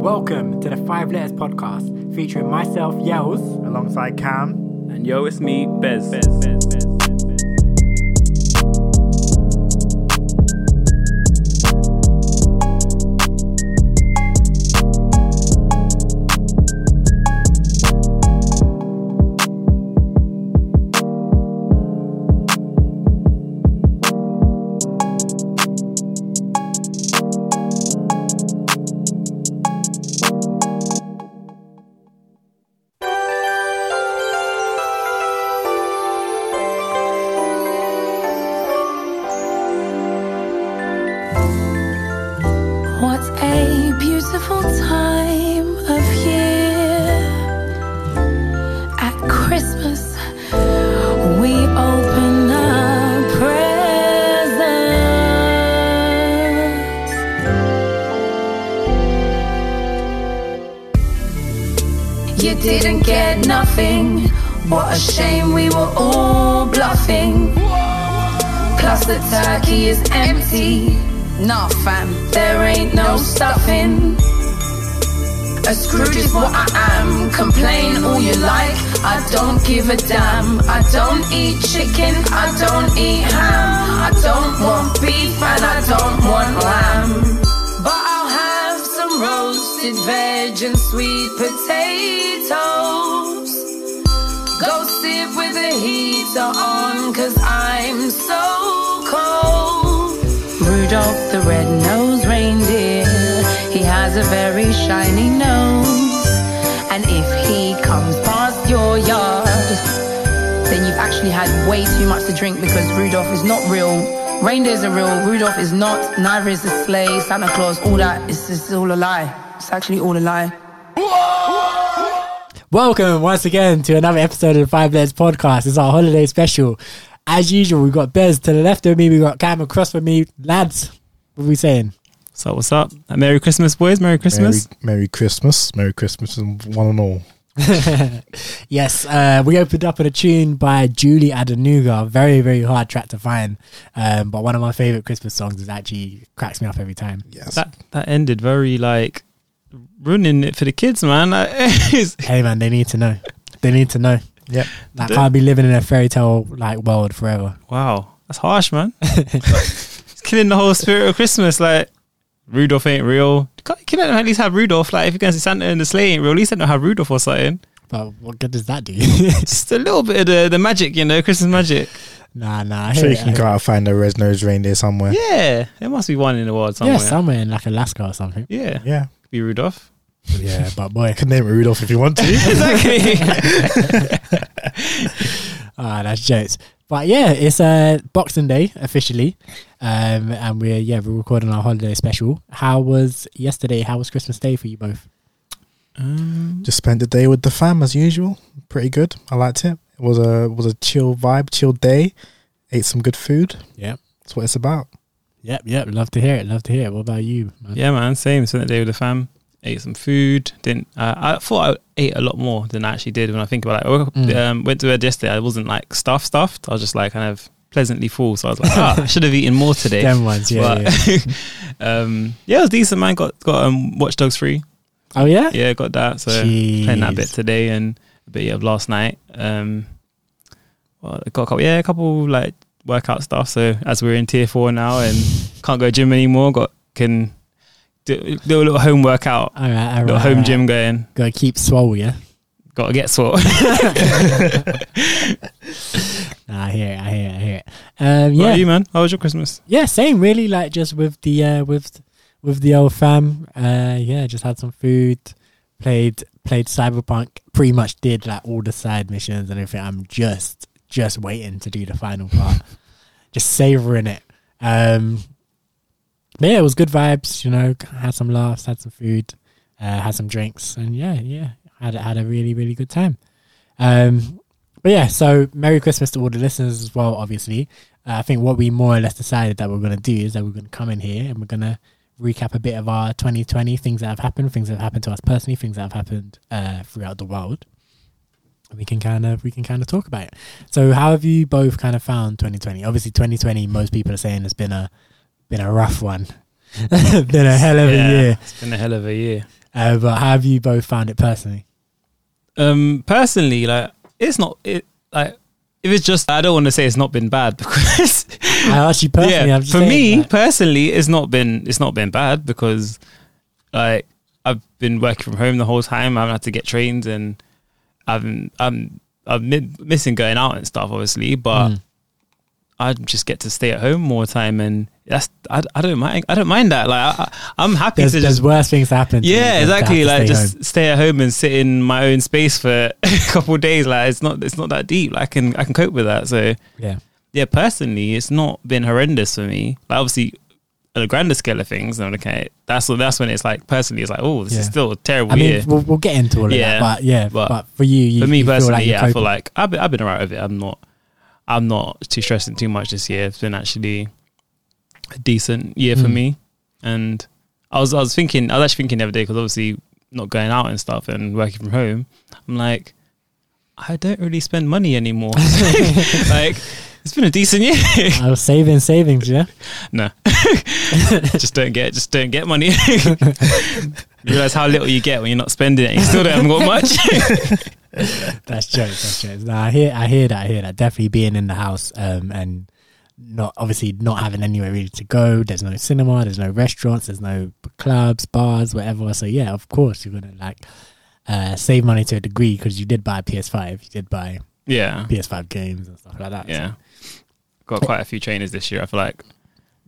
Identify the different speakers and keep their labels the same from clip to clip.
Speaker 1: Welcome to the Five Letters Podcast, featuring myself, Yells,
Speaker 2: alongside Cam.
Speaker 3: And yo, it's me, Bez. Bez, Bez,
Speaker 4: neither is the sleigh, Santa Claus, all that is just all a lie. It's actually all a lie.
Speaker 1: Welcome once again to another episode of the Five Letters Podcast. It's our holiday special. As usual, we've got Bez to the left of me, we've got Cam across from me. Lads, what are we saying?
Speaker 3: So, what's up? Merry Christmas, boys. Merry
Speaker 2: Merry,
Speaker 3: Christmas.
Speaker 2: Merry Christmas. Merry Christmas and one and all.
Speaker 1: yes, uh, we opened up with a tune by Julie Adenuga. Very, very hard track to find. Um, but one of my favorite Christmas songs is actually cracks me up every time.
Speaker 2: Yes.
Speaker 3: That that ended very like ruining it for the kids, man. Like,
Speaker 1: Hey man, they need to know. They need to know.
Speaker 2: Yep.
Speaker 1: Like, can't be living in a fairy tale like world forever.
Speaker 3: wow, that's harsh, man. it's killing the whole spirit of Christmas. Like Rudolph ain't real. Can't- Can at least have Rudolph? Like if you're going to see Santa and the sleigh ain't real, at least they don't have Rudolph or something.
Speaker 1: But what good does that do?
Speaker 3: Just a little bit of the, the magic, you know, Christmas magic.
Speaker 1: nah, nah. I
Speaker 2: I'm sure you can
Speaker 1: I
Speaker 2: go out and find a red nosed reindeer somewhere.
Speaker 3: Yeah, there must be one in the world somewhere.
Speaker 1: Yeah, somewhere in like Alaska or something.
Speaker 3: yeah,
Speaker 2: Yeah.
Speaker 3: Could be Rudolph.
Speaker 1: Yeah, but boy,
Speaker 2: You can name it Rudolph if you want to.
Speaker 3: exactly.
Speaker 1: ah, that's jokes. But yeah, it's uh, Boxing Day officially, um, and we're yeah we're recording our holiday special. How was yesterday? How was Christmas Day for you both?
Speaker 3: um,
Speaker 2: Just spent the day with the fam as usual. Pretty good. I liked it. It was a was a chill vibe, chill day. Ate some good food.
Speaker 1: Yep,
Speaker 2: That's what it's about.
Speaker 1: yep, yep. Love to hear it. Love to hear it. What about you? Man?
Speaker 3: yeah, man, same. Spent the day with the fam. Ate some food. Didn't. Uh, I thought I ate a lot more than I actually did when I think about it. I woke up,
Speaker 1: Mm.
Speaker 3: um, went to bed yesterday. I wasn't like stuffed, stuffed. I was just like kind of pleasantly full. So I was like, ah, I should have eaten more today.
Speaker 1: Them ones, yeah,
Speaker 3: But,
Speaker 1: yeah.
Speaker 3: um, yeah, it was decent, man. Got got um, Watch Dogs free.
Speaker 1: Oh yeah,
Speaker 3: Yeah, got that. So playing that bit today and a bit of last night. Um, well, got a couple, yeah, a couple like workout stuff. So as we're in tier four now and can't go gym anymore, got can do, do a little home workout,
Speaker 1: All right, all
Speaker 3: little
Speaker 1: right,
Speaker 3: home
Speaker 1: all right.
Speaker 3: gym going.
Speaker 1: Gotta keep swole, yeah.
Speaker 3: Got to get sore.
Speaker 1: Nah, I hear it. I hear it. I hear it. Um,
Speaker 3: yeah,
Speaker 1: yeah,
Speaker 3: you man. How was your Christmas?
Speaker 1: yeah, same. Really, like just with the uh, with with the old fam. Uh, yeah, just had some food, played played Cyberpunk. Pretty much did like all the side missions and everything. I'm just just waiting to do the final part. just savoring it. Um, but yeah, it was good vibes. You know, had some laughs, had some food, uh, had some drinks, and yeah, yeah, had had a really really good time. Um, but yeah, so Merry Christmas to all the listeners as well. Obviously, uh, I think what we more or less decided that we're going to do is that we're going to come in here and we're going to recap a bit of our 2020 things that have happened, things that have happened to us personally, things that have happened uh, throughout the world. We can kind of we can kind of talk about it. So, how have you both kind of found 2020? Obviously, 2020, most people are saying has been a been a rough one, been a hell of
Speaker 3: Yeah,
Speaker 1: a year.
Speaker 3: It's been a hell of a year.
Speaker 1: Uh, but how have you both found it personally?
Speaker 3: Um, personally, like it's not it like if it's just I don't want to say it's not been bad because
Speaker 1: I you personally.
Speaker 3: yeah, for me
Speaker 1: like,
Speaker 3: personally, it's not been it's not been bad because like I've been working from home the whole time. I haven't had to get trains and I've I'm I'm mi- missing going out and stuff, obviously, but
Speaker 1: Mm.
Speaker 3: I just get to stay at home more time, and that's I, I don't mind I don't mind that. Like I, I'm happy
Speaker 1: there's,
Speaker 3: to
Speaker 1: there's
Speaker 3: just
Speaker 1: worse things happen.
Speaker 3: yeah, exactly. Like
Speaker 1: stay
Speaker 3: just
Speaker 1: home.
Speaker 3: stay at home and sit in my own space for a couple of days. Like it's not it's not that deep. Like I can I can cope with that. So
Speaker 1: yeah.
Speaker 3: yeah, personally, it's not been horrendous for me. Like obviously, on a grander scale of things, I'm okay. That's that's when it's like personally, it's like oh, this
Speaker 1: Yeah.
Speaker 3: is still a terrible
Speaker 1: I mean,
Speaker 3: year.
Speaker 1: we'll, we'll get into all of
Speaker 3: Yeah,
Speaker 1: that, but yeah,
Speaker 3: but
Speaker 1: but, for you, you
Speaker 3: for me
Speaker 1: you
Speaker 3: personally,
Speaker 1: like
Speaker 3: yeah, I feel like I've been, I've been alright with it. I'm not I'm not too stressing too much this year. It's been actually a decent year for
Speaker 1: Mm.
Speaker 3: me, and I was I was thinking I was actually thinking the other day because obviously not going out and stuff and working from home. I'm like, I don't really spend money anymore. like it's been a decent year.
Speaker 1: I was saving savings, yeah.
Speaker 3: No, just don't get, just don't get money. You realize how little you get when you're not spending it. You still don't haven't got much.
Speaker 1: That's jokes. That's jokes. No, I hear, I hear that. I hear that. Definitely being in the house, um, and not obviously not having anywhere really to go. There's no cinema. There's no restaurants. There's no clubs, bars, whatever. So yeah, of course you're gonna like uh, save money to a degree because you did buy a PS5. You did buy
Speaker 3: yeah,
Speaker 1: PS5 games and stuff like that.
Speaker 3: yeah. Got quite a few trainers this year. I feel like.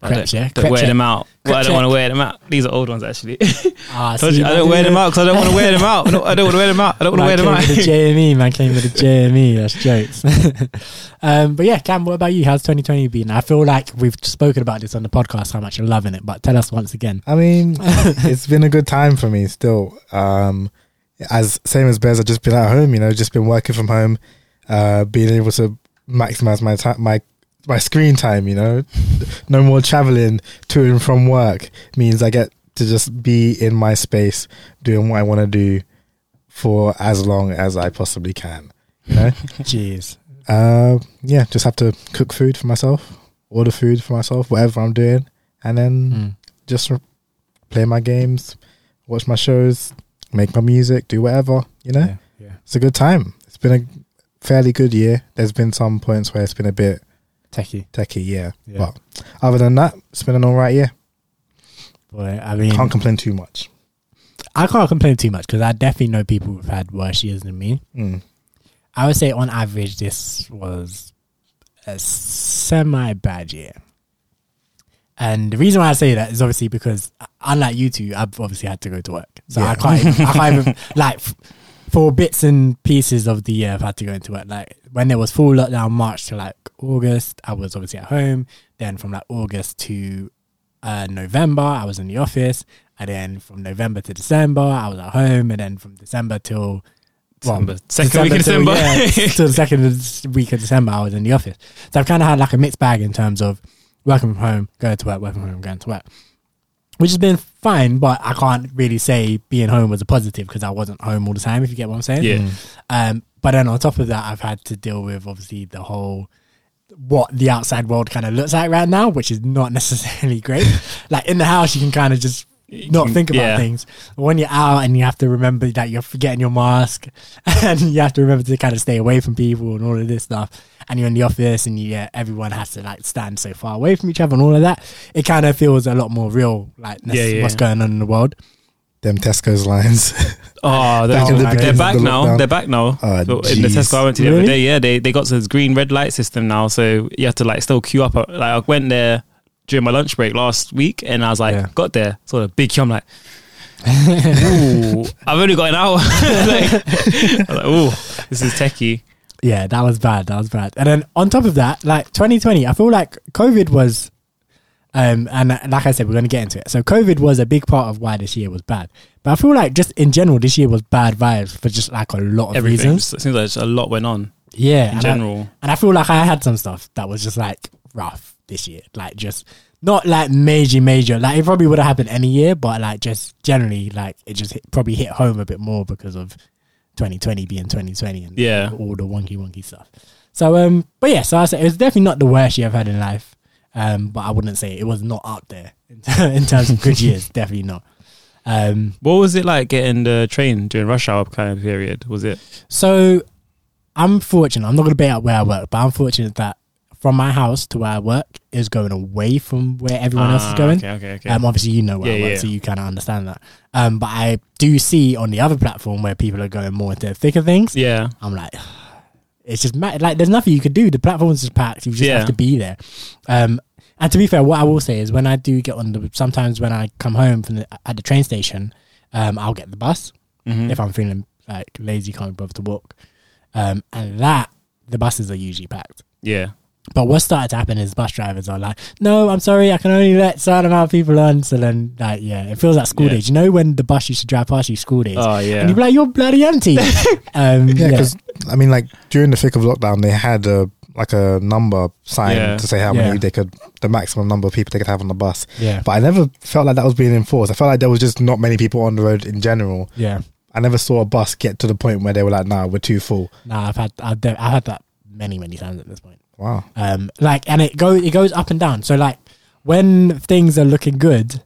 Speaker 3: I
Speaker 1: Crepes,
Speaker 3: don't,
Speaker 1: yeah?
Speaker 3: don't wear
Speaker 1: check.
Speaker 3: them out. Well, I don't want to wear them out. These are old ones actually.
Speaker 1: Ah,
Speaker 3: Told
Speaker 1: see,
Speaker 3: you, I don't wear them out because I don't want to wear them out. I don't, don't want to wear them out. I don't want to wear them out.
Speaker 1: came with the JME, man came with a JME. That's jokes. um, but yeah, Cam, what about you? How's 2020 been? I feel like we've spoken about this on the podcast, how much you're loving it, but tell us once again.
Speaker 2: I mean, it's been a good time for me still. Um, as same as Bez, I've just been at home, you know, just been working from home, uh, being able to maximize my time, my my screen time. You know, no more traveling to and from work means I get to just be in my space doing what I want to do for as long as I possibly can. You know,
Speaker 1: Jeez.
Speaker 2: uh, yeah, just have to cook food for myself, order food for myself, whatever I'm doing, and then
Speaker 1: Mm.
Speaker 2: just re- play my games, watch my shows, make my music, do whatever. You know,
Speaker 1: Yeah, yeah.
Speaker 2: it's a good time. It's been a fairly good year. There's been some points where it's been a bit
Speaker 1: Techie.
Speaker 2: techie, yeah.
Speaker 1: Yeah.
Speaker 2: But other than that, it's been an all right year.
Speaker 1: Boy, I mean,
Speaker 2: Can't complain too much.
Speaker 1: I can't complain too much because I definitely know people who've had worse years than me.
Speaker 2: Mm.
Speaker 1: I would say on average, this was a semi bad year. And the reason why I say that is obviously because, unlike you two, I've obviously had to go to work. So I can't, even, I can't even, like, for bits and pieces of the year, I've had to go into work. Like, when there was full lockdown, March to like August, I was obviously at home. Then from like August to uh, November, I was in the office. And then from November to December, I was at home. And then from December till well,
Speaker 3: December. Second week of
Speaker 1: till-
Speaker 3: December.
Speaker 1: yeah, till the second week of December, I was in the office. So I've kind of had like a mixed bag in terms of working from home, going to work, working from home, going to work, which has been fine. But I can't really say being home was a positive because I wasn't home all the time. If you get what I'm saying,
Speaker 3: Yeah.
Speaker 1: Um, but then on top of that, I've had to deal with obviously the whole what the outside world kind of looks like right now, which is not necessarily great. like in the house, you can kind of just not
Speaker 3: can-
Speaker 1: think about
Speaker 3: yeah.
Speaker 1: things. When you're out and you have to remember that you're forgetting your mask and you have to remember to kind of stay away from people and all of this stuff. And you're in the office and you, yeah, everyone has to like stand so far away from each other and all of that. It kind of feels a lot more real, like
Speaker 3: Yeah, yeah.
Speaker 1: what's going on in the world.
Speaker 2: Them Tesco's lines.
Speaker 3: Oh, they're,
Speaker 2: Back the
Speaker 3: they're back
Speaker 2: the
Speaker 3: now. They're back now.
Speaker 2: Oh,
Speaker 3: So in the
Speaker 2: jeez.
Speaker 3: Tesco I went to the
Speaker 1: Really?
Speaker 3: other day, yeah, they they got this green red light system now, so you have to like still queue up. Uh, like I went there during my lunch break last week, and I was like,
Speaker 1: Yeah.
Speaker 3: got there, saw a big queue. I'm like, ooh, I've only got an hour. like, I like, ooh, this is techie.
Speaker 1: Yeah, that was bad. That was bad. And then on top of that, like 2020, I feel like COVID was, um, and like I said, we're going to get into it. So COVID was a big part of why this year was bad. But I feel like just in general, this year was bad vibes for just like a lot of
Speaker 3: Everything
Speaker 1: reasons.
Speaker 3: It seems like a lot went on
Speaker 1: Yeah,
Speaker 3: in
Speaker 1: and I,
Speaker 3: general.
Speaker 1: and I feel like I had some stuff that was just like rough this year, like just not like major, major. Like it probably would have happened any year, but like just generally, like it just hit, probably hit home a bit more because of 2020 being 2020 and
Speaker 3: Yeah.
Speaker 1: all the wonky, wonky stuff. So, um, but yeah, so I say it was definitely not the worst year I've had in life. Um, but I wouldn't say it was not up there in, in terms of good years. Definitely not. Um,
Speaker 3: What was it like getting the train during rush hour kind of period? Was it?
Speaker 1: so I'm fortunate. I'm not going to be out where I work, but I'm fortunate that from my house to where I work is going away from where everyone else is
Speaker 3: Ah,
Speaker 1: going.
Speaker 3: Okay, okay, okay.
Speaker 1: Um, obviously, you know where I
Speaker 3: Yeah,
Speaker 1: work,
Speaker 3: yeah.
Speaker 1: so you kind of understand that. Um, but I do see on the other platform where people are going more into thicker things.
Speaker 3: yeah,
Speaker 1: I'm like, it's just mad. like there's nothing you could do. The platform's just packed. You just
Speaker 3: Yeah.
Speaker 1: have to be there. Um, and to be fair, what I will say is when I do get on the sometimes when I come home from the at the train station, um, I'll get the bus
Speaker 3: Mhm.
Speaker 1: if I'm feeling like lazy, can't bother to walk. Um, and that the buses are usually packed.
Speaker 3: yeah,
Speaker 1: But what started to happen is bus drivers are like, "No, I'm sorry, I can only let certain amount of people on." So then, like, yeah, it feels like school
Speaker 3: Yeah.
Speaker 1: days. You know when the bus used to drive past you school days,
Speaker 3: oh yeah,
Speaker 1: and you'd be like, "You're bloody empty." um,
Speaker 2: Yeah,
Speaker 1: yeah,
Speaker 2: because I mean, like during the thick of lockdown, they had a like a number sign
Speaker 3: Yeah.
Speaker 2: to say how
Speaker 1: Yeah.
Speaker 2: many they could, the maximum number of people they could have on the bus.
Speaker 1: yeah,
Speaker 2: But I never felt like that was being enforced. I felt like there was just not many people on the road in general.
Speaker 1: yeah.
Speaker 2: I never saw a bus get to the point where they were like, "Nah, we're too full."
Speaker 1: Nah, I've had I've, I've had that many many times at this point.
Speaker 2: Wow.
Speaker 1: Um, like, and it goes it goes up and down. So like when things are looking good,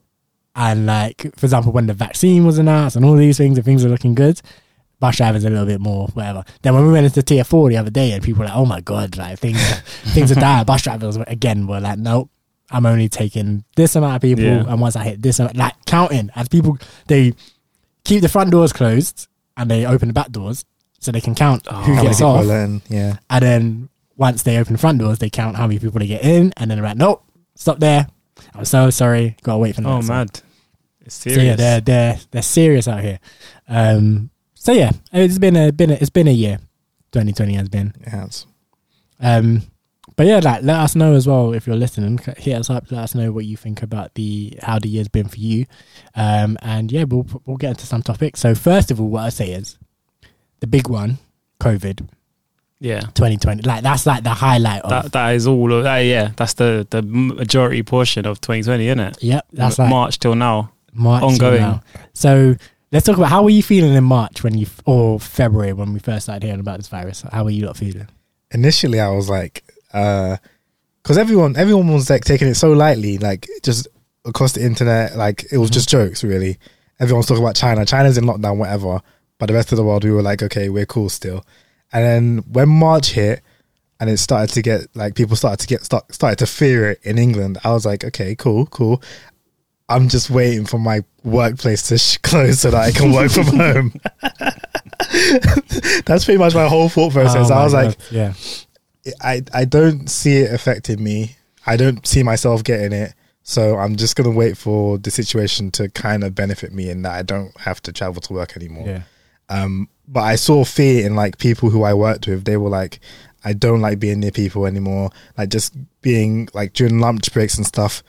Speaker 1: and like for example when the vaccine was announced and all these things, and things are looking good. Bus drivers a little bit more, whatever. Then when we went into tier four the other day, and people were like, "Oh my god, like things, things are dire." Bus drivers were- again were like, "Nope, I'm only taking this amount of people,
Speaker 3: Yeah.
Speaker 1: and once I hit this, amount, like counting as people, they keep the front doors closed and they open the back doors so they can count
Speaker 3: Oh,
Speaker 1: who gets off.
Speaker 2: are yeah.
Speaker 1: And then once they open the front doors, they count how many people they get in, and then they're like, "Nope, stop there. I'm so sorry. Gotta wait for the
Speaker 3: oh
Speaker 1: next one."
Speaker 3: mad, it's
Speaker 1: So
Speaker 3: serious.
Speaker 1: yeah, they're they're they're serious out here. Um, so yeah, it's been a been a, it's been a year. 2020 has been.
Speaker 2: It has.
Speaker 1: Um, but yeah, like let us know as well if you're listening. Hit us up. Let us know what you think about the how the year's been for you. Um, and yeah, we'll we'll get into some topics. So first of all, what I say is the big one, COVID
Speaker 3: yeah.
Speaker 1: 2020. Like that's like the highlight of.
Speaker 3: That that is all. Of, that, yeah, that's the the majority portion of 2020, isn't it?
Speaker 1: yep, that's like
Speaker 3: March till now.
Speaker 1: March till
Speaker 3: ongoing.
Speaker 1: now. So let's talk about how were you feeling in March when you or February when we first started hearing about this virus? How were you lot feeling?
Speaker 2: initially, I was like, uh because everyone, everyone was like taking it so lightly, like just across the internet, like it was just jokes, really. Everyone was talking about China. China's in lockdown, whatever. But the rest of the world, we were like, okay, we're cool still. And then when March hit, and it started to get like people started to get start, started to fear it in England. I was like, okay, cool, cool. I'm just waiting for my workplace to sh- close so that I can work from home. That's pretty much my whole thought process.
Speaker 1: Oh
Speaker 2: I was like,
Speaker 1: God. yeah,
Speaker 2: I I don't see it affecting me. I don't see myself getting it. So I'm just gonna wait for the situation to kind of benefit me in that I don't have to travel to work anymore.
Speaker 1: yeah,
Speaker 2: Um, but I saw fear in like people who I worked with. They were like, I don't like being near people anymore. Like just being like during lunch breaks and stuff.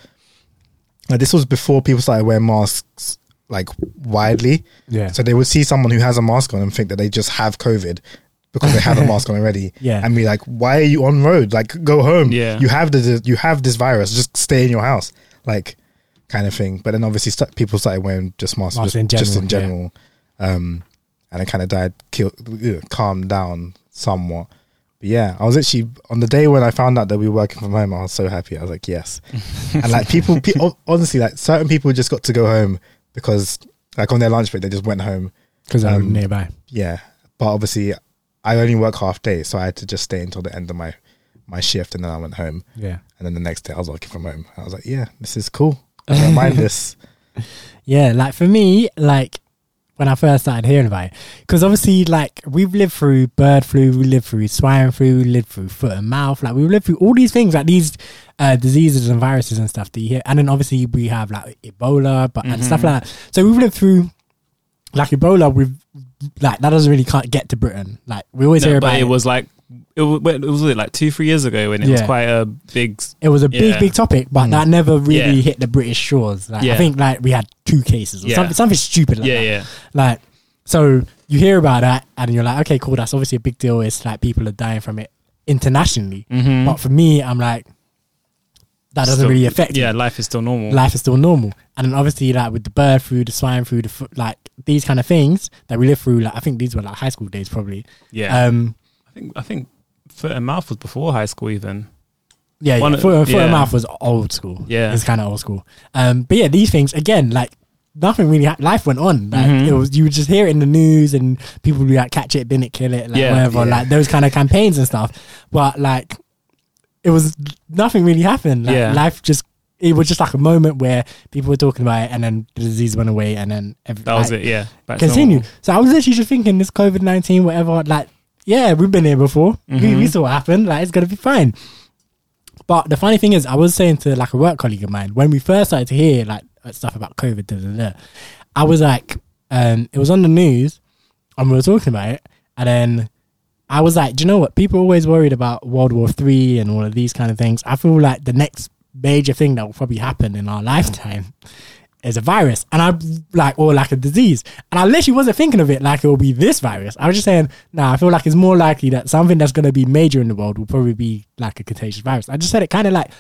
Speaker 2: Like this was before people started wearing masks like widely.
Speaker 1: yeah,
Speaker 2: So they would see someone who has a mask on and think that they just have COVID because they have a mask on already.
Speaker 1: Yeah.
Speaker 2: And be like, why are you on road? Like, go home.
Speaker 3: Yeah.
Speaker 2: You have the you have this virus. Just stay in your house. Like, kind of thing. But then obviously st- people started wearing just masks,
Speaker 1: Masks
Speaker 2: just,
Speaker 1: in
Speaker 2: just in
Speaker 1: general,
Speaker 2: general. Um, and it kind of died, killed, calmed down somewhat. But yeah, I was actually on the day when I found out that we were working from home. I was so happy. I was like, yes. and like people, pe- honestly, like certain people just got to go home because, like, on their lunch break, they just went home.
Speaker 1: because I'm
Speaker 2: Um,
Speaker 1: nearby.
Speaker 2: Yeah, but obviously, I only work half day, so I had to just stay until the end of my my shift, and then I went home.
Speaker 1: Yeah,
Speaker 2: And then the next day, I was working from home. I was like, yeah, this is cool. I don't mind this.
Speaker 1: yeah. Like for me, like when I first started hearing about it, because obviously, like we've lived through bird flu, we lived through swine flu, we lived through foot and mouth, like we've lived through all these things, like these uh, diseases and viruses and stuff that you hear, and then obviously we have like Ebola, but and stuff like that. So we've lived through like Ebola. We've like that doesn't really can't get to Britain. Like we always
Speaker 3: No,
Speaker 1: hear
Speaker 3: but
Speaker 1: about
Speaker 3: it was like it was, it was like two three years ago when it was quite a big.
Speaker 1: It was a big,
Speaker 3: Yeah.
Speaker 1: big topic, but
Speaker 2: Mm.
Speaker 1: that never really
Speaker 3: Yeah.
Speaker 1: hit the British shores. Like, I think like we had two cases or
Speaker 3: Yeah.
Speaker 1: something, something stupid like
Speaker 3: Yeah,
Speaker 1: that.
Speaker 3: yeah,
Speaker 1: Like, so you hear about that and you're like, okay, cool. That's obviously a big deal. It's like people are dying from it internationally.
Speaker 3: mm-hmm.
Speaker 1: But for me, I'm like, that doesn't really affect
Speaker 3: Yeah,
Speaker 1: me.
Speaker 3: life is still normal.
Speaker 1: Life is still normal. And then obviously, like with the bird flu, the swine flu, the fo- like these kind of things that we live through. Like I think these were like high school days, probably.
Speaker 3: yeah,
Speaker 1: Um,
Speaker 3: I think I think foot and mouth was before high school even.
Speaker 1: Yeah,
Speaker 3: One
Speaker 1: yeah.
Speaker 3: of-
Speaker 1: Foot, foot
Speaker 3: yeah.
Speaker 1: and mouth was old school.
Speaker 3: Yeah.
Speaker 1: it's kind of old school. Um, but yeah, these things again, like nothing really. Ha- life went on. Like
Speaker 3: Mhm.
Speaker 1: it was, you would just hear it in the news, and people would be like, "Catch it, bin it, kill it," like
Speaker 3: Yeah.
Speaker 1: whatever, like those kind of campaigns and stuff. But like, it was nothing really happened. Like,
Speaker 3: Yeah.
Speaker 1: life just. It was just like a moment where people were talking about it, and then the disease went away, and then every,
Speaker 3: That was
Speaker 1: like,
Speaker 3: it. Yeah. Back to
Speaker 1: continue. So I was literally just thinking this COVID nineteen, whatever. Like, yeah, we've been here before. We,
Speaker 3: Mhm.
Speaker 1: we saw what happened. Like, it's gonna be fine. But the funny thing is, I was saying to like a work colleague of mine when we first started to hear like stuff about COVID, da, da, da, I was like, um, it was on the news, and we were talking about it, and then I was like, do you know what? People are always worried about World War Three and all of these kind of things. I feel like the next major thing that will probably happen in our lifetime is a virus, and I like or like a disease, and I literally wasn't thinking of it like it will be this virus. I was just saying, nah, I feel like it's more likely that something that's going to be major in the world will probably be like a contagious virus. I just said it kind of like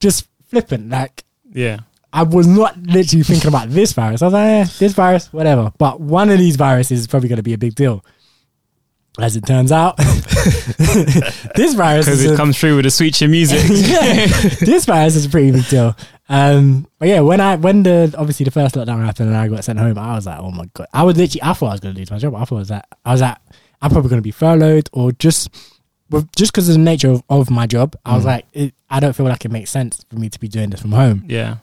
Speaker 1: just flippant, like
Speaker 3: Yeah.
Speaker 1: I was not literally thinking about this virus. I was like, eh, this virus, whatever. But one of these viruses is probably going to be a big deal. As it turns out, this virus
Speaker 3: Because it
Speaker 1: a-
Speaker 3: comes through with a sweet chin music.
Speaker 1: yeah, this virus is a pretty big deal. Um, but yeah, when I when the obviously the first lockdown happened and I got sent home, I was like, oh my god, I was literally I thought I was going to lose my job. I thought I was that I was like, I'm probably going to be furloughed or just with, just because of the nature of, of my job. I was
Speaker 2: Mm.
Speaker 1: like, it, I don't feel like it makes sense for me to be doing this from home.
Speaker 3: yeah.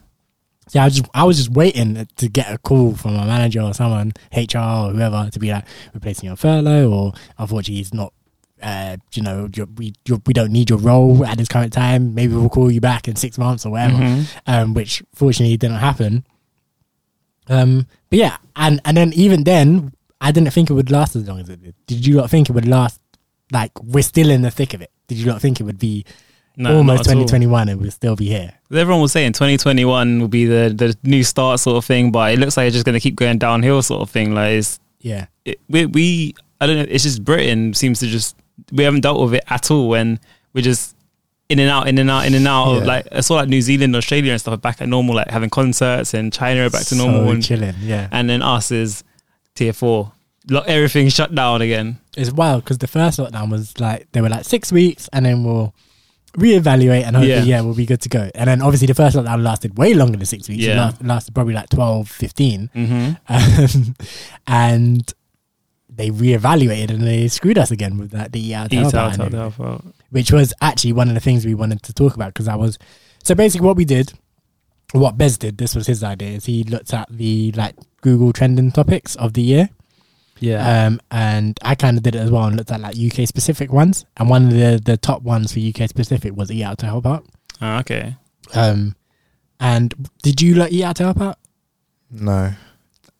Speaker 1: So I was just I was just waiting to get a call from a manager or someone, HR or whoever, to be like replacing your furlough or unfortunately he's not. Uh, you know, we you're, we don't need your role at this current time. Maybe we'll call you back in six months or whatever.
Speaker 3: Mhm.
Speaker 1: Um, which fortunately didn't happen. Um, but yeah, and and then even then, I didn't think it would last as long as it did. Did you not think it would last? Like we're still in the thick of it. Did you not think it would be
Speaker 3: No,
Speaker 1: almost
Speaker 3: not at all.
Speaker 1: 2021 and we'll still be here?
Speaker 3: Everyone was saying 2021 will be the, the new start sort of thing, but it looks like it's just going to keep going downhill sort of thing. Like, it's,
Speaker 1: Yeah,
Speaker 3: it, we, we, I don't know, it's just Britain seems to just, we haven't dealt with it at all. And we're just in and out, in and out, in and out. Of,
Speaker 2: Yeah.
Speaker 3: like, I saw like New Zealand, Australia and stuff are back at normal, like having concerts and China are back to
Speaker 1: So
Speaker 3: normal. And,
Speaker 1: chilling. Yeah,
Speaker 3: and then us is tier four. Lock everything shut down again.
Speaker 1: it's wild because the first lockdown was like they were like six weeks, and then we'll reevaluate and hopefully
Speaker 3: Yeah.
Speaker 1: yeah. we'll be good to go. And then obviously the first lockdown lasted way longer than six weeks. It
Speaker 3: Yeah.
Speaker 1: last- lasted probably like 12, 15.
Speaker 3: hmm
Speaker 1: um, and they reevaluated and they screwed us again with that the uh, which was actually one of the things we wanted to talk about because I was so basically what we did, what Bez did, this was his idea, is he looked at the like Google trending topics of the year,
Speaker 3: Yeah.
Speaker 1: um, and I kind of did it as well and looked at like UK specific ones, and one of the the top ones for UK specific was Eat Out to Help Out.
Speaker 3: Ah, okay.
Speaker 1: Um, and did you like Eat Out to Help Out?
Speaker 2: No.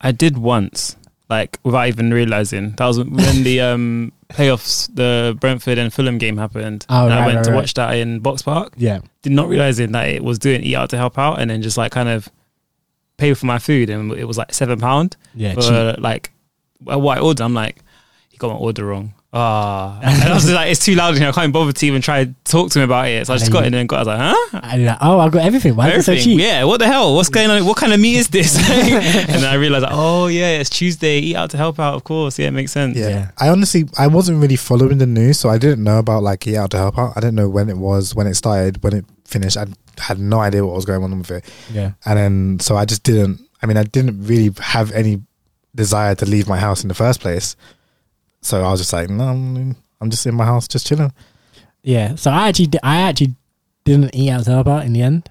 Speaker 3: I did once, like without even realizing. That was when the um playoffs, the Brentford and Fulham game happened.
Speaker 1: Oh,
Speaker 3: and I went
Speaker 1: right,
Speaker 3: to
Speaker 1: right.
Speaker 3: watch that in Box Park.
Speaker 1: Yeah,
Speaker 3: Did not realizing that it was doing eat out to help out, and then just like kind of pay for my food, and it was like seven pound
Speaker 1: yeah,
Speaker 3: for
Speaker 1: cheap.
Speaker 3: like what I ordered. I'm like, he got my order wrong. Ah, and I was just like, it's too loud in here. I can't even bother to even try to talk to him about it. So I just
Speaker 1: And
Speaker 3: got in and got. I was like, huh?
Speaker 1: And like, oh, I've got everything. Why is it so cheap?
Speaker 3: Yeah, what the hell? What's going on? What kind of meat is this? and then I realized, like, oh yeah, it's Tuesday. Eat out to help out. Of course, yeah, it makes sense.
Speaker 2: Yeah.
Speaker 1: Yeah.
Speaker 2: I honestly, I wasn't really following the news, so I didn't know about like Eat Out to Help Out. I didn't know when it was, when it started, when it finished. I had no idea what was going on with it.
Speaker 1: Yeah.
Speaker 2: And then, so I just didn't, I mean, I didn't really have any desire to leave my house in the first place. So I was just like, no, I'm I'm just in my house, just chilling.
Speaker 1: Yeah, so I actually, di- I actually didn't eat out to help out in the end,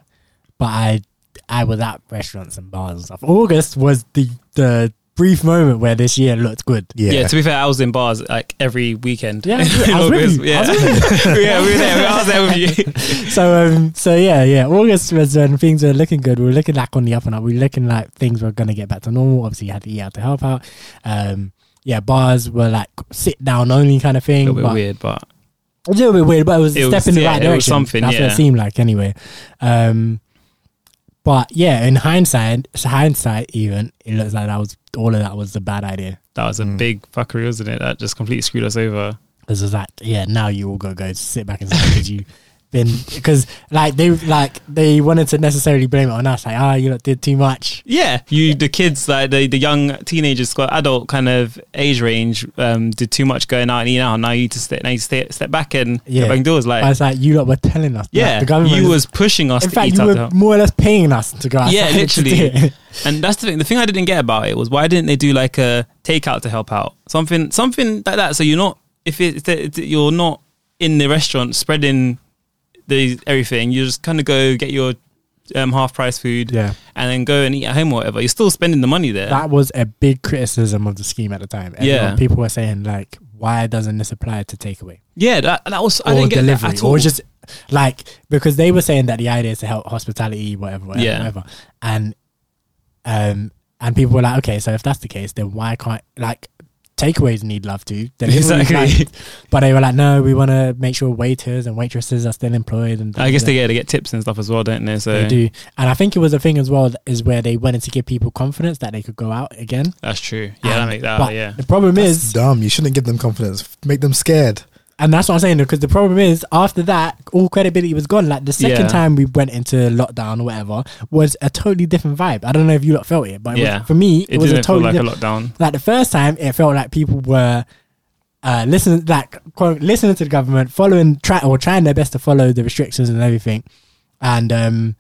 Speaker 1: but I, I was at restaurants and bars and stuff. August was the the brief moment where this year looked good.
Speaker 2: Yeah.
Speaker 3: Yeah. to be fair, I was in bars like every weekend.
Speaker 1: Yeah, I was with you.
Speaker 3: Yeah,
Speaker 1: I was
Speaker 3: yeah, we were there. I was there with you.
Speaker 1: So, um, so yeah, yeah, August was when things were looking good. We were looking like on the up and up. We were looking like things were gonna get back to normal. Obviously, you had to eat out to help out. Um, yeah, bars were like sit down only kind of
Speaker 3: A
Speaker 1: thing.
Speaker 3: little bit
Speaker 1: but-
Speaker 3: weird, but
Speaker 1: A little bit weird, but it was a step
Speaker 3: was-
Speaker 1: in the
Speaker 3: yeah,
Speaker 1: right
Speaker 3: it was
Speaker 1: direction.
Speaker 3: something,
Speaker 1: That's what
Speaker 3: yeah.
Speaker 1: it seemed like anyway. Um, but yeah, in hindsight, hindsight, even it looks like that was all of that was a bad idea.
Speaker 3: that was a
Speaker 2: Mm.
Speaker 3: big fuckery, wasn't it? That just completely screwed us over.
Speaker 1: Because it was like, yeah, now you all gotta go go sit back inside because you been because like they like they wanted to necessarily blame it on us, like ah, you lot did too much.
Speaker 3: Yeah, you the kids like the, the young teenagers got adult kind of age range um, did too much going out and eating out. Now you need to step now you step step back and
Speaker 1: Yeah.
Speaker 3: back doors. Like
Speaker 1: I was like, you lot were telling us. like,
Speaker 3: yeah,
Speaker 1: the government
Speaker 3: you
Speaker 1: is-
Speaker 3: was pushing us
Speaker 1: In
Speaker 3: to
Speaker 1: fact,
Speaker 3: eat
Speaker 1: you
Speaker 3: out.
Speaker 1: were more or less paying us to go.
Speaker 3: Yeah, literally. And that's the thing. The thing I didn't get about it was why didn't they do like a takeout to help out? Something, something like that. So you're not if it, if it- you're not in the restaurant spreading the everything. You just kind of go get your um, half price food
Speaker 1: yeah,
Speaker 3: and then go and eat at home or whatever. You're still spending the money there.
Speaker 1: that was a big criticism of the scheme at the time.
Speaker 3: Yeah.
Speaker 1: People were saying like, why doesn't this apply to takeaway
Speaker 3: yeah, that that was I
Speaker 1: or
Speaker 3: didn't get
Speaker 1: delivery
Speaker 3: at all.
Speaker 1: or just like because they were saying that the idea is to help hospitality, whatever, whatever,
Speaker 3: Yeah.
Speaker 1: whatever, and um and people were like, okay, so if that's the case, then why can't like takeaways need love too? Delivery,
Speaker 3: Exactly.
Speaker 1: like- but they were like, no, we want to make sure waiters and waitresses are still employed, and
Speaker 3: I guess they get to get tips and stuff as well, don't they? So
Speaker 1: They do, and I think it was a thing as well. Is where they wanted to give people confidence that they could go out again.
Speaker 3: that's true. Yeah, that
Speaker 1: And-
Speaker 3: make that.
Speaker 1: but
Speaker 3: yeah,
Speaker 1: The problem
Speaker 2: That's
Speaker 1: is,
Speaker 2: dumb. You shouldn't give them confidence. Make them scared.
Speaker 1: And that's what I'm saying, because the problem is, after that, all credibility was gone. Like the second
Speaker 3: Yeah.
Speaker 1: time we went into lockdown or whatever was a totally different vibe. I don't know if you lot felt it, but it
Speaker 3: Yeah.
Speaker 1: was, for me, it,
Speaker 3: it,
Speaker 1: was a totally
Speaker 3: like
Speaker 1: different.
Speaker 3: a lockdown.
Speaker 1: like the first time, it felt like people were. Uh, listening, like quote, listening to the government, following, try or trying their best to follow the restrictions and everything, and um,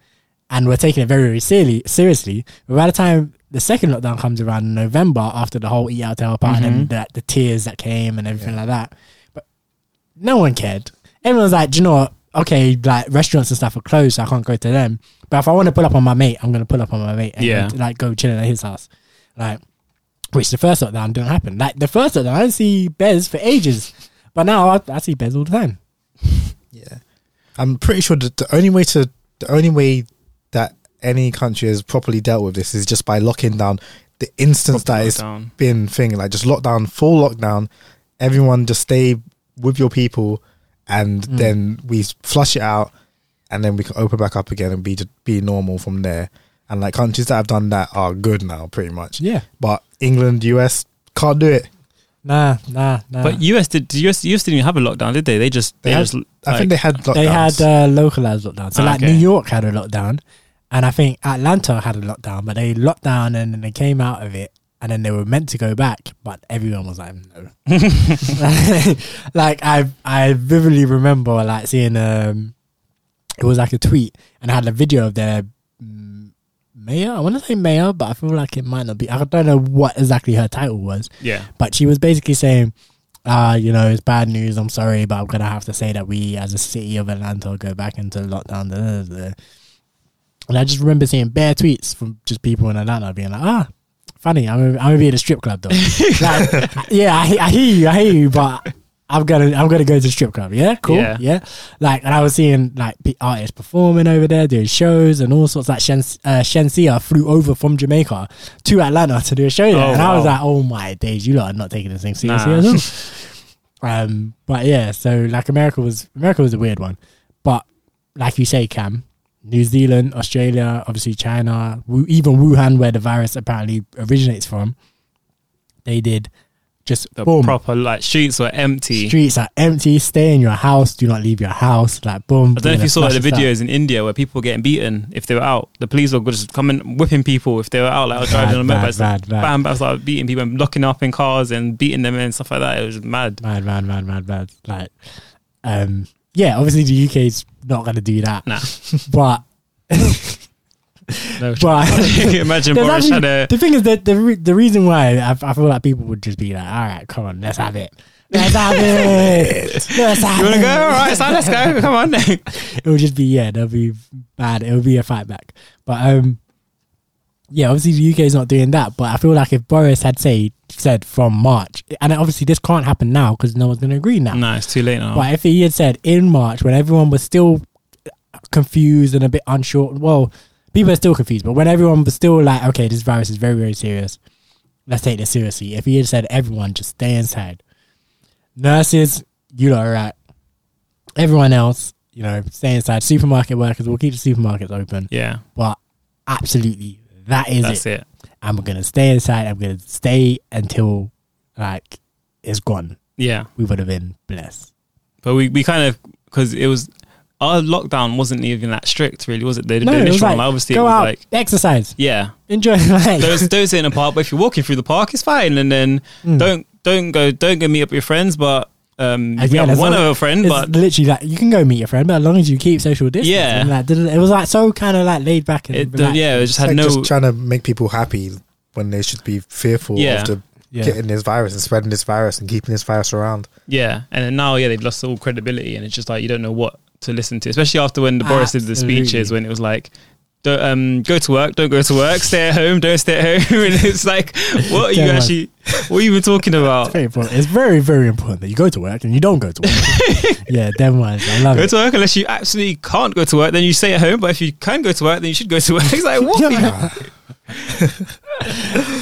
Speaker 1: and we're taking it very, very seriously. Seriously, but by the time the second lockdown comes around in November, after the whole eat out to help out and then
Speaker 3: Mhm.
Speaker 1: the, the tiers that came and everything like that, no one cared. Everyone was like, Do you know what? Okay, like restaurants and stuff are closed, so I can't go to them. But if I want to pull up on my mate, I'm gonna pull up on my mate and
Speaker 3: Yeah.
Speaker 1: like go chilling at his house, like. Which the first lockdown didn't happen. Like the first lockdown, I didn't see Bez for ages, but now I, I see Bez all the time.
Speaker 2: Yeah, I'm pretty sure that the only way to the only way that any country has properly dealt with this is just by locking down the instance that it's
Speaker 3: Lockdown.
Speaker 2: been thing like just lockdown, full lockdown. Everyone just stay with your people, and
Speaker 1: Mm.
Speaker 2: then we flush it out, and then we can open back up again and be be normal from there. And like countries that have done that are good now, pretty much.
Speaker 1: Yeah.
Speaker 2: But England, US can't do it.
Speaker 1: Nah, nah, nah.
Speaker 3: But US did US, US didn't even have a lockdown, did they? They just
Speaker 2: They
Speaker 3: they,
Speaker 2: had-
Speaker 3: just
Speaker 2: I think they had lockdowns.
Speaker 1: they had uh, localized lockdowns. So
Speaker 3: Ah,
Speaker 1: like
Speaker 3: okay.
Speaker 1: New York had a lockdown, and I think Atlanta had a lockdown, but they locked down and then they came out of it, and then they were meant to go back, but everyone was like, no. like I, I vividly remember like seeing um, it was like a tweet and it had a video of their mm, mayor. I want to say mayor, but I feel like it might not be. I don't know what exactly her title was,
Speaker 3: yeah.
Speaker 1: but she was basically saying, uh, you know, it's bad news. I'm sorry, but I'm gonna have to say that we, as a city of Atlanta, go back into lockdown. da, da, da, da." And I just remember seeing bare tweets from just people in Atlanta being like, ah, funny. I'm gonna, I'm gonna be at a strip club though. like, yeah, I, I hear you, I hear you, but I'm gonna, I'm gonna go to the strip club. Yeah, cool.
Speaker 3: Yeah.
Speaker 1: Yeah, like, and I was seeing like artists performing over there, doing shows and all sorts. Like Shen, uh, Shenseea flew over from Jamaica to Atlanta to do a show there,
Speaker 3: Oh,
Speaker 1: and I was like, oh my days, you lot are not taking this thing seriously
Speaker 3: Nah.
Speaker 1: at all. Um, but yeah, so like America was America was a weird one, but like you say, Cam, New Zealand, Australia, obviously China, even Wuhan, where the virus apparently originates from, they did just
Speaker 3: The
Speaker 1: boom.
Speaker 3: proper like streets were empty.
Speaker 1: Streets are empty. Stay in your house. Do not leave your house. Like boom.
Speaker 3: I don't know if you saw like, the videos in India where people were getting beaten if they were out. The police were just coming whipping people if they were out, like driving on a
Speaker 1: Bad,
Speaker 3: motorbike.
Speaker 1: bad, bad.
Speaker 3: Bam, bam, started beating people, and locking up in cars and beating them and stuff like that. It was mad.
Speaker 1: Mad, mad, mad, mad, mad. Like, um, yeah. Obviously, the UK's not gonna do that.
Speaker 3: Nah.
Speaker 1: but
Speaker 3: No,
Speaker 1: but
Speaker 3: imagine Boris
Speaker 1: actually-
Speaker 3: had a
Speaker 1: the thing is that the re- the reason why I, I feel like people would just be like, all right, come on, let's have it. Let's have it. Let's have
Speaker 3: You want to go? All right, so let's go. Come on.
Speaker 1: It would just be yeah, that'll be bad. It would be a fight back. But um, yeah, obviously the UK is not doing that. But I feel like if Boris had say said from March, and obviously this can't happen now because no one's going to agree now.
Speaker 3: no, it's too late now.
Speaker 1: But if he had said in March when everyone was still uh, confused and a bit unsure, well, people are still confused, but when everyone was still like, okay, this virus is very, very serious, let's take this seriously. If he had said, everyone just stay inside, nurses, you lot are right. Everyone else, you know, stay inside. Supermarket workers, we'll keep the supermarkets open,
Speaker 3: yeah,
Speaker 1: but absolutely, that is
Speaker 3: that's
Speaker 1: it.
Speaker 3: it.
Speaker 1: I'm gonna stay inside. I'm gonna stay until like it's gone.
Speaker 3: Yeah,
Speaker 1: We would have been blessed.
Speaker 3: but we, we kind of because it was our lockdown wasn't even that strict, really, was it? The,
Speaker 1: No,
Speaker 3: the
Speaker 1: it was
Speaker 3: initial
Speaker 1: like,
Speaker 3: one, obviously,
Speaker 1: go
Speaker 3: it was
Speaker 1: out,
Speaker 3: like,
Speaker 1: exercise,
Speaker 3: yeah,
Speaker 1: enjoy life.
Speaker 3: don't, don't in a park. But if you're walking through the park, it's fine. And then
Speaker 1: Mm.
Speaker 3: don't don't go don't go meet up with your friends. But um, we
Speaker 1: Again,
Speaker 3: have
Speaker 1: as
Speaker 3: one
Speaker 1: long-
Speaker 3: other friend, but
Speaker 1: literally like you can go meet your friend, but as long as you keep social distance,
Speaker 3: Yeah.
Speaker 1: and, like, didn't- it was like so kind of like laid back and
Speaker 3: it,
Speaker 1: relaxed.
Speaker 3: yeah, it just
Speaker 2: It's
Speaker 3: had
Speaker 2: like
Speaker 3: no.
Speaker 2: just trying to make people happy when they should be fearful
Speaker 3: Yeah.
Speaker 2: of the,
Speaker 1: Yeah.
Speaker 2: getting this virus and spreading this virus and keeping this virus around.
Speaker 3: Yeah, and then now, yeah, they've lost all credibility, and it's just like you don't know what to listen to, especially after when the Boris did the speeches when it was like. Don't, um, go to work. Don't go to work. Stay at home. Don't stay at home. And it's like, what are you
Speaker 1: Damn
Speaker 3: actually? What are you even talking
Speaker 1: It's
Speaker 3: about?
Speaker 1: very important. It's very, very important that you go to work and you don't go to work. yeah, them ones. I love
Speaker 3: Go
Speaker 1: it.
Speaker 3: to work unless you absolutely can't go to work. Then you stay at home. But if you can go to work, then you should go to work. It's like what?
Speaker 1: Yeah.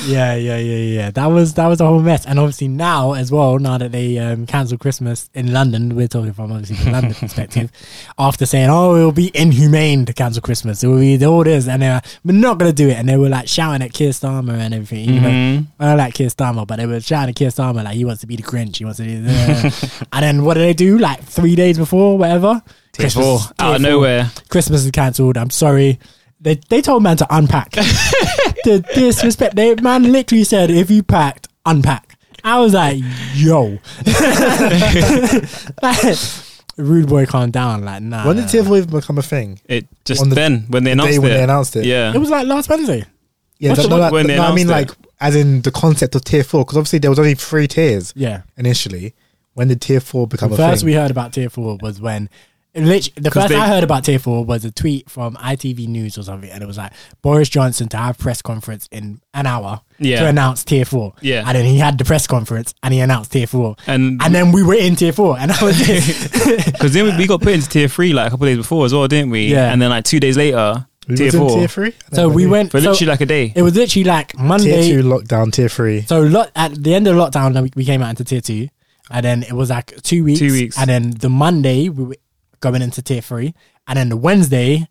Speaker 1: yeah, yeah, yeah, yeah. That was that was a whole mess. And obviously now as well, now that they um, cancelled Christmas in London, we're talking from obviously the London perspective. After saying, "Oh, it will be inhumane to cancel Christmas," it will be all this, and they were, we're not gonna do it. And they were like shouting at Keir Starmer and everything. You know,
Speaker 3: Mhm.
Speaker 1: I don't like Keir Starmer, but they were shouting at Keir Starmer like he wants to be the Grinch. He wants to do this. and then what did they do? Like three days before, whatever. Christmas-
Speaker 3: out of nowhere.
Speaker 1: Christmas is cancelled. I'm sorry. They they told man to unpack. the disrespect. They man literally said if you packed, unpack. I was like, yo. Rude boy, calm down. Like, nah.
Speaker 2: when
Speaker 1: nah,
Speaker 2: did Tier
Speaker 1: nah.
Speaker 2: 4 even become a thing?
Speaker 3: It just
Speaker 2: On the-
Speaker 3: then when they
Speaker 2: The
Speaker 3: announced
Speaker 2: day when
Speaker 3: it.
Speaker 2: they announced it.
Speaker 3: Yeah.
Speaker 1: It was like last Wednesday.
Speaker 2: Yeah,
Speaker 3: What's
Speaker 2: that-
Speaker 3: the-
Speaker 2: no, that-
Speaker 3: when they
Speaker 2: no, I mean
Speaker 3: announced
Speaker 2: like as in the concept of Tier 4 because obviously there was only three tiers
Speaker 1: Yeah.
Speaker 2: initially. When did Tier 4 become
Speaker 1: The
Speaker 2: a
Speaker 1: first
Speaker 2: thing?
Speaker 1: we heard about Tier 4 was when. Literally, the
Speaker 3: 'Cause
Speaker 1: first
Speaker 3: they-
Speaker 1: I heard about Tier 4 was a tweet from ITV News or something, and it was like Boris Johnson to have press conference in an hour
Speaker 3: Yeah.
Speaker 1: to announce Tier 4.
Speaker 3: Yeah.
Speaker 1: And then he had the press conference and he announced Tier 4.
Speaker 3: and
Speaker 1: And then we were in Tier 4, and I was
Speaker 3: because then we- we got put into tier three like a couple days before as well, didn't we?
Speaker 1: Yeah.
Speaker 3: And then like two days later,
Speaker 2: We
Speaker 3: tier
Speaker 2: was in
Speaker 3: four
Speaker 2: Tier 3?
Speaker 1: So we went.
Speaker 3: for
Speaker 1: so
Speaker 3: literally like a day.
Speaker 1: it was literally like Monday.
Speaker 2: Tier 2 lockdown, Tier 3.
Speaker 1: So lot, at the end of lockdown, then we, we came out into tier two, and then it was like two weeks.
Speaker 3: Two weeks.
Speaker 1: and then the Monday we were going into tier three, and then the Wednesday,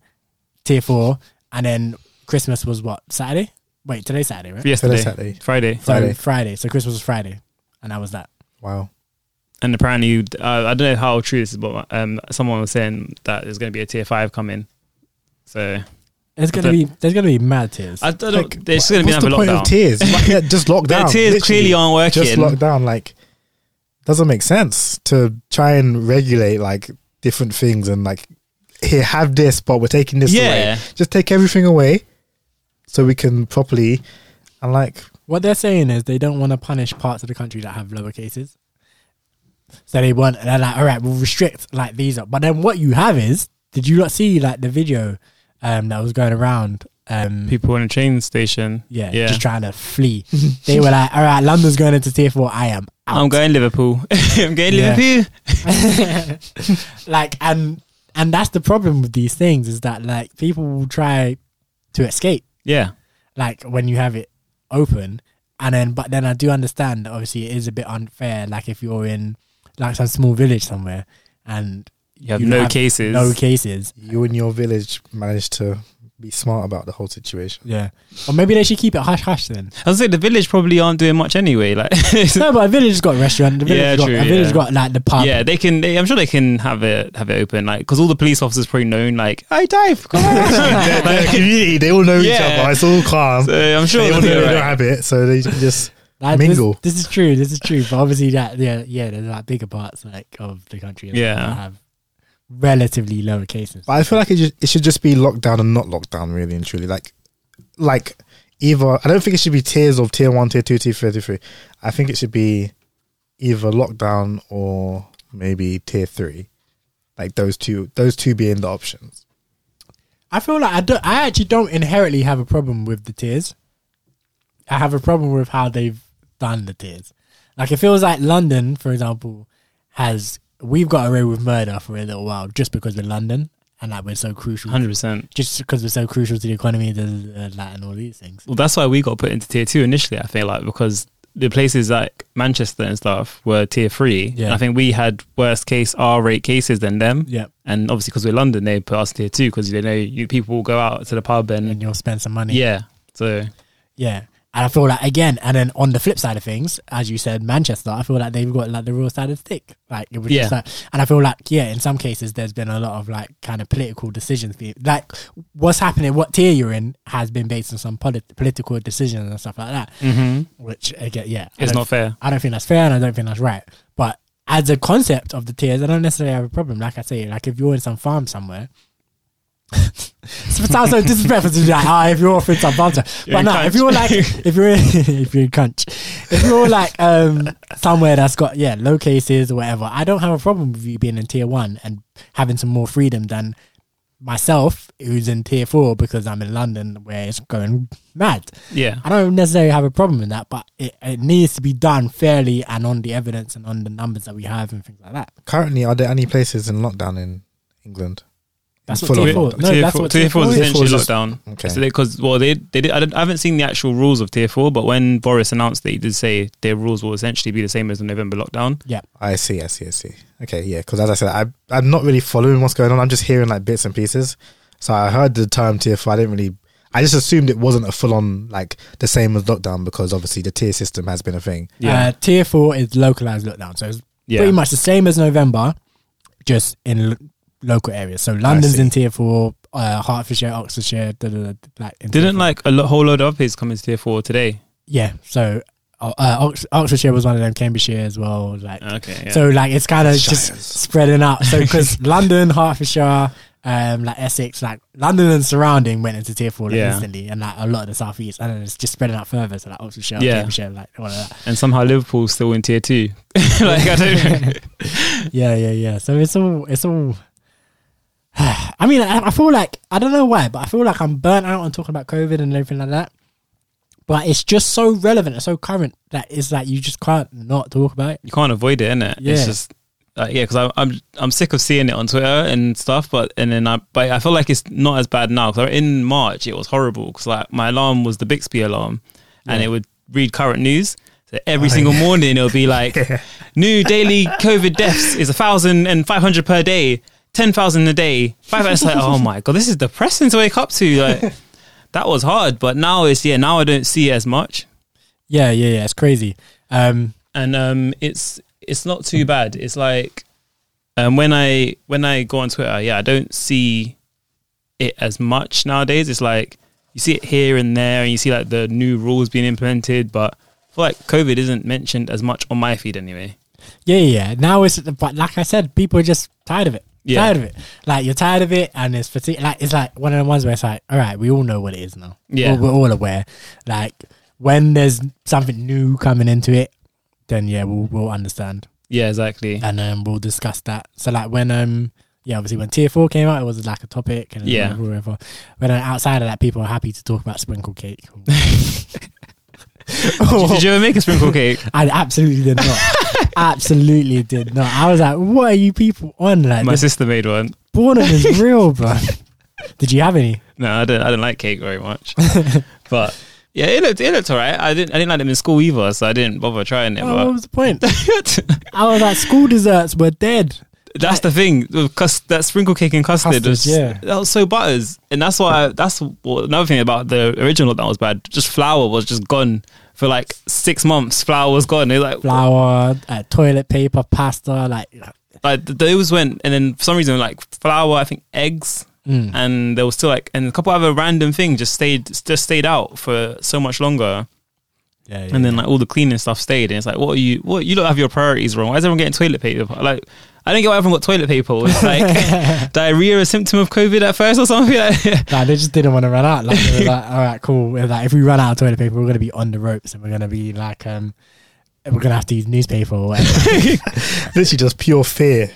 Speaker 1: tier four, and then Christmas was what Saturday? Wait, today's Saturday, right?
Speaker 3: yesterday,
Speaker 2: Saturday.
Speaker 3: Friday,
Speaker 1: So
Speaker 2: Friday.
Speaker 1: Friday. So Christmas was Friday, and that was that.
Speaker 2: Wow.
Speaker 3: and apparently, uh, I don't know how true this is, but um, someone was saying that there's going to be a tier five coming. So
Speaker 1: There's gonna be there's gonna be mad tiers.
Speaker 3: I don't.
Speaker 2: Like,
Speaker 3: there's
Speaker 2: wha-
Speaker 3: going to be
Speaker 2: what's the
Speaker 3: another
Speaker 2: point
Speaker 3: lockdown.
Speaker 2: of tiers? Like, yeah, just lock
Speaker 3: Their
Speaker 2: down.
Speaker 3: tiers
Speaker 2: literally.
Speaker 3: clearly aren't working.
Speaker 2: Just lock down. Like, doesn't make sense to try and regulate like different things and like here have this, but we're taking this
Speaker 3: Yeah.
Speaker 2: away. Just take everything away so we can properly and like
Speaker 1: What they're saying is they don't want to punish parts of the country that have lower cases. So they want they're like, all right, we'll restrict like these up. But then what you have is, did you not see like the video um that was going around? Um
Speaker 3: People in a train station.
Speaker 1: yeah,
Speaker 3: yeah.
Speaker 1: just trying to flee. they were like, all right, London's going into tier four, I am out.
Speaker 3: I'm going Liverpool. I'm going
Speaker 1: Yeah.
Speaker 3: Liverpool.
Speaker 1: like and and that's the problem with these things is that like people will try to escape.
Speaker 3: Yeah.
Speaker 1: like when you have it open and then but then i do understand that obviously it is a bit unfair like if you're in like some small village somewhere and
Speaker 3: You have
Speaker 1: You
Speaker 3: no
Speaker 1: have
Speaker 3: cases.
Speaker 1: no cases
Speaker 2: you and your village managed to be smart about the whole situation.
Speaker 1: yeah or maybe they should keep it hush hush then
Speaker 3: I was say the village probably aren't doing much anyway. Like,
Speaker 1: no but a village has got a restaurant the village
Speaker 3: Yeah,
Speaker 1: has got,
Speaker 3: true,
Speaker 1: a village
Speaker 3: yeah.
Speaker 1: got like the pub
Speaker 3: yeah, they can. They, I'm sure they can have it have it open, like because all the police officers probably known, like, "Hey, Dave, come on."
Speaker 2: Their, their community, they all know each other. It's all calm.
Speaker 3: so I'm sure
Speaker 2: they all know
Speaker 3: be
Speaker 2: they don't have it, so they can just
Speaker 1: Like, this-
Speaker 2: mingle.
Speaker 1: this, is true this is true but obviously that yeah yeah there's like bigger parts like of the country that
Speaker 3: Yeah.
Speaker 1: have relatively lower cases
Speaker 2: But I feel like it, just, it should just be lockdown and not lockdown, really and truly. Like, like either I don't think it should be tiers of tier one, tier two, tier three, tier three. I think it should be either lockdown or maybe tier three. Like those two, those two being the options.
Speaker 1: I feel like I don't. I actually don't inherently have a problem with the tiers. I have a problem with how they've done the tiers. Like it feels like London, for example, has we've got away with murder for a little while just because we're London and like we're so crucial.
Speaker 3: Hundred percent.
Speaker 1: Just because we're so crucial to the economy, and that and all these things.
Speaker 3: Well, that's why we got put into tier two initially. I feel like because the places like Manchester and stuff were tier three.
Speaker 1: Yeah.
Speaker 3: And I think we had worst case R rate cases than them.
Speaker 1: Yeah,
Speaker 3: And obviously, because we're London, they put us tier two because they know you, people will go out to the pub and
Speaker 1: and you'll spend some money.
Speaker 3: yeah. So
Speaker 1: yeah. And I feel like again, and then on the flip side of things, as you said, Manchester, I feel like they've got like the real side of the stick. Like it was just
Speaker 3: Yeah.
Speaker 1: like, and I feel like yeah, in some cases there's been a lot of like kind of political decisions. Like what's happening, what tier you're in, has been based on some polit- political decisions and stuff like that.
Speaker 3: Mm-hmm.
Speaker 1: Which again, yeah,
Speaker 3: It's not fair.
Speaker 1: I don't think that's fair and I don't think that's right. But as a concept of the tiers, I don't necessarily have a problem. Like I say, like if you're in some farm somewhere. It sounds so disrespectful to be like, ah, if you're off in some farm But
Speaker 3: in
Speaker 1: no, if you're like, if you're in, if you're in Cunch, if you're like um somewhere that's got yeah low cases or whatever, I don't have a problem with you being in tier one and having some more freedom than myself, who's in tier four because I'm in London where it's going mad.
Speaker 3: Yeah.
Speaker 1: I don't necessarily have a problem with that, but it, it needs to be done fairly and on the evidence and on the numbers that we have and things like that.
Speaker 2: Currently, are there any places in lockdown in England?
Speaker 1: That's
Speaker 2: In
Speaker 1: what tier four.
Speaker 2: lockdown?
Speaker 1: No,
Speaker 3: tier
Speaker 1: that's
Speaker 3: four,
Speaker 1: what
Speaker 3: tier four is essentially
Speaker 2: four is
Speaker 3: lockdown.
Speaker 2: Okay.
Speaker 3: Because well, they they did. I, don't- I haven't seen the actual rules of tier four, but when Boris announced that he did say their rules will essentially be the same as the November lockdown.
Speaker 2: Yeah, I see, I see, I see. Okay, yeah, because as I said, I, I'm not really following what's going on. I'm just hearing like bits and pieces. So I heard the term tier four. I didn't really. I just assumed it wasn't a full on like the same as lockdown because obviously the tier system has been a thing.
Speaker 3: Yeah,
Speaker 1: Uh, tier four is localized lockdown, so it's
Speaker 3: yeah,
Speaker 1: pretty much the same as November, just in lo- local areas. So London's in tier four, uh, Hertfordshire, Oxfordshire, da, da, da, like
Speaker 3: Didn't like a lo- whole load of updates come into tier four today.
Speaker 1: yeah. So uh, uh, Ox- Oxfordshire was one of them, Cambridgeshire as well. Like
Speaker 3: Okay, yeah.
Speaker 1: so, like it's kind of just spreading out. So because London, Hertfordshire. Um, like Essex, like London and surrounding went into tier four like,
Speaker 3: Yeah.
Speaker 1: instantly, and like a lot of the southeast, and then it's just spreading out further. So like Oxfordshire,
Speaker 3: Yeah.
Speaker 1: Cambridgeshire, like all of that.
Speaker 3: and somehow Liverpool's still in tier two. like I don't.
Speaker 1: Yeah, yeah, yeah. So it's all, it's all. I mean, I, I feel like I don't know why, but I feel like I'm burnt out on talking about COVID and everything like that. But it's just so relevant and so current that it's like you just can't not talk about it.
Speaker 3: you can't avoid it, innit?
Speaker 1: Yeah.
Speaker 3: It's just uh, yeah, because I'm I'm I'm sick of seeing it on Twitter and stuff. But and then I but I feel like it's not as bad now. Because in March it was horrible. Because like my alarm was the Bixby alarm, and it would read current news. So every
Speaker 2: Oh,
Speaker 3: single
Speaker 2: yeah.
Speaker 3: morning it'll be like new daily COVID deaths is a thousand and five hundred per day, ten thousand a day. Five. It's like oh my god, this is depressing to wake up to. Like that was hard. But now it's yeah. Now I don't see it as much.
Speaker 1: Yeah, yeah, yeah. It's crazy. Um,
Speaker 3: and um, it's it's not too bad. It's like um, when I when I go on Twitter, yeah, I don't see it as much nowadays. It's like you see it here and there, and you see like the new rules being implemented, but I feel like COVID isn't mentioned as much on my feed anyway.
Speaker 1: yeah, yeah. yeah. Now it's, but like I said, people are just tired of it.
Speaker 3: Yeah.
Speaker 1: Tired of it. Like you're tired of it, and it's fatigue. Like it's like one of the ones where it's like, all right, we all know what it is now.
Speaker 3: Yeah.
Speaker 1: we're, we're all aware. Like when there's something new coming into it, then yeah, we'll we'll understand.
Speaker 3: Yeah, exactly.
Speaker 1: and um, we'll discuss that. So like when um yeah, obviously when tier four came out, it was like a topic and
Speaker 3: Yeah.
Speaker 1: whatever. But then outside of that, people are happy to talk about sprinkle cake.
Speaker 3: Did you ever make a sprinkle cake?
Speaker 1: I absolutely did not. absolutely did not. I was like, what are you people on? Like
Speaker 3: My sister made one.
Speaker 1: boredom is real, bro. did you have any?
Speaker 3: No, I don't. I don't like cake very much. but yeah, it looked it looked alright. I didn't I didn't like them in school either, so I didn't bother trying it.
Speaker 1: Oh, what was the point? I was like, school desserts were dead.
Speaker 3: That's the thing. cus- that sprinkle cake and custard,
Speaker 1: Custard,
Speaker 3: was,
Speaker 1: yeah.
Speaker 3: that was so butters, and that's why. That's what, another thing about the original that was bad. Just flour was just gone for like six months. Flour was gone. It like
Speaker 1: Flour, uh, toilet paper, pasta, like.
Speaker 3: like th- those went, and then for some reason like flour, I think eggs,
Speaker 1: Mm.
Speaker 3: and there was still like and a couple other random things just stayed just stayed out for so much longer.
Speaker 1: Yeah, yeah,
Speaker 3: and then like all the cleaning stuff stayed, and it's like, what are you? What you don't have your priorities wrong? Why is everyone getting toilet paper? Like, I don't get why everyone got toilet paper. It's like diarrhea a symptom of COVID at first or something. Like,
Speaker 1: Nah, they just didn't want to run out. Like, they were like, all right, cool. Like, if we run out of toilet paper, we're gonna be on the ropes, and we're gonna be like, um, we're gonna have to use newspaper or whatever.
Speaker 2: Literally just pure fear.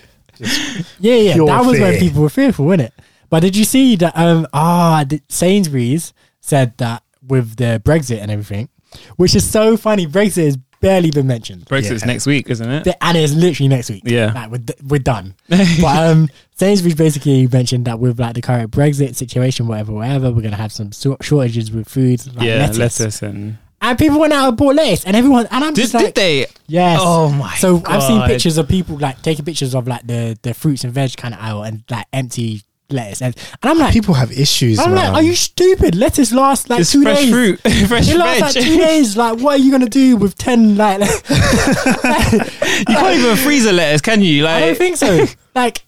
Speaker 1: yeah, yeah,
Speaker 2: Pure
Speaker 1: that was when people were fearful, wasn't it? But did you see that? Um, ah, Sainsbury's said that with the Brexit and everything, which is so funny. Brexit has barely been mentioned,
Speaker 3: Brexit's
Speaker 2: Yeah.
Speaker 3: next week, isn't it?
Speaker 1: The- and it's literally next week.
Speaker 3: Yeah.
Speaker 1: like, we're, d- we're done. but um, Sainsbury's basically mentioned that with like the current Brexit situation, whatever, whatever, we're gonna have some sor- shortages with food, like
Speaker 3: yeah,
Speaker 1: lettuce.
Speaker 3: lettuce and
Speaker 1: and people went out and bought lettuce, and everyone, and I'm
Speaker 3: did,
Speaker 1: just
Speaker 3: did
Speaker 1: like,
Speaker 3: they?
Speaker 1: yes.
Speaker 3: Oh my!
Speaker 1: so I've seen
Speaker 3: God.
Speaker 1: pictures of people like taking pictures of like the the fruits and veg kind of aisle and like empty lettuce, and, and I'm like,
Speaker 2: People have issues.
Speaker 1: I'm like, are you stupid? Lettuce lasts like
Speaker 3: It's
Speaker 1: two
Speaker 3: fresh
Speaker 1: days.
Speaker 3: fruit, fresh
Speaker 1: It lasts like two days. Like, what are you gonna do with ten? Like,
Speaker 3: You can't even freeze a lettuce, can you?
Speaker 1: Like, I don't think so. like,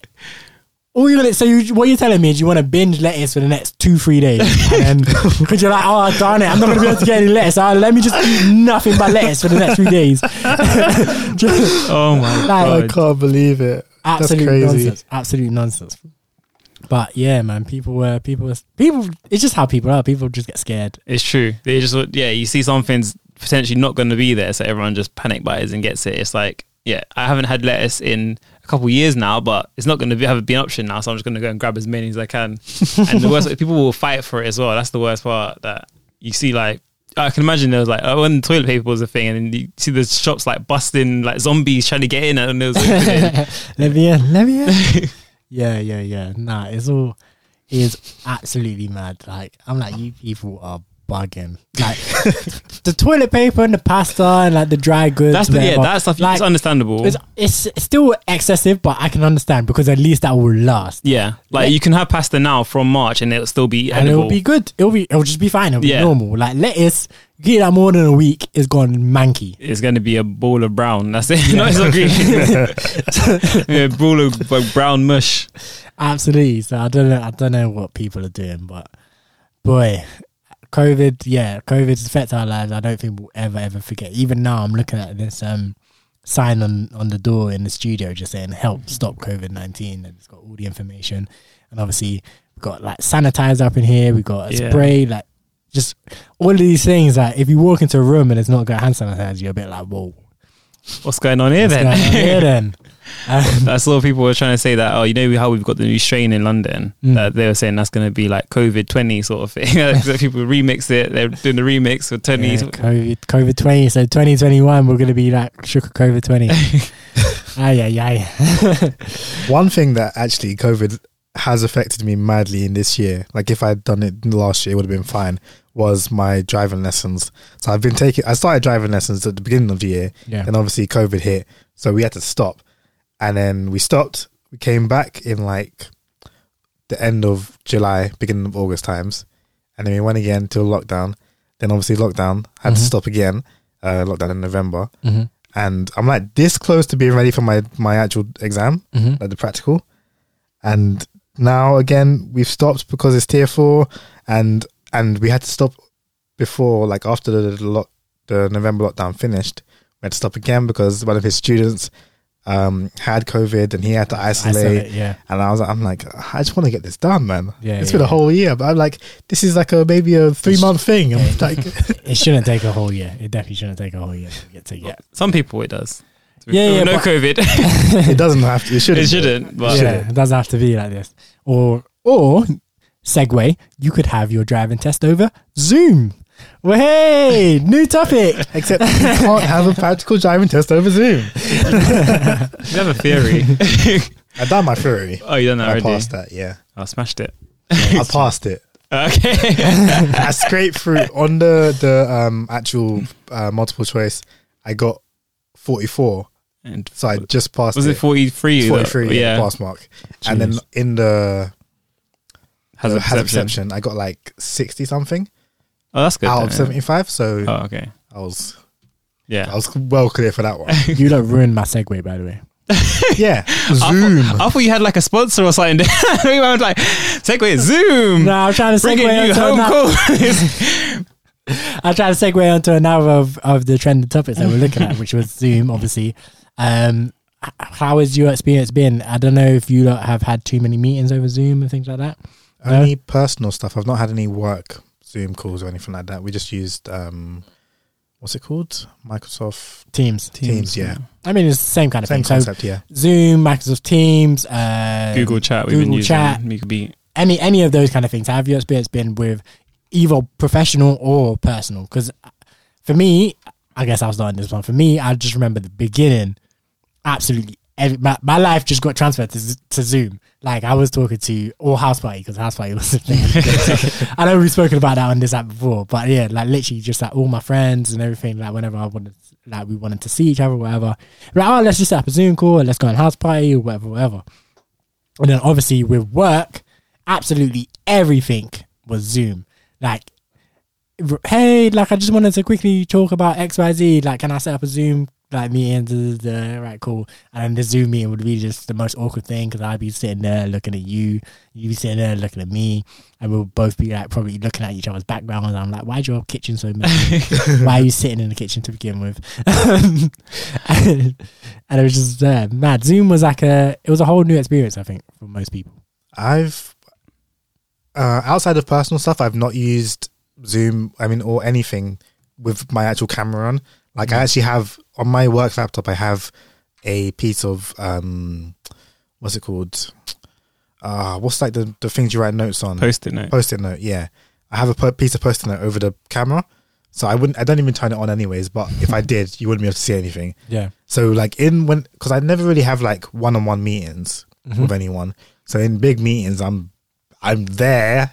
Speaker 1: all you're gonna so you, what you're telling me is you want to binge lettuce for the next two three days, and because you're like, oh darn it, I'm not gonna be able to get any lettuce. Uh, let me just eat nothing but lettuce for the next three days. Just,
Speaker 3: oh my
Speaker 1: like,
Speaker 2: I can't believe it.
Speaker 1: absolute
Speaker 2: crazy.
Speaker 1: nonsense. Absolute nonsense. But yeah, man, people were people were people. It's just how people are. People just get scared.
Speaker 3: It's true. They just yeah, you see something's potentially not going to be there, so everyone just panic buys and gets it. It's like yeah, I haven't had lettuce in a couple of years now, but it's not going to be, have be an option now, so I'm just going to go and grab as many as I can. and the worst, people will fight for it as well. That's the worst part that you see. Like I can imagine there was like oh, when toilet paper was a thing, and then you see the shops like busting like zombies trying to get in, and there was opening.
Speaker 1: let me in. Let me in. Yeah, yeah, yeah. Nah, it's all. It is absolutely mad. Like I'm like, you people are bugging. Like the toilet paper and the pasta and like the dry goods.
Speaker 3: that's the, yeah, that stuff.
Speaker 1: Like,
Speaker 3: it's understandable.
Speaker 1: It's, it's it's still excessive, but I can understand because at least that will last.
Speaker 3: yeah, like
Speaker 1: Yeah.
Speaker 3: you can have pasta now from March, and it'll still be
Speaker 1: And it'll be good. It'll be it'll just be fine. It'll
Speaker 3: Yeah.
Speaker 1: be normal. Like lettuce, you get that more than a week, is gone manky.
Speaker 3: it's going to be a ball of brown. That's it. no, it's not green. yeah, ball of like, brown mush.
Speaker 1: Absolutely. So I don't know. I don't know what people are doing, but boy, COVID. Yeah, COVID's affected our lives. I don't think we'll ever ever forget. Even now, I'm looking at this um sign on on the door in the studio just saying "Help Stop COVID 19 and it's got all the information. And obviously, we've got like sanitizer up in here. We've got a
Speaker 3: Yeah.
Speaker 1: spray. Like just all of these things. Like if you walk into a room and it's not got hand sanitizer, you're a bit like, whoa.
Speaker 3: What's going on here
Speaker 1: what's
Speaker 3: then?
Speaker 1: going on here then? Um,
Speaker 3: I saw people were trying to say that, oh, you know how we've got the new strain in London?
Speaker 1: Mm.
Speaker 3: That they were saying that's going to be like COVID 20 sort of thing. so people remix it. They're doing the remix for 20.
Speaker 1: Yeah, COVID, COVID 20. So 2021, we're going to be like sugar COVID 20. Aye, aye, aye.
Speaker 2: One thing that actually COVID has affected me madly in this year, like if I'd done it last year, it would have been fine, was my driving lessons. So I've been taking, I started driving lessons at the beginning of the year,
Speaker 1: Yeah.
Speaker 2: and obviously COVID hit, so we had to stop. And then we stopped, we came back in like the end of July, beginning of August times, and then we went again till lockdown. Then obviously lockdown, had to
Speaker 1: Mhm.
Speaker 2: stop again, uh, lockdown in November.
Speaker 1: Mm-hmm.
Speaker 2: And I'm like this close to being ready for my, my actual exam
Speaker 1: Mm-hmm.
Speaker 2: like the practical. And now again we've stopped because it's tier four and and we had to stop before like after the the, lock, the November lockdown finished. We had to stop again because one of his students um had COVID and he had to isolate.
Speaker 1: Isolate, yeah.
Speaker 2: And I was like, I'm like, I just want to get this done, man.
Speaker 1: Yeah,
Speaker 2: it's
Speaker 1: yeah,
Speaker 2: been a
Speaker 1: yeah.
Speaker 2: whole year, but I'm like, this is like a maybe a three month thing. I'm
Speaker 1: Yeah.
Speaker 2: like,
Speaker 1: It shouldn't take a whole year. It definitely shouldn't take a whole year to get to get.
Speaker 3: Some people it does.
Speaker 1: Yeah, yeah,
Speaker 3: no COVID.
Speaker 2: it doesn't have to. It shouldn't.
Speaker 3: it shouldn't. But
Speaker 1: yeah, it doesn't have to be like this. Or, or, segue, you could have your driving test over Zoom. Well, hey, new topic.
Speaker 2: Except you can't have a practical driving test over Zoom.
Speaker 3: you have a theory.
Speaker 2: I done my theory.
Speaker 3: oh, you done that
Speaker 2: I
Speaker 3: already?
Speaker 2: passed that. Yeah,
Speaker 3: I smashed it.
Speaker 2: I passed it.
Speaker 3: Okay.
Speaker 2: I scraped through on the the um actual uh, multiple choice. I got forty four,
Speaker 3: and
Speaker 2: so I just passed.
Speaker 3: was it 43?
Speaker 2: Forty three, yeah,
Speaker 3: Yeah.
Speaker 2: pass mark. And then in the
Speaker 3: Has
Speaker 2: the
Speaker 3: a
Speaker 2: hazard
Speaker 3: perception.
Speaker 2: perception, I got like sixty something
Speaker 3: Oh, that's good.
Speaker 2: out
Speaker 3: then,
Speaker 2: of
Speaker 3: yeah.
Speaker 2: seventy five. So
Speaker 3: Oh, okay.
Speaker 2: I was
Speaker 3: Yeah.
Speaker 2: I was well clear for that one.
Speaker 1: You don't ruin my segue, by the way.
Speaker 2: yeah,
Speaker 3: I
Speaker 2: Zoom.
Speaker 3: thought, I thought you had like a sponsor or something. we went like, Segway Zoom.
Speaker 1: No, I'm trying to
Speaker 3: Bringing
Speaker 1: segue
Speaker 3: you
Speaker 1: onto
Speaker 3: home
Speaker 1: another,
Speaker 3: calls.
Speaker 1: I'm trying to segue onto another of, of the trending topics that we're looking at, which was Zoom, obviously. Um, h- how has your experience been? I don't know if you lot have had too many meetings over Zoom and things like that. No?
Speaker 2: Only personal stuff. I've not had any work Zoom calls or anything like that. We just used um, what's it called? Microsoft
Speaker 1: Teams.
Speaker 2: Teams. yeah,
Speaker 1: I mean, it's the same kind of
Speaker 2: same
Speaker 1: thing. So
Speaker 2: concept. Yeah,
Speaker 1: Zoom, Microsoft Teams, uh,
Speaker 3: Google Chat. We've been
Speaker 1: Google
Speaker 3: using.
Speaker 1: Chat.
Speaker 3: We could be.
Speaker 1: any any of those kind of things. Have your experience been with either professional or personal? Because for me, I guess I was not in this one. For me, I just remember the beginning. Absolutely, every, my, my life just got transferred to, to Zoom. Like I was talking to all House Party because House Party was the thing. I know we've spoken about that on this app before, but yeah, like literally just like all my friends and everything. Like whenever I wanted, like we wanted to see each other, whatever. Like oh, let's just set up a Zoom call, or let's go on House Party or whatever, whatever. And then obviously with work, absolutely everything was Zoom. Like, hey, like I just wanted to quickly talk about X Y Z. Like, can I set up a Zoom like meeting? duh, duh, duh, Right, cool. And then the Zoom meeting would be just the most awkward thing because I'd be sitting there looking at you, you'd be sitting there looking at me, and we'll both be like probably looking at each other's backgrounds. And I'm like, why's your kitchen so messy? Why are you sitting in the kitchen to begin with? and, and it was just uh, mad. Zoom was like a, it was a whole new experience, I think, for most people.
Speaker 2: I've uh, outside of personal stuff, I've not used Zoom. I mean, or anything with my actual camera on. Like I actually have on my work laptop, I have a piece of um, what's it called? Uh, what's like the the things you write notes on?
Speaker 3: Post it note.
Speaker 2: Post-it note. Yeah, I have a po- piece of post-it note over the camera, so I wouldn't. I don't even turn it on anyways. But if I did, you wouldn't be able to see anything.
Speaker 1: Yeah.
Speaker 2: So like in when because I never really have like one-on-one meetings with anyone. So in big meetings, I'm I'm there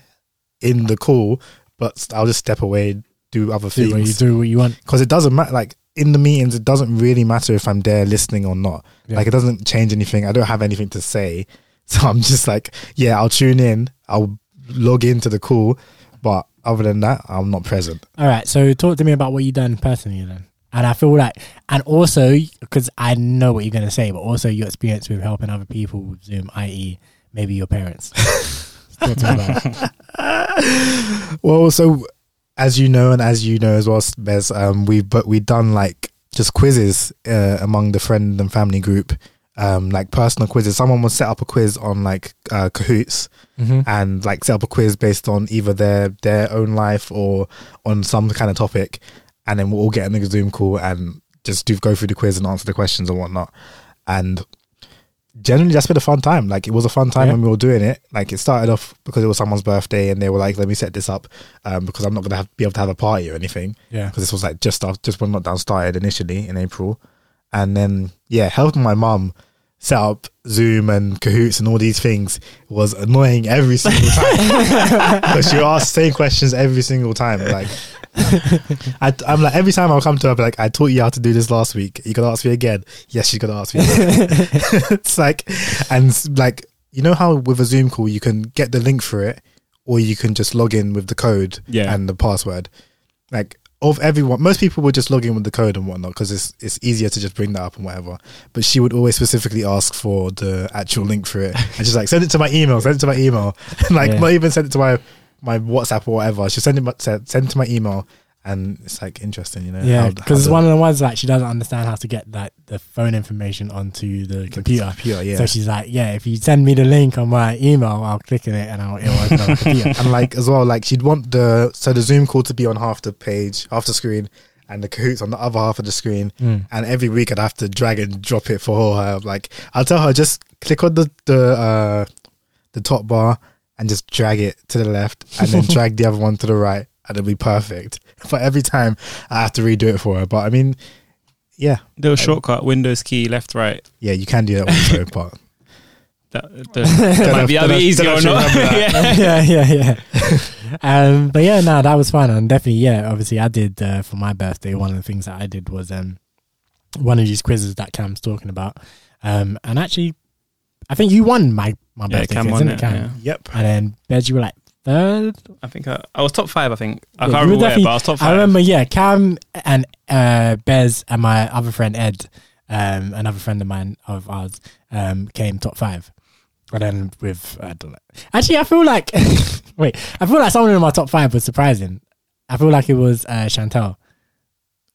Speaker 2: in the call, but I'll just step away, do other
Speaker 1: what you do what you want.
Speaker 2: because it doesn't matter. Like in the meetings, it doesn't really matter if I'm there listening or not.
Speaker 1: Yeah.
Speaker 2: Like it doesn't change anything. I don't have anything to say, so I'm just like, yeah, I'll tune in. I'll log into the call, but other than that, I'm not present.
Speaker 1: All right. So talk to me about what you've done personally then. And I feel like, and also because I know what you're gonna say, but also your experience with helping other people with Zoom, i.e., maybe your parents. talk to me about it.
Speaker 2: Well, so as you know, and as you know as well, Bez, um, we but we've done like just quizzes uh, among the friend and family group, um, like personal quizzes. Someone would set up a quiz on like uh, Kahoots
Speaker 1: Mhm.
Speaker 2: and like set up a quiz based on either their their own life or on some kind of topic, and then we'll all get in a Zoom call and just do go through the quiz and answer the questions and whatnot. And generally, that's been a fun time. Like it was a fun time
Speaker 1: Yeah.
Speaker 2: when we were doing it. Like it started off because it was someone's birthday, and they were like, "Let me set this up," um, because I'm not gonna have, be able to have a party or anything.
Speaker 1: Yeah.
Speaker 2: Because this was like just after, just when lockdown started initially in April, and then yeah, helping my mum set up Zoom and Kahoots and all these things was annoying every single time because she asked the same questions every single time. Like, I, I'm like every time I'll come to her, I'll be like, I taught you how to do this last week. You gonna ask me again? Yes, she's gonna ask me. Again. it's like, and like you know how with a Zoom call you can get the link for it, or you can just log in with the code
Speaker 3: Yeah.
Speaker 2: and the password. Like of everyone, most people would just log in with the code and whatnot because it's it's easier to just bring that up and whatever. But she would always specifically ask for the actual link for it, and she's like, "Send it to my email. Send it to my email." And like,
Speaker 1: Yeah.
Speaker 2: not even send it to my my WhatsApp or whatever. She send it send to my email, and it's like interesting, you know?
Speaker 1: Yeah, because it's one of the ones like she doesn't understand how to get like the phone information onto the computer.
Speaker 2: computer, yeah.
Speaker 1: So she's like, yeah, if you send me the link on my email, I'll click on it and I'll it'll open the computer.
Speaker 2: and like as well, like she'd want the so the Zoom call to be on half the page, half the screen, and the Kahoots on the other half of the screen.
Speaker 1: Mm.
Speaker 2: And every week I'd have to drag and drop it for her. Like I'll tell her just click on the the uh, the top bar and just drag it to the left, and then drag the other one to the right, and it'll be perfect. But every time I have to redo it for her. But I mean, yeah,
Speaker 3: Little shortcut, Windows key, left, right.
Speaker 2: yeah, you can do that also. but
Speaker 3: That, that might be either easy or not.
Speaker 2: if you remember
Speaker 3: yeah.
Speaker 1: yeah, yeah, yeah. um, but yeah, no, that was fun and definitely, yeah. Obviously, I did uh, for my birthday. One of the things that I did was um, one of these quizzes that Cam's talking about, um, and actually, I think you won my my
Speaker 3: Yeah,
Speaker 1: birthday
Speaker 3: Cam
Speaker 1: quiz,
Speaker 3: won it,
Speaker 1: it, Cam?
Speaker 3: yeah.
Speaker 2: yep,
Speaker 1: And then Bez, you were like third.
Speaker 3: I think I, I was top five. I think I
Speaker 1: Yeah,
Speaker 3: can't remember where, but I was top five.
Speaker 1: I remember, yeah, Cam and uh, Bez and my other friend Ed, um, another friend of mine of ours, um, came top five. And then with I don't know. Actually, I feel like wait, I feel like someone in my top five was surprising. I feel like it was uh, Chantel.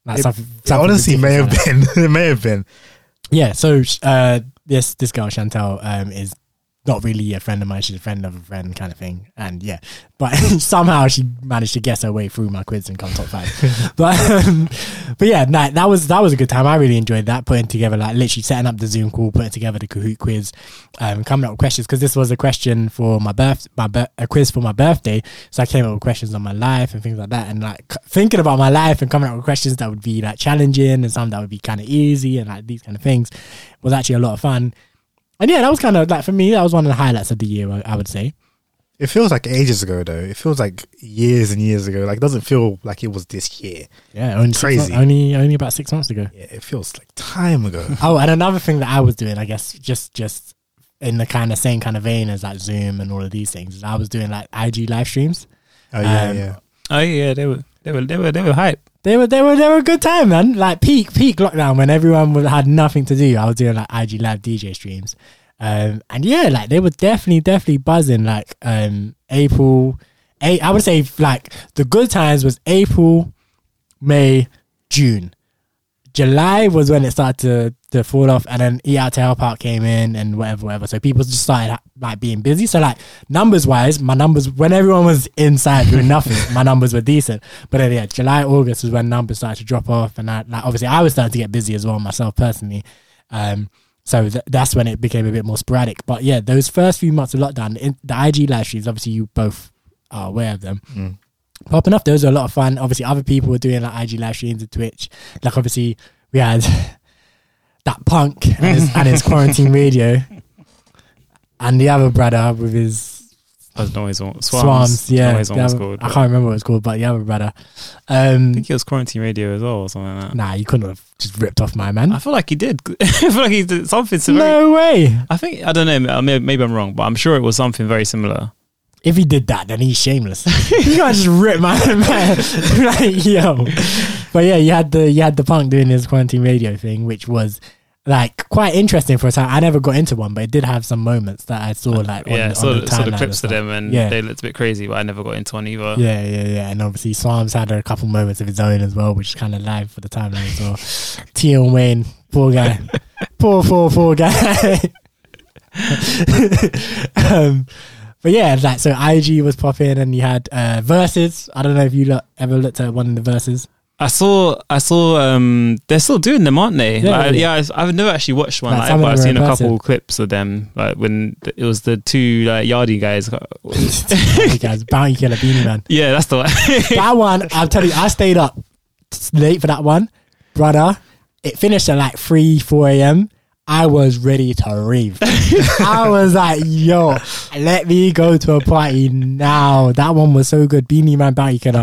Speaker 1: Like
Speaker 2: It-
Speaker 1: something,
Speaker 2: it
Speaker 1: something
Speaker 2: honestly may have been. it may have been.
Speaker 1: Yeah. So uh, this this girl Chantel um, is not really a friend of mine. She's a friend of a friend, kind of thing. And yeah, but somehow she managed to guess her way through my quiz and come top five. but um, but yeah, nah, that was that was a good time. I really enjoyed that putting together like literally setting up the Zoom call, putting together the Kahoot quiz, um, coming up with questions because this was a question for my birth, my bir- a quiz for my birthday. So I came up with questions on my life and things like that, and like c- thinking about my life and coming up with questions that would be like challenging and some that would be kind of easy and like these kind of things was actually a lot of fun. And yeah, that was kind of like for me, that was one of the highlights of the year. I, I would say.
Speaker 2: It feels like ages ago though. It feels like years and years ago. Like it doesn't feel like it was this year.
Speaker 1: Yeah, only
Speaker 2: Crazy.
Speaker 1: months- only only about six months ago.
Speaker 2: Yeah, it feels like time ago.
Speaker 1: Oh, and another thing that I was doing, I guess, just just in the kind of same kind of vein as like Zoom and all of these things. I was doing like IG live streams.
Speaker 2: Oh yeah,
Speaker 1: Um,
Speaker 2: yeah.
Speaker 3: Oh yeah, they were they were they were they were hype.
Speaker 1: They were they were they were a good time, man. Like peak peak lockdown when everyone had nothing to do. I was doing like IG live DJ streams, um, and yeah, like they were definitely definitely buzzing. Like um, April. I would say like the good times was April, May, June. July was when it started to, to fall off, and then Eat Out to Help Out came in and whatever, whatever. So people just started like being busy. So like numbers wise, my numbers when everyone was inside doing nothing, my numbers were decent. But then yeah, July August was when numbers started to drop off, and I, like obviously I was starting to get busy as well myself personally. Um, so th- that's when it became a bit more sporadic. But yeah, those first few months of lockdown, in, the IG live streams, obviously you both are aware of them
Speaker 2: Mm.
Speaker 1: Popping off. Those are a lot of fun. Obviously, other people were doing like IG live streams and Twitch. Like obviously, we had that punk and his, and his quarantine radio, and the other brother with his
Speaker 3: I don't know his own
Speaker 1: swans.
Speaker 3: swans.
Speaker 1: yeah,
Speaker 3: Don't know his
Speaker 1: the other-
Speaker 3: called.
Speaker 1: I can't remember what it's called, but the other brother. Um,
Speaker 3: I think it was quarantine radio as well or something like that.
Speaker 1: nah, you couldn't have just ripped off my man.
Speaker 3: I feel like he did. I feel like he did something similar.
Speaker 1: No way.
Speaker 3: I think I don't know. Maybe, maybe I'm wrong, but I'm sure it was something very similar.
Speaker 1: If he did that, then he's shameless. you can't just rip my man. like, yo. But yeah, you had the you had the punk doing his quarantine radio thing, which was like quite interesting for a time. I never got into one, but it did have some moments that I saw like on,
Speaker 3: yeah,
Speaker 1: on
Speaker 3: saw,
Speaker 1: the,
Speaker 3: saw the clips of them, and
Speaker 1: Yeah.
Speaker 3: they looked a bit crazy, but I never got into one either.
Speaker 1: Yeah, yeah, yeah. And obviously Swarmz had a couple moments of his own as well, which is kind of live for the timeline as well. Tion Wayne, poor guy. poor, poor, poor guy. um, but yeah, like so IG was popping and you had uh Verzuz. I don't know if you look, ever looked at one of the Verzuz.
Speaker 3: I saw, I saw. Um, they're still doing them, aren't they?
Speaker 1: Yeah,
Speaker 3: Like,
Speaker 1: yeah.
Speaker 3: yeah. I've, I've never actually watched one,
Speaker 1: Like,
Speaker 3: like, but I've seen a
Speaker 1: impressive.
Speaker 3: couple clips of them. Like when it was the two like Yardie guys.
Speaker 1: guys, Bounty Killer Beenie Man.
Speaker 3: yeah, that's the one.
Speaker 1: that one, I'll tell you, I stayed up late for that one, brother. It finished at like three, four a.m. I was ready to rave. I was like, "Yo, let me go to a party now." That one was so good. Beenie Man, Bounty Killer.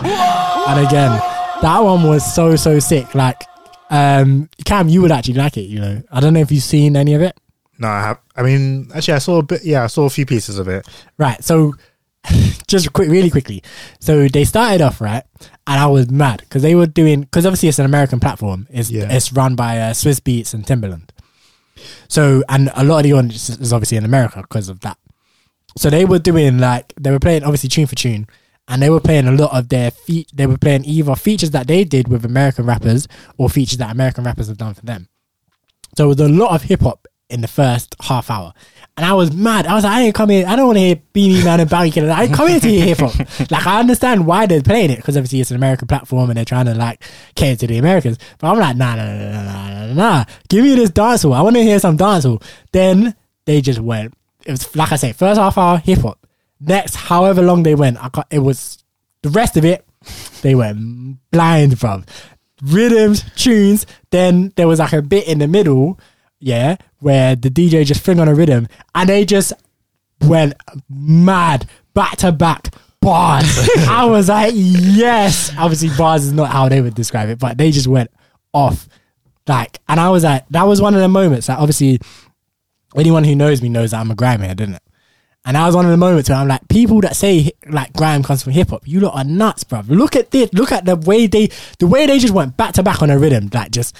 Speaker 1: and again, that one was so so sick. Like, um, Cam, you would actually like it. You know, I don't know if you've seen any of it.
Speaker 2: No, I have. I mean, actually, I saw a bit. Yeah, I saw a few pieces of it.
Speaker 1: Right. So, just quick, really quickly. So they started off right, and I was mad because they were doing because obviously it's an American platform. It's
Speaker 2: Yeah.
Speaker 1: it's run by uh, Swizz Beatz and Timbaland. So and a lot of the audience is obviously in America because of that. So they were doing like they were playing obviously tune for tune, and they were playing a lot of their feat. They were playing either features that they did with American rappers or features that American rappers have done for them. So there was a lot of hip hop in the first half hour. And I was mad. I was like, I ain't come here. I don't want to hear Beenie Man and Bounty Killer. I ain't come here to hear hip hop. like, I understand why they're playing it because obviously it's an American platform and they're trying to like cater to the Americans. But I'm like, nah, nah, nah, nah, nah, nah, nah. Give me this dancehall. I want to hear some dancehall. Then they just went. It was like I say, first half hour hip hop. Next, however long they went, I got it was the rest of it. They went blind, bruv. Rhythms, tunes. Then there was like a bit in the middle, yeah, where the DJ just fling on a rhythm, and they just went mad back to back bars. I was like, yes. Obviously, bars is not how they would describe it, but they just went off. Like, and I was like, that was one of the moments that obviously anyone who knows me knows that I'm a grime head, didn't it? And I was one of the moments where I'm like, people that say like grime comes from hip hop, you lot are nuts, bro. Look at this. Look at the way they, the way they just went back to back on a rhythm. Like just,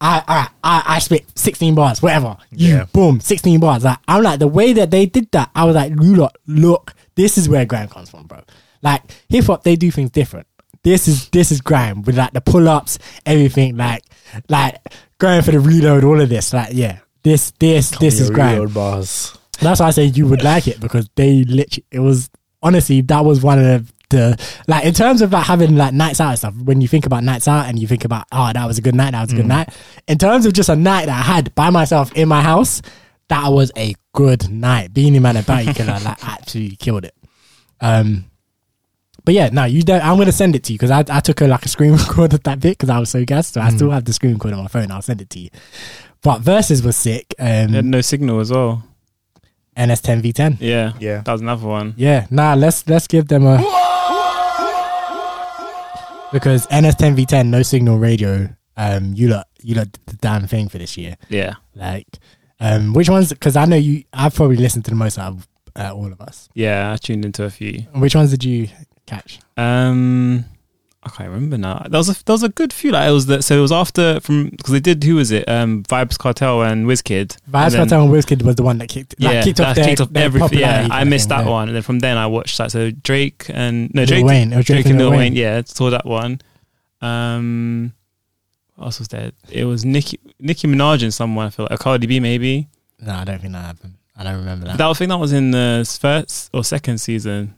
Speaker 1: I, I, I, I spit 16 bars, whatever. You,
Speaker 2: Yeah.
Speaker 1: boom, 16 bars. Like I'm like the way that they did that. I was like, you lot, look, this is where grime comes from, bro. Like hip hop, they do things different. This is this is grime with like the pull ups, everything. Like, like going for the reload, all of this. Like, yeah, this, this, this is grime.
Speaker 2: bars.
Speaker 1: That's why I say you would like it because they literally it was honestly that was one of the, the like in terms of like having like nights out and stuff. When you think about nights out and you think about oh that was a good night, that was a good night. In terms of just a night that I had by myself in my house, that was a good night. Beenie Man and Bounty Killer like absolutely killed it. Um, but yeah, no, you don't. I'm gonna send it to you because I, I took a like a screen record of that bit because I was so gassed. So I still have the screen record on my phone. I'll send it to you. But Verzuz was sick. Um,
Speaker 3: no signal as well.
Speaker 1: NS10 V10.
Speaker 3: Yeah,
Speaker 2: Yeah.
Speaker 3: that was another one.
Speaker 1: Yeah, nah, let's let's give them a because NS10 V10 no signal radio. Um, you lot, you lot did the damn thing for this year.
Speaker 3: Yeah.
Speaker 1: Like, um, which ones? Because I know you. I've probably listened to the most out of uh, all of us.
Speaker 3: Yeah, I tuned into a few.
Speaker 1: Which ones did you catch?
Speaker 3: Um, I can't remember now. There was a there was a good few. Like it was that. So it was after from because they did. Who was it? Um, Vybz Kartel and Wizkid.
Speaker 1: Vibes
Speaker 3: then-
Speaker 1: Cartel and Wizkid was the one that kicked, like,
Speaker 3: yeah,
Speaker 1: kicked off their,
Speaker 3: kicked off everything. Yeah, I missed that
Speaker 1: yeah.
Speaker 3: one, and then from then I watched that. so Drake and no
Speaker 1: Lil
Speaker 3: Drake,
Speaker 1: Wayne. It was
Speaker 3: Drake, and Lil Wayne.
Speaker 1: Wayne.
Speaker 3: Yeah, saw that one. Um, what else was there? It was Nicki Nicki Minaj and someone. I feel like Cardi B maybe.
Speaker 1: No, I don't think that happened. I don't remember that.
Speaker 3: That I think that was in the first or second season.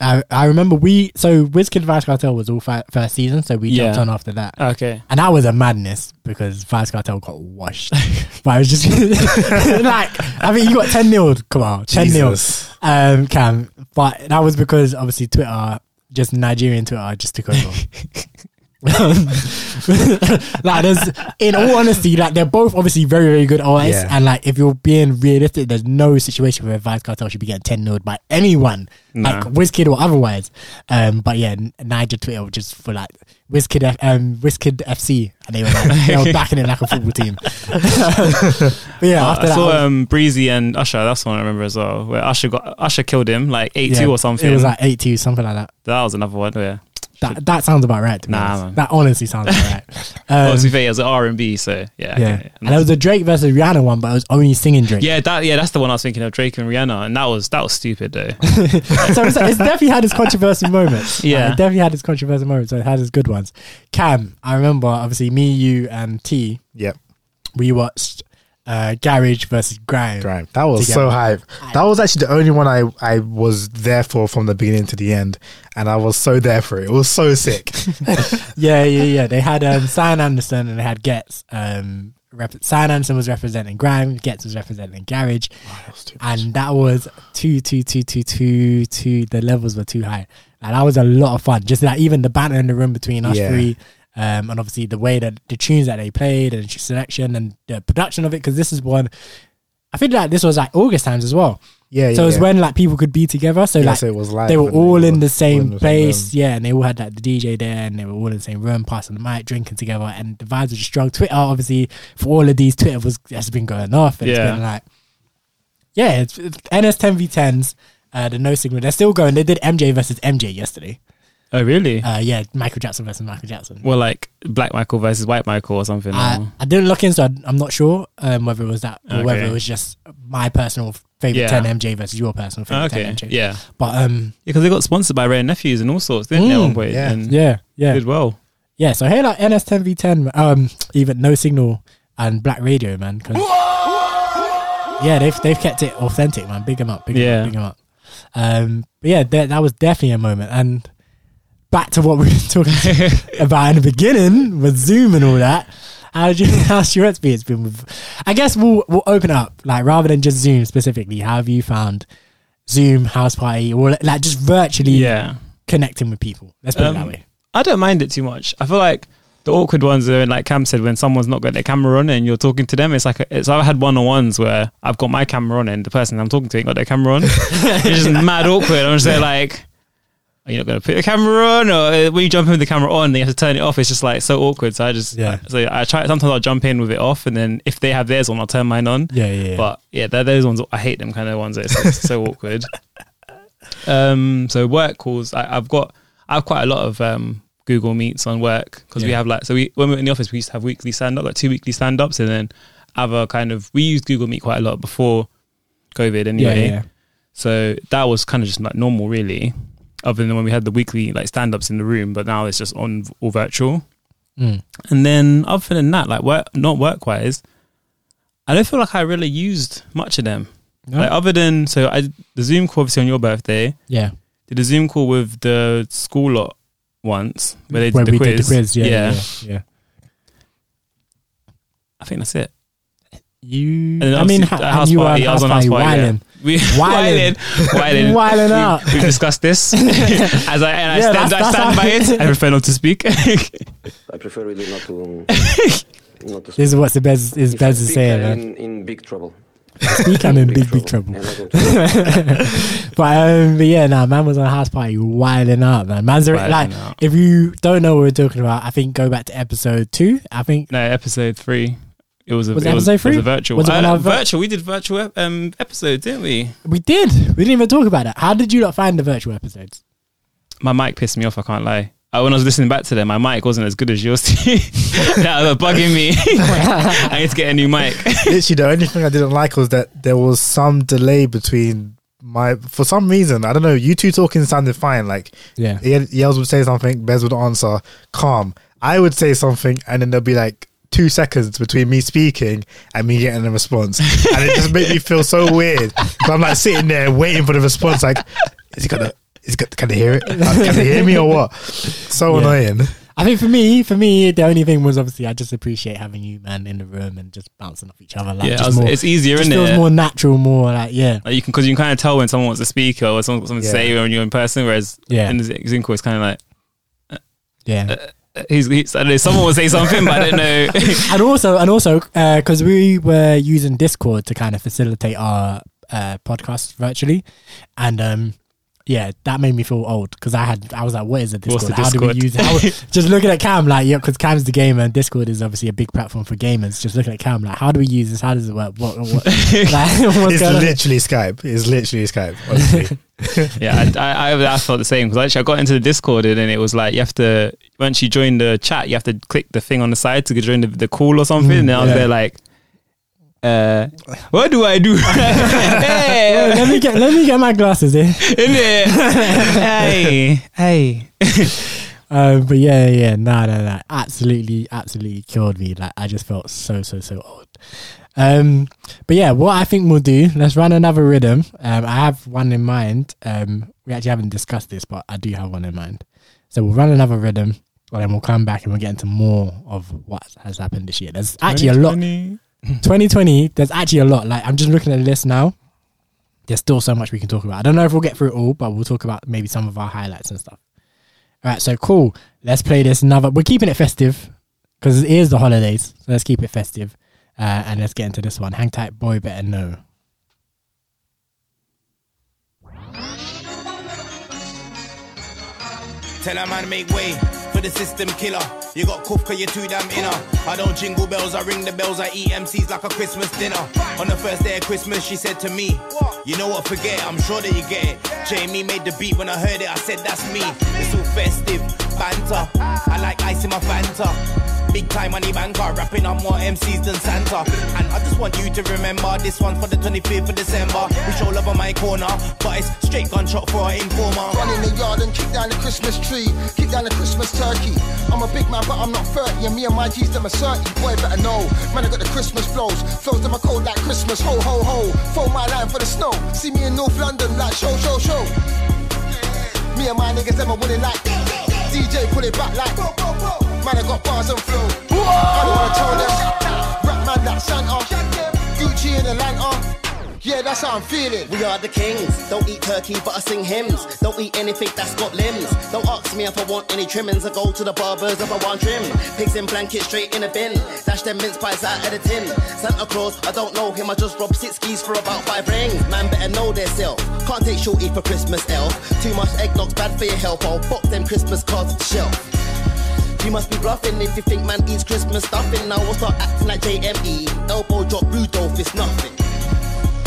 Speaker 1: I, I remember we so Wizkid Vybz Kartel was all fi- first season, so we jumped
Speaker 3: Yeah.
Speaker 1: on after that,
Speaker 3: Okay.
Speaker 1: and that was a madness because Vybz Kartel got washed. but I was just like, I mean, you got ten nil. Come on, ten 0
Speaker 2: Jesus.
Speaker 1: um, Cam. But that was because obviously Twitter, just Nigerian Twitter, just took over. like, there's, in all honesty, like they're both obviously very, very good artists,
Speaker 2: Yeah.
Speaker 1: and like if you're being realistic, there's no situation where Vybz Kartel should be getting ten 0 by anyone,
Speaker 3: Nah.
Speaker 1: like Wizkid or otherwise. Um, but yeah, Niger Twitter just for like Wizkid, F- um, Wizkid FC, and they were like, they were backing it like a football team. but yeah,
Speaker 3: Uh,
Speaker 1: after
Speaker 3: I
Speaker 1: that,
Speaker 3: saw
Speaker 1: was-
Speaker 3: um, Breezy and Usher. That's one I remember as well. Where Usher got Usher killed him like eight
Speaker 1: yeah,
Speaker 3: two or something.
Speaker 1: It was like eight two, something like that.
Speaker 3: that was another one. Yeah.
Speaker 1: That that sounds about right. To me.
Speaker 3: Nah, man.
Speaker 1: that honestly sounds about right.
Speaker 3: well,
Speaker 1: Um,
Speaker 3: to be fair, it was R and B. So yeah.
Speaker 1: yeah,
Speaker 3: okay.
Speaker 1: and there was a Drake versus Rihanna one, but it was only singing Drake.
Speaker 3: Yeah, that yeah, that's the one I was thinking of, Drake and Rihanna, and that was that was stupid though.
Speaker 1: so it's, it's definitely had its controversial moments.
Speaker 3: Yeah.
Speaker 1: Like, it definitely had its controversial moments. So it had its good ones. Cam, I remember obviously me, you, and T.
Speaker 2: Yep.
Speaker 1: We watched uh, Garage versus Grime.
Speaker 2: Grime. That was
Speaker 1: Together.
Speaker 2: so hype. That was actually the only one I, I was there for from the beginning to the end. And I was so there for it. It was so sick.
Speaker 1: Yeah, yeah, yeah. They had um, Sian Anderson and they had Getz. Um, rep- Sian Anderson was representing Grime. Getz was representing Garage. and that was two, two, two, two, two, two. The levels were too high. And that was a lot of fun. Just like even the banter in the room between us
Speaker 2: Yeah.
Speaker 1: three, um, and obviously the way that the tunes that they played and the selection and the production of it. Because this is one, I feel like this was like August times as well.
Speaker 2: Yeah, yeah.
Speaker 1: so it was
Speaker 2: yeah.
Speaker 1: when like people could be together. So
Speaker 2: Yeah,
Speaker 1: like
Speaker 2: it was live
Speaker 1: they were
Speaker 2: when
Speaker 1: all in the same
Speaker 2: in
Speaker 1: place,
Speaker 2: room.
Speaker 1: yeah, and they all had like the DJ there, and they were all in the same room, passing the mic, drinking together, and the vibes were just strong. Twitter, obviously, for all of these, Twitter was has been going off, and
Speaker 3: Yeah.
Speaker 1: it's been like, yeah, it's, it's NS10 v10s, uh, the no signal, they're still going. They did MJ versus MJ yesterday.
Speaker 3: Oh really?
Speaker 1: Uh, yeah, Michael Jackson versus Michael Jackson.
Speaker 3: well, like Black Michael versus White Michael or something.
Speaker 1: I,
Speaker 3: or-
Speaker 1: I didn't look into. it. I'm not sure um, whether it was that or whether it was just my personal favorite
Speaker 3: Yeah.
Speaker 1: 10 MJ versus your personal favorite
Speaker 3: okay.
Speaker 1: 10 MJ.
Speaker 3: Yeah.
Speaker 1: But um,
Speaker 3: Because they got sponsored by Wray and Nephews and all sorts, didn't they? At
Speaker 1: Mm,
Speaker 3: one point,
Speaker 2: yeah.
Speaker 3: and
Speaker 1: yeah, yeah.
Speaker 3: did well.
Speaker 1: Yeah, so hey, like NS10v10, um, even No Signal and Black Radio, man. 'cause- yeah, they've they've kept it authentic, man. Big them up, big 'em
Speaker 3: Yeah.
Speaker 1: up, big 'em up. Um, but yeah, that, that was definitely a moment. And back to what we were talking about in the beginning with Zoom and all that. How did you, how's your experience been with? I guess we'll we'll open up like rather than just Zoom specifically. How have you found Zoom house party or like just virtually
Speaker 3: Yeah.
Speaker 1: connecting with people? Let's put it that
Speaker 3: Um,
Speaker 1: way.
Speaker 3: I don't mind it too much. I feel like the awkward ones are in. like Cam said when someone's not got their camera on and you're talking to them. It's like a, it's I've had one on ones where I've got my camera on and the person I'm talking to ain't got their camera on. it's just mad awkward. I'm just there like, are you not going to put the camera on? Or uh, when you jump in with the camera on, then you have to turn it off. It's just like so awkward. So I just
Speaker 1: Yeah.
Speaker 3: So I try. Sometimes I'll jump in with it off, and then if they have theirs on, I'll turn mine on.
Speaker 1: Yeah, yeah, yeah.
Speaker 3: But yeah, those ones. I hate them kind of ones. It's, it's so awkward. Um, so work calls. I, I've got. I have quite a lot of um Google Meets on work because we have like so we when we are in the office we used to have weekly stand up like two weekly stand ups and then other kind of we used Google Meet quite a lot before COVID anyway.
Speaker 1: yeah, yeah.
Speaker 3: So that was kind of just like normal really, other than when we had the weekly like stand ups in the room. But now it's just on all virtual.
Speaker 1: Mm.
Speaker 3: And then other than that, like work, not work wise, I don't feel like I really used much of them.
Speaker 1: No?
Speaker 3: Like other than so, I the Zoom call obviously on your birthday.
Speaker 1: yeah.
Speaker 3: Did a Zoom call with the school lot once where they did,
Speaker 1: Where
Speaker 3: the, quiz.
Speaker 1: did the quiz, yeah, yeah. yeah.
Speaker 3: I think that's it.
Speaker 1: You, I mean, ha- and
Speaker 3: house
Speaker 1: you were
Speaker 3: party,
Speaker 1: on
Speaker 3: I was
Speaker 1: house
Speaker 3: on house
Speaker 1: party,
Speaker 3: party, yeah.
Speaker 1: Whiling.
Speaker 3: We
Speaker 1: Whiling.
Speaker 3: whiling, whiling,
Speaker 1: Whiling out.
Speaker 3: We, have discussed this, as I and I stand,
Speaker 1: that's-
Speaker 3: I stand by it. I prefer not to speak.
Speaker 5: I prefer really not to not to
Speaker 1: This is what the best is
Speaker 5: best I
Speaker 1: Bez is saying,
Speaker 5: I'm
Speaker 1: man.
Speaker 5: in, in big trouble.
Speaker 1: Speak, I'm in big, big trouble. but um, but yeah, nah, man was on a house party wilding out, man. Man's already- like,
Speaker 3: out.
Speaker 1: if you don't know what we're talking about, I think go back to episode two. I think
Speaker 3: No, episode three. It was a
Speaker 1: Was it
Speaker 3: it was,
Speaker 1: episode
Speaker 3: it was a virtual.
Speaker 1: Was it
Speaker 3: Uh,
Speaker 1: of our vir-
Speaker 3: virtual. We did virtual um episode, didn't we?
Speaker 1: we did. We didn't even talk about that. How did you not find the virtual episodes?
Speaker 3: My mic pissed me off. I can't lie. Uh, when I was listening back to them, my mic wasn't as good as yours. that was bugging me. I need to get a new mic.
Speaker 2: Literally, the only thing I didn't like was that there was some delay between my. For some reason, I don't know. You two talking sounded fine. Like
Speaker 1: Yeah.
Speaker 2: Ye- Yels would say something, Bez would answer, calm. I would say something, and then they'll be like two seconds between me speaking and me getting a response, and it just made me feel so weird. 'Cause I'm like sitting there waiting for the response. Like, is he gonna? Is he gonna, can they hear it? Uh, Can they hear me or what? So
Speaker 1: Yeah.
Speaker 2: annoying.
Speaker 1: I think for me, for me, the only thing was obviously I just appreciate having you, man, in the room and just bouncing off each other. Like,
Speaker 3: yeah,
Speaker 1: just
Speaker 3: was-
Speaker 1: more,
Speaker 3: it's easier,
Speaker 1: just
Speaker 3: isn't
Speaker 1: feels
Speaker 3: it?
Speaker 1: more natural, more like yeah,
Speaker 3: Like you can because you can kind of tell when someone wants to speak or someone got something
Speaker 2: Yeah.
Speaker 3: to say when you're in person. Whereas
Speaker 1: Yeah.
Speaker 3: in the Zoom call, it's kind of like
Speaker 1: yeah.
Speaker 3: uh, he's, he's I don't know, someone will say something, but I don't know.
Speaker 1: and also, and also, because we were using Discord to kind of facilitate our uh, podcast virtually, and um, yeah, that made me feel old because I had, I was like, what is a Discord?
Speaker 3: What's the
Speaker 1: How do we use it? How, just looking at Cam, like, yeah, because Cam's the gamer, and Discord is obviously a big platform for gamers. Just looking at Cam, like, how do we use this? How does it work? What, what like,
Speaker 2: It's
Speaker 1: going on?
Speaker 2: literally Skype. It's literally Skype. Honestly.
Speaker 3: yeah, I, I, I, I felt the same because actually I got into the Discord and then it was like you have to once you join the chat, you have to click the thing on the side to join the, the call or something. and I was
Speaker 1: yeah.
Speaker 3: there like, uh, what do I do?
Speaker 1: Well,
Speaker 3: hey,
Speaker 1: let me get, let me get my glasses here.
Speaker 3: innit? hey, hey.
Speaker 1: Um, but yeah, yeah, yeah, no, no, no, absolutely, absolutely killed me. Like I just felt so, so, so old. Um, but yeah, what I think we'll do, let's run another rhythm. Um, I have one in mind. Um, we actually haven't discussed this, but I do have one in mind. So we'll run another rhythm, and then we'll come back and we'll get into more of what has happened this year. There's actually a lot. 2020, there's actually a lot. Like I'm just looking at the list now. There's still so much we can talk about. I don't know if we'll get through it all, but we'll talk about maybe some of our highlights and stuff. All right, so cool. Let's play this another. We're keeping it festive because it is the holidays. So let's keep it festive. Uh, and let's get into this one. Hang tight, boy, better know.
Speaker 5: Tell a man make way for the system killer. You got cuff you're too damn inner. I don't jingle bells, I ring the bells, I eat MCs like a Christmas dinner. On the first day of Christmas, she said to me, You know what, forget it, I'm sure that you get it. Jamie made the beat when I heard it, I said that's me. It's all festive, banter. I like ice in my Fanta. Big time money banker, rapping on more MCs than Santa. And I just want you to remember this one for the 25th of December. We show love on my corner, but it's straight gunshot for our informer.
Speaker 6: Run in the yard and kick down the Christmas tree, kick down the Christmas turkey. I'm a big man, but I'm not 30, and me and my G's them are 30. Boy, better know. Man, I got the Christmas flows, flows them are cold like Christmas. Ho, ho, ho. Phone my line for the snow. See me in North London, like show, show, show. Me and my niggas, them are winning like DJ, pull it back like. Man, I got bars and flow. I don't wanna tell them. Rap man, that Santa. Gucci in Atlanta. Yeah, that's how I'm feeling.
Speaker 7: We are the kings. Don't eat turkey, but I sing hymns. Don't eat anything that's got limbs. Don't ask me if I want any trimmings. I go to the barbers if I want trim. Pigs in blankets straight in a bin. Dash them mince pies out of the tin. Santa Claus, I don't know him. I just robbed six skis for about five rings. Man better know their self. Can't take shorty for Christmas elf. Too much eggnog's bad for your health. I'll box them Christmas cards off the shelf. You must be bluffing if you think man eats Christmas stuffing. Now we'll start acting like JME. Elbow drop, Rudolph, it's nothing.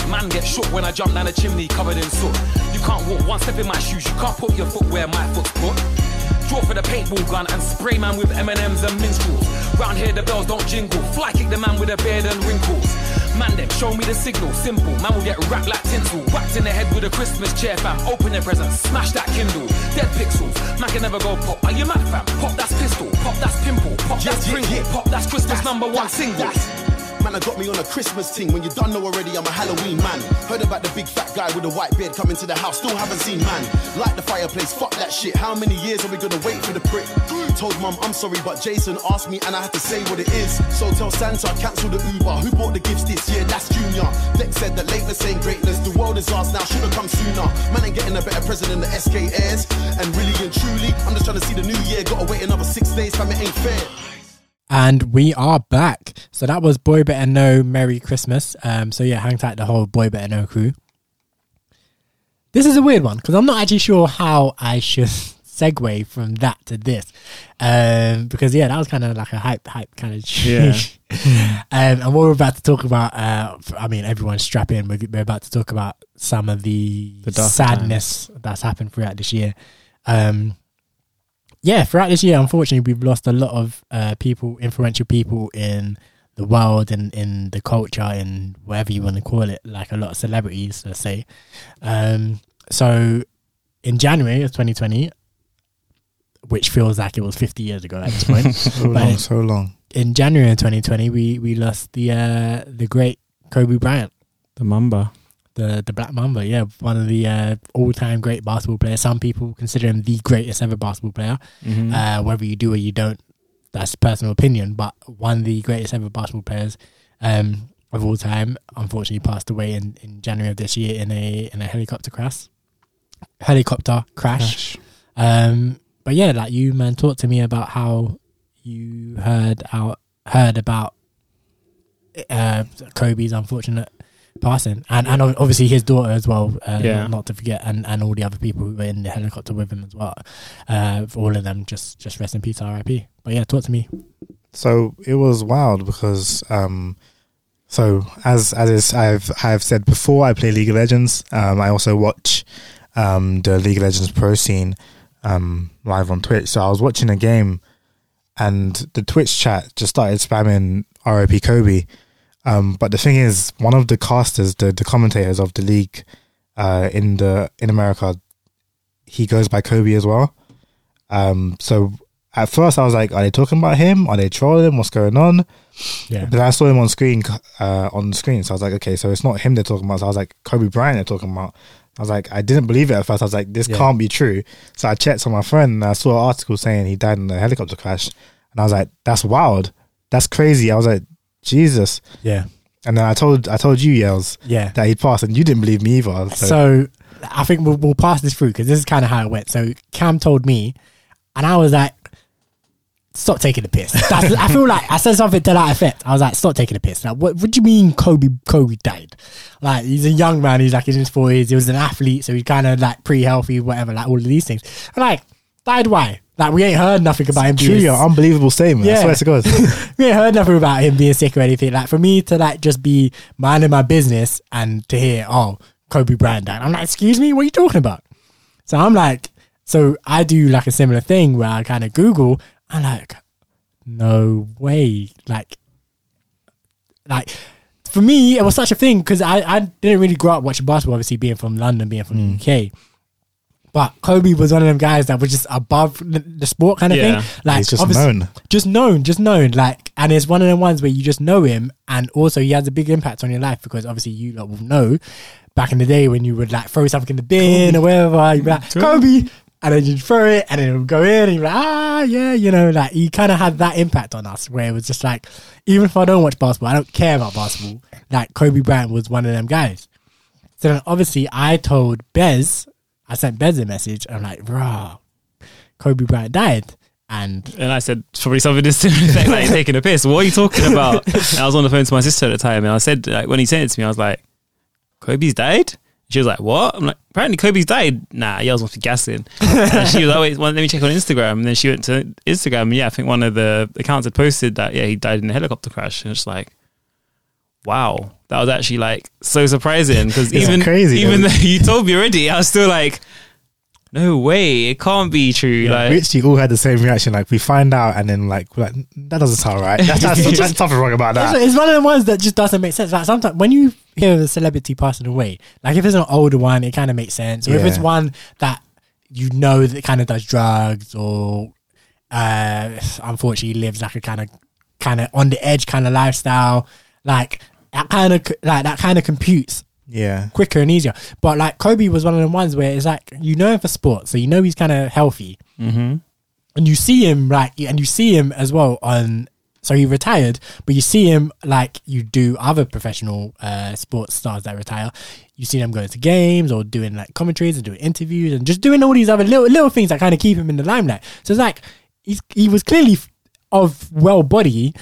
Speaker 8: Man get shook when I jump down the chimney covered in soot. You can't walk one step in my shoes, you can't put your foot where my foot's put. Draw for the paintball gun and spray man with M&M's and minstrels. Round here the bells don't jingle, fly kick the man with a beard and wrinkles. Man them, show me the signal, simple. Man will get wrapped like tinsel, whacked in the head with a Christmas chair fam. Open their present, smash that Kindle. Dead pixels, man can never go pop. Are you mad fam? Pop that's pistol, pop that's pimple, pop that's
Speaker 5: yeah,
Speaker 8: Pringle,
Speaker 5: yeah.
Speaker 8: pop that's Christmas number one single.
Speaker 9: Man, I got me on a Christmas ting. When you done know already, I'm a Halloween man. Heard about the big fat guy with a white beard coming to the house. Still haven't seen man. Light the fireplace, fuck that shit. How many years are we gonna wait for the prick? Told mum I'm sorry, but Jason asked me and I had to say what it is. So tell Santa, cancel the Uber. Who bought the gifts this year? That's Junior. Lex said that lateness ain't greatness. The world is ours now, should've come sooner. Man ain't getting a better present than the SK airs. And really and truly, I'm just trying to see the new year. Gotta wait another six days, fam, it ain't fair.
Speaker 1: And we are back. So that was Boy Better Know Merry Christmas. Um, so yeah, hang tight the whole Boy Better Know crew. This is a weird one because I'm not actually sure how I should segue from that to this. Um, because yeah, that was kind of like a hype, hype kind of
Speaker 3: Yeah.
Speaker 1: um, and what we're about to talk about, uh, I mean, everyone strap in. We're, we're about to talk about some of the,
Speaker 3: The
Speaker 1: sadness that's happened throughout this year. Um, yeah, throughout this year, unfortunately, we've lost a lot of uh, people, influential people in the world and in the culture and whatever you want to call it, like a lot of celebrities, let's say. Um, so in January of 2020, which feels like it was 50 years ago at this point,
Speaker 2: So
Speaker 1: But-
Speaker 2: long, so long.
Speaker 1: in January of 2020, we we lost the uh, the great Kobe Bryant,
Speaker 3: The Mamba.
Speaker 1: The the Black Mamba. Yeah, one of the uh, all time great basketball players. Some people consider him the greatest ever basketball player.
Speaker 3: Mhm.
Speaker 1: Uh, whether you do or you don't, that's personal opinion. But one of the greatest ever basketball players um, of all time, unfortunately, passed away in, in January of this year in a in a helicopter crash. Helicopter crash. Um, but yeah, like you man, talk to me about how you heard out heard about uh, Kobe's unfortunate passing, and and obviously his daughter as well. Uh,
Speaker 3: Yeah.
Speaker 1: not, not to forget, and, and all the other people who were in the helicopter with him as well. Uh, for all of them, just just rest in peace, R.I.P. But yeah, talk to me.
Speaker 2: So it was wild because, um, so as as is, I've I've said before, I play League of Legends. Um, I also watch um, the League of Legends pro scene um, live on Twitch. So I was watching a game, and the Twitch chat just started spamming RIP Kobe. Um, but the thing is, one of the casters, the the commentators of the league uh, in the in America, he goes by Kobe as well. Um, so at first I was like, are they talking about him? Are they trolling? What's going on?
Speaker 1: Yeah,
Speaker 2: Then I saw him on screen, uh, on the screen. So I was like, okay, so it's not him they're talking about. So I was like, Kobe Bryant they're talking about. I was like, I didn't believe it at first. I was like, this
Speaker 1: Yeah.
Speaker 2: can't be true. So I checked on my phone and I saw an article saying he died in a helicopter crash. And I was like, that's wild. That's crazy. I was like, Jesus.
Speaker 1: yeah,
Speaker 2: And then I told, I told you, Yels
Speaker 1: yeah.
Speaker 2: that he passed and you didn't believe me either. So,
Speaker 1: So I think we'll, we'll pass this through because this is kind of how it went. So Cam told me, and I was like, "Stop taking the piss." That's, I feel like I said something to that effect. I was like, "Stop taking the piss." Like, what? What do you mean Kobe? Kobe died? Like, he's a young man. He's like in his forties. He was an athlete, so he's kind of like pretty healthy, whatever. Like all of these things. I'm like, died why? Like we ain't heard nothing about him.
Speaker 2: true,
Speaker 1: being
Speaker 2: unbelievable statement. I
Speaker 1: Yeah.
Speaker 2: swear to God.
Speaker 1: we ain't heard nothing about him being sick or anything. Like for me to like just be minding my business and to hear, oh, Kobe Bryant died. I'm like, excuse me, what are you talking about? So I'm like, so I do like a similar thing where I kind of Google. I'm like, no way. Like, like for me, it was such a thing because I, I didn't really grow up watching basketball, obviously being from London, being from the mm. UK. But Kobe was one of them guys that was just above the, the sport kind of
Speaker 3: Yeah.
Speaker 1: thing. Like
Speaker 2: He's just known.
Speaker 1: just known, just known. Like, and it's one of them ones where you just know him, and also he has a big impact on your life because obviously you lot will know. Back in the day when you would like throw something in the bin or whatever, you'd be like Kobe, and then you'd throw it, and then it would go in, and you'd be like, ah, yeah, you know, like he kind of had that impact on us where it was just like, even if I don't watch basketball, I don't care about basketball. Like Kobe Bryant was one of them guys. So then obviously I told Bez, I sent Bez a message. And I'm like, bro, Kobe Bryant died. And
Speaker 3: And I said probably something to the effect like taking a piss. What are you talking about? And I was on the phone to my sister at the time, and I said like when he said it to me, I was like, "Kobe's died." She was like, "What?" I'm like, "Apparently Kobe's died." Nah, Yels must be gassing. and she was like, "Wait, well, let me check on Instagram." And then she went to Instagram, and yeah, I think one of the accounts had posted that yeah he died in a helicopter crash, and it's like, wow, that was actually like so surprising because even
Speaker 2: crazy,
Speaker 3: even
Speaker 2: though.
Speaker 3: though you told me already, I was still like. No way! It can't be true. like,
Speaker 2: we actually all had the same reaction. Like we find out, and then like we're like that doesn't sound right. That's, that's, that's something wrong about that.
Speaker 1: It's, it's one of the ones that just doesn't make sense. Like sometimes when you hear of a celebrity passing away, like if it's an older one, it kind of makes sense. Or if it's one that you know that kind of does drugs or uh unfortunately lives like a kind of kind of on the edge kind of lifestyle, like that kind of like that kind of computes
Speaker 2: Yeah,
Speaker 1: quicker and easier. But like Kobe was one of the ones where it's like you know him for sports, so you know he's kind of healthy,
Speaker 3: mhm.
Speaker 1: and you see him like, and you see him as well on. So he retired, but you see him like you do other professional uh, sports stars that retire. You see them going to games or doing like commentaries and doing interviews and just doing all these other little little things that kind of keep him in the limelight. So it's like he's, he was clearly of well body.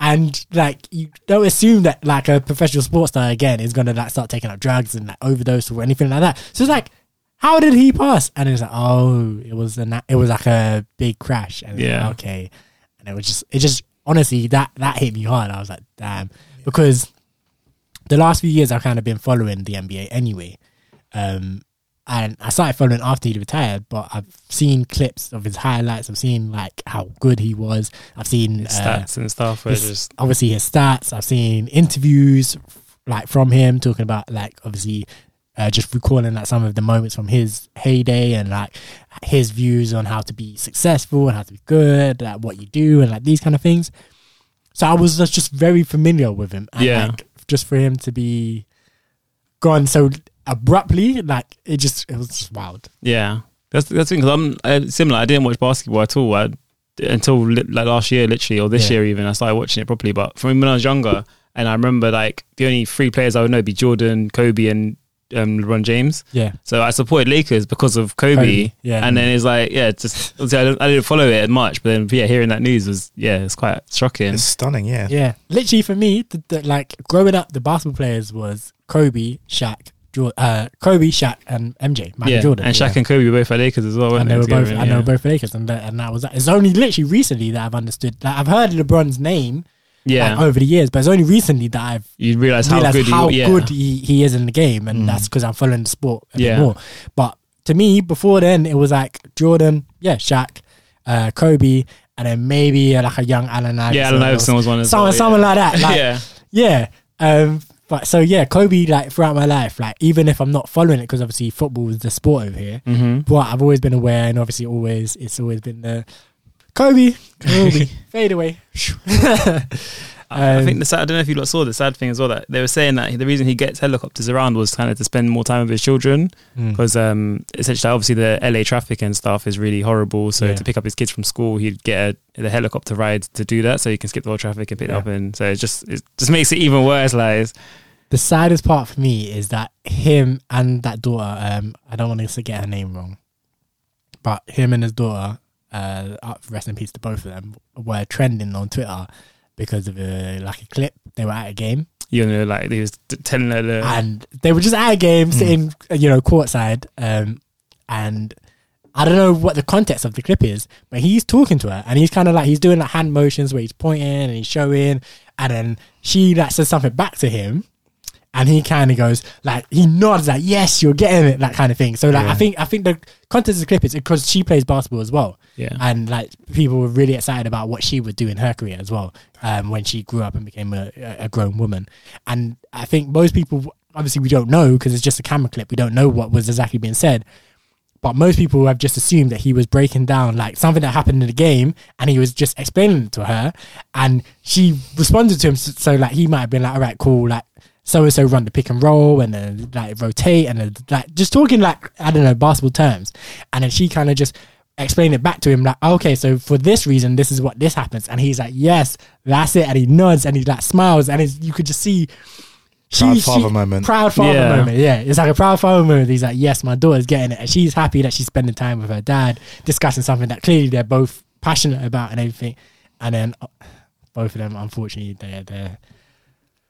Speaker 1: And like you don't assume that like a professional sports star again is gonna like start taking up drugs and like overdose or anything like that. So it's like, how did he pass? And it's like, oh, it was a it was like a big crash. And it's like,
Speaker 3: Yeah.
Speaker 1: okay. And it was just it just honestly that that hit me hard. I was like, damn, because the last few years I've kind of been following the NBA anyway. Um, and I started following after he retired, but I've seen clips of his highlights. I've seen like how good he was. I've seen
Speaker 3: His
Speaker 1: uh,
Speaker 3: stats and stuff.
Speaker 1: His-
Speaker 3: just
Speaker 1: obviously his stats. I've seen interviews like from him talking about like obviously uh, just recalling like some of the moments from his heyday and like his views on how to be successful and how to be good, like what you do and like these kind of things. So I was just, just very familiar with him. And
Speaker 3: Yeah.
Speaker 1: like just for him to be gone so abruptly, like it just it was just wild.
Speaker 3: Yeah, that's that's. Cause I'm uh, similar. I didn't watch basketball at all I, until li- like last year, literally, or this
Speaker 1: Yeah.
Speaker 3: year even. I started watching it properly. But from when I was younger, and I remember like the only three players I would know would be Jordan, Kobe, and um, LeBron James.
Speaker 1: Yeah.
Speaker 3: So I supported Lakers because of Kobe.
Speaker 1: Kobe, yeah.
Speaker 3: and then it's like yeah, just I, don't, I didn't follow it much, but then yeah, hearing that news was yeah, it's quite shocking.
Speaker 2: It's stunning, yeah.
Speaker 1: Yeah, literally for me, the, the, like growing up, the basketball players was Kobe, Shaq, Jor- uh, Kobe, Shaq, and MJ, Michael
Speaker 3: yeah,
Speaker 1: Jordan,
Speaker 3: and Shaq
Speaker 1: yeah.
Speaker 3: and Kobe were both at Lakers as well.
Speaker 1: and they were both, and they were both Lakers, and that, and that was that. It's only literally recently that I've understood. Like I've heard LeBron's name,
Speaker 3: Yeah.
Speaker 1: like, over the years, but it's only recently that I've
Speaker 3: You realize how
Speaker 1: realized
Speaker 3: good
Speaker 1: how
Speaker 3: he,
Speaker 1: good he, he is in the game, and that's because I'm following the sport a
Speaker 3: Yeah.
Speaker 1: bit more. But to me, before then, it was like Jordan, yeah, Shaq, uh, Kobe, and then maybe uh, like a young Allen Iverson.
Speaker 3: Yeah, Allen Iverson was one
Speaker 1: someone,
Speaker 3: well,
Speaker 1: someone
Speaker 3: yeah.
Speaker 1: like that. Like,
Speaker 3: Yeah.
Speaker 1: yeah. Um, but so yeah, Kobe like throughout my life, like even if I'm not following it because obviously football is the sport over here,
Speaker 3: Mhm.
Speaker 1: but I've always been aware and obviously always it's always been the Kobe, Kobe, fade away.
Speaker 3: I
Speaker 1: Um,
Speaker 3: think the sad, I don't know if you lot saw the sad thing as well that they were saying that the reason he gets helicopters around was kind of to spend more time with his children
Speaker 1: Mm.
Speaker 3: because um, essentially obviously the LA traffic and stuff is really horrible. So
Speaker 1: Yeah.
Speaker 3: to pick up his kids from school, he'd get a, the helicopter ride to do that, so he can skip the whole traffic and pick
Speaker 1: Yeah.
Speaker 3: it up. And so it just it just makes it even worse. Like
Speaker 1: the saddest part for me is that him and that daughter, um, I don't want to get her name wrong, but him and his daughter, uh, uh, rest in peace to both of them, were trending on Twitter because of a like a clip. They were at a game
Speaker 3: you know, like he was telling her the,
Speaker 1: and they were just at a game sitting, uh, you know, courtside, um, and. I don't know what the context of the clip is, but he's talking to her and he's kind of like he's doing like hand motions where he's pointing and he's showing, and then she like says something back to him, and he kind of goes like he nods like yes you're getting it that kind of thing. So like I think I think the context of the clip is because she plays basketball as well,
Speaker 3: Yeah.
Speaker 1: and like people were really excited about what she would do in her career as well um, when she grew up and became a, a grown woman. And I think most people obviously we don't know because it's just a camera clip. We don't know what was exactly being said. But most people have just assumed that he was breaking down like something that happened in the game, and he was just explaining it to her, and she responded to him. So, so like he might have been like, "All right, cool," like so and so run the pick and roll, and then like rotate, and then like just talking like I don't know basketball terms, and then she kind of just explained it back to him like, "Okay, so for this reason, this is what this happens," and he's like, "Yes, that's it," and he nods and he like smiles, and it's, you could just see.
Speaker 2: Proud father moment.
Speaker 1: Proud father
Speaker 3: Yeah.
Speaker 1: moment. Yeah, it's like a proud father moment. He's like, yes, my daughter's getting it, and she's happy that she's spending time with her dad, discussing something that clearly they're both passionate about and everything. And then uh, both of them, unfortunately, they're they're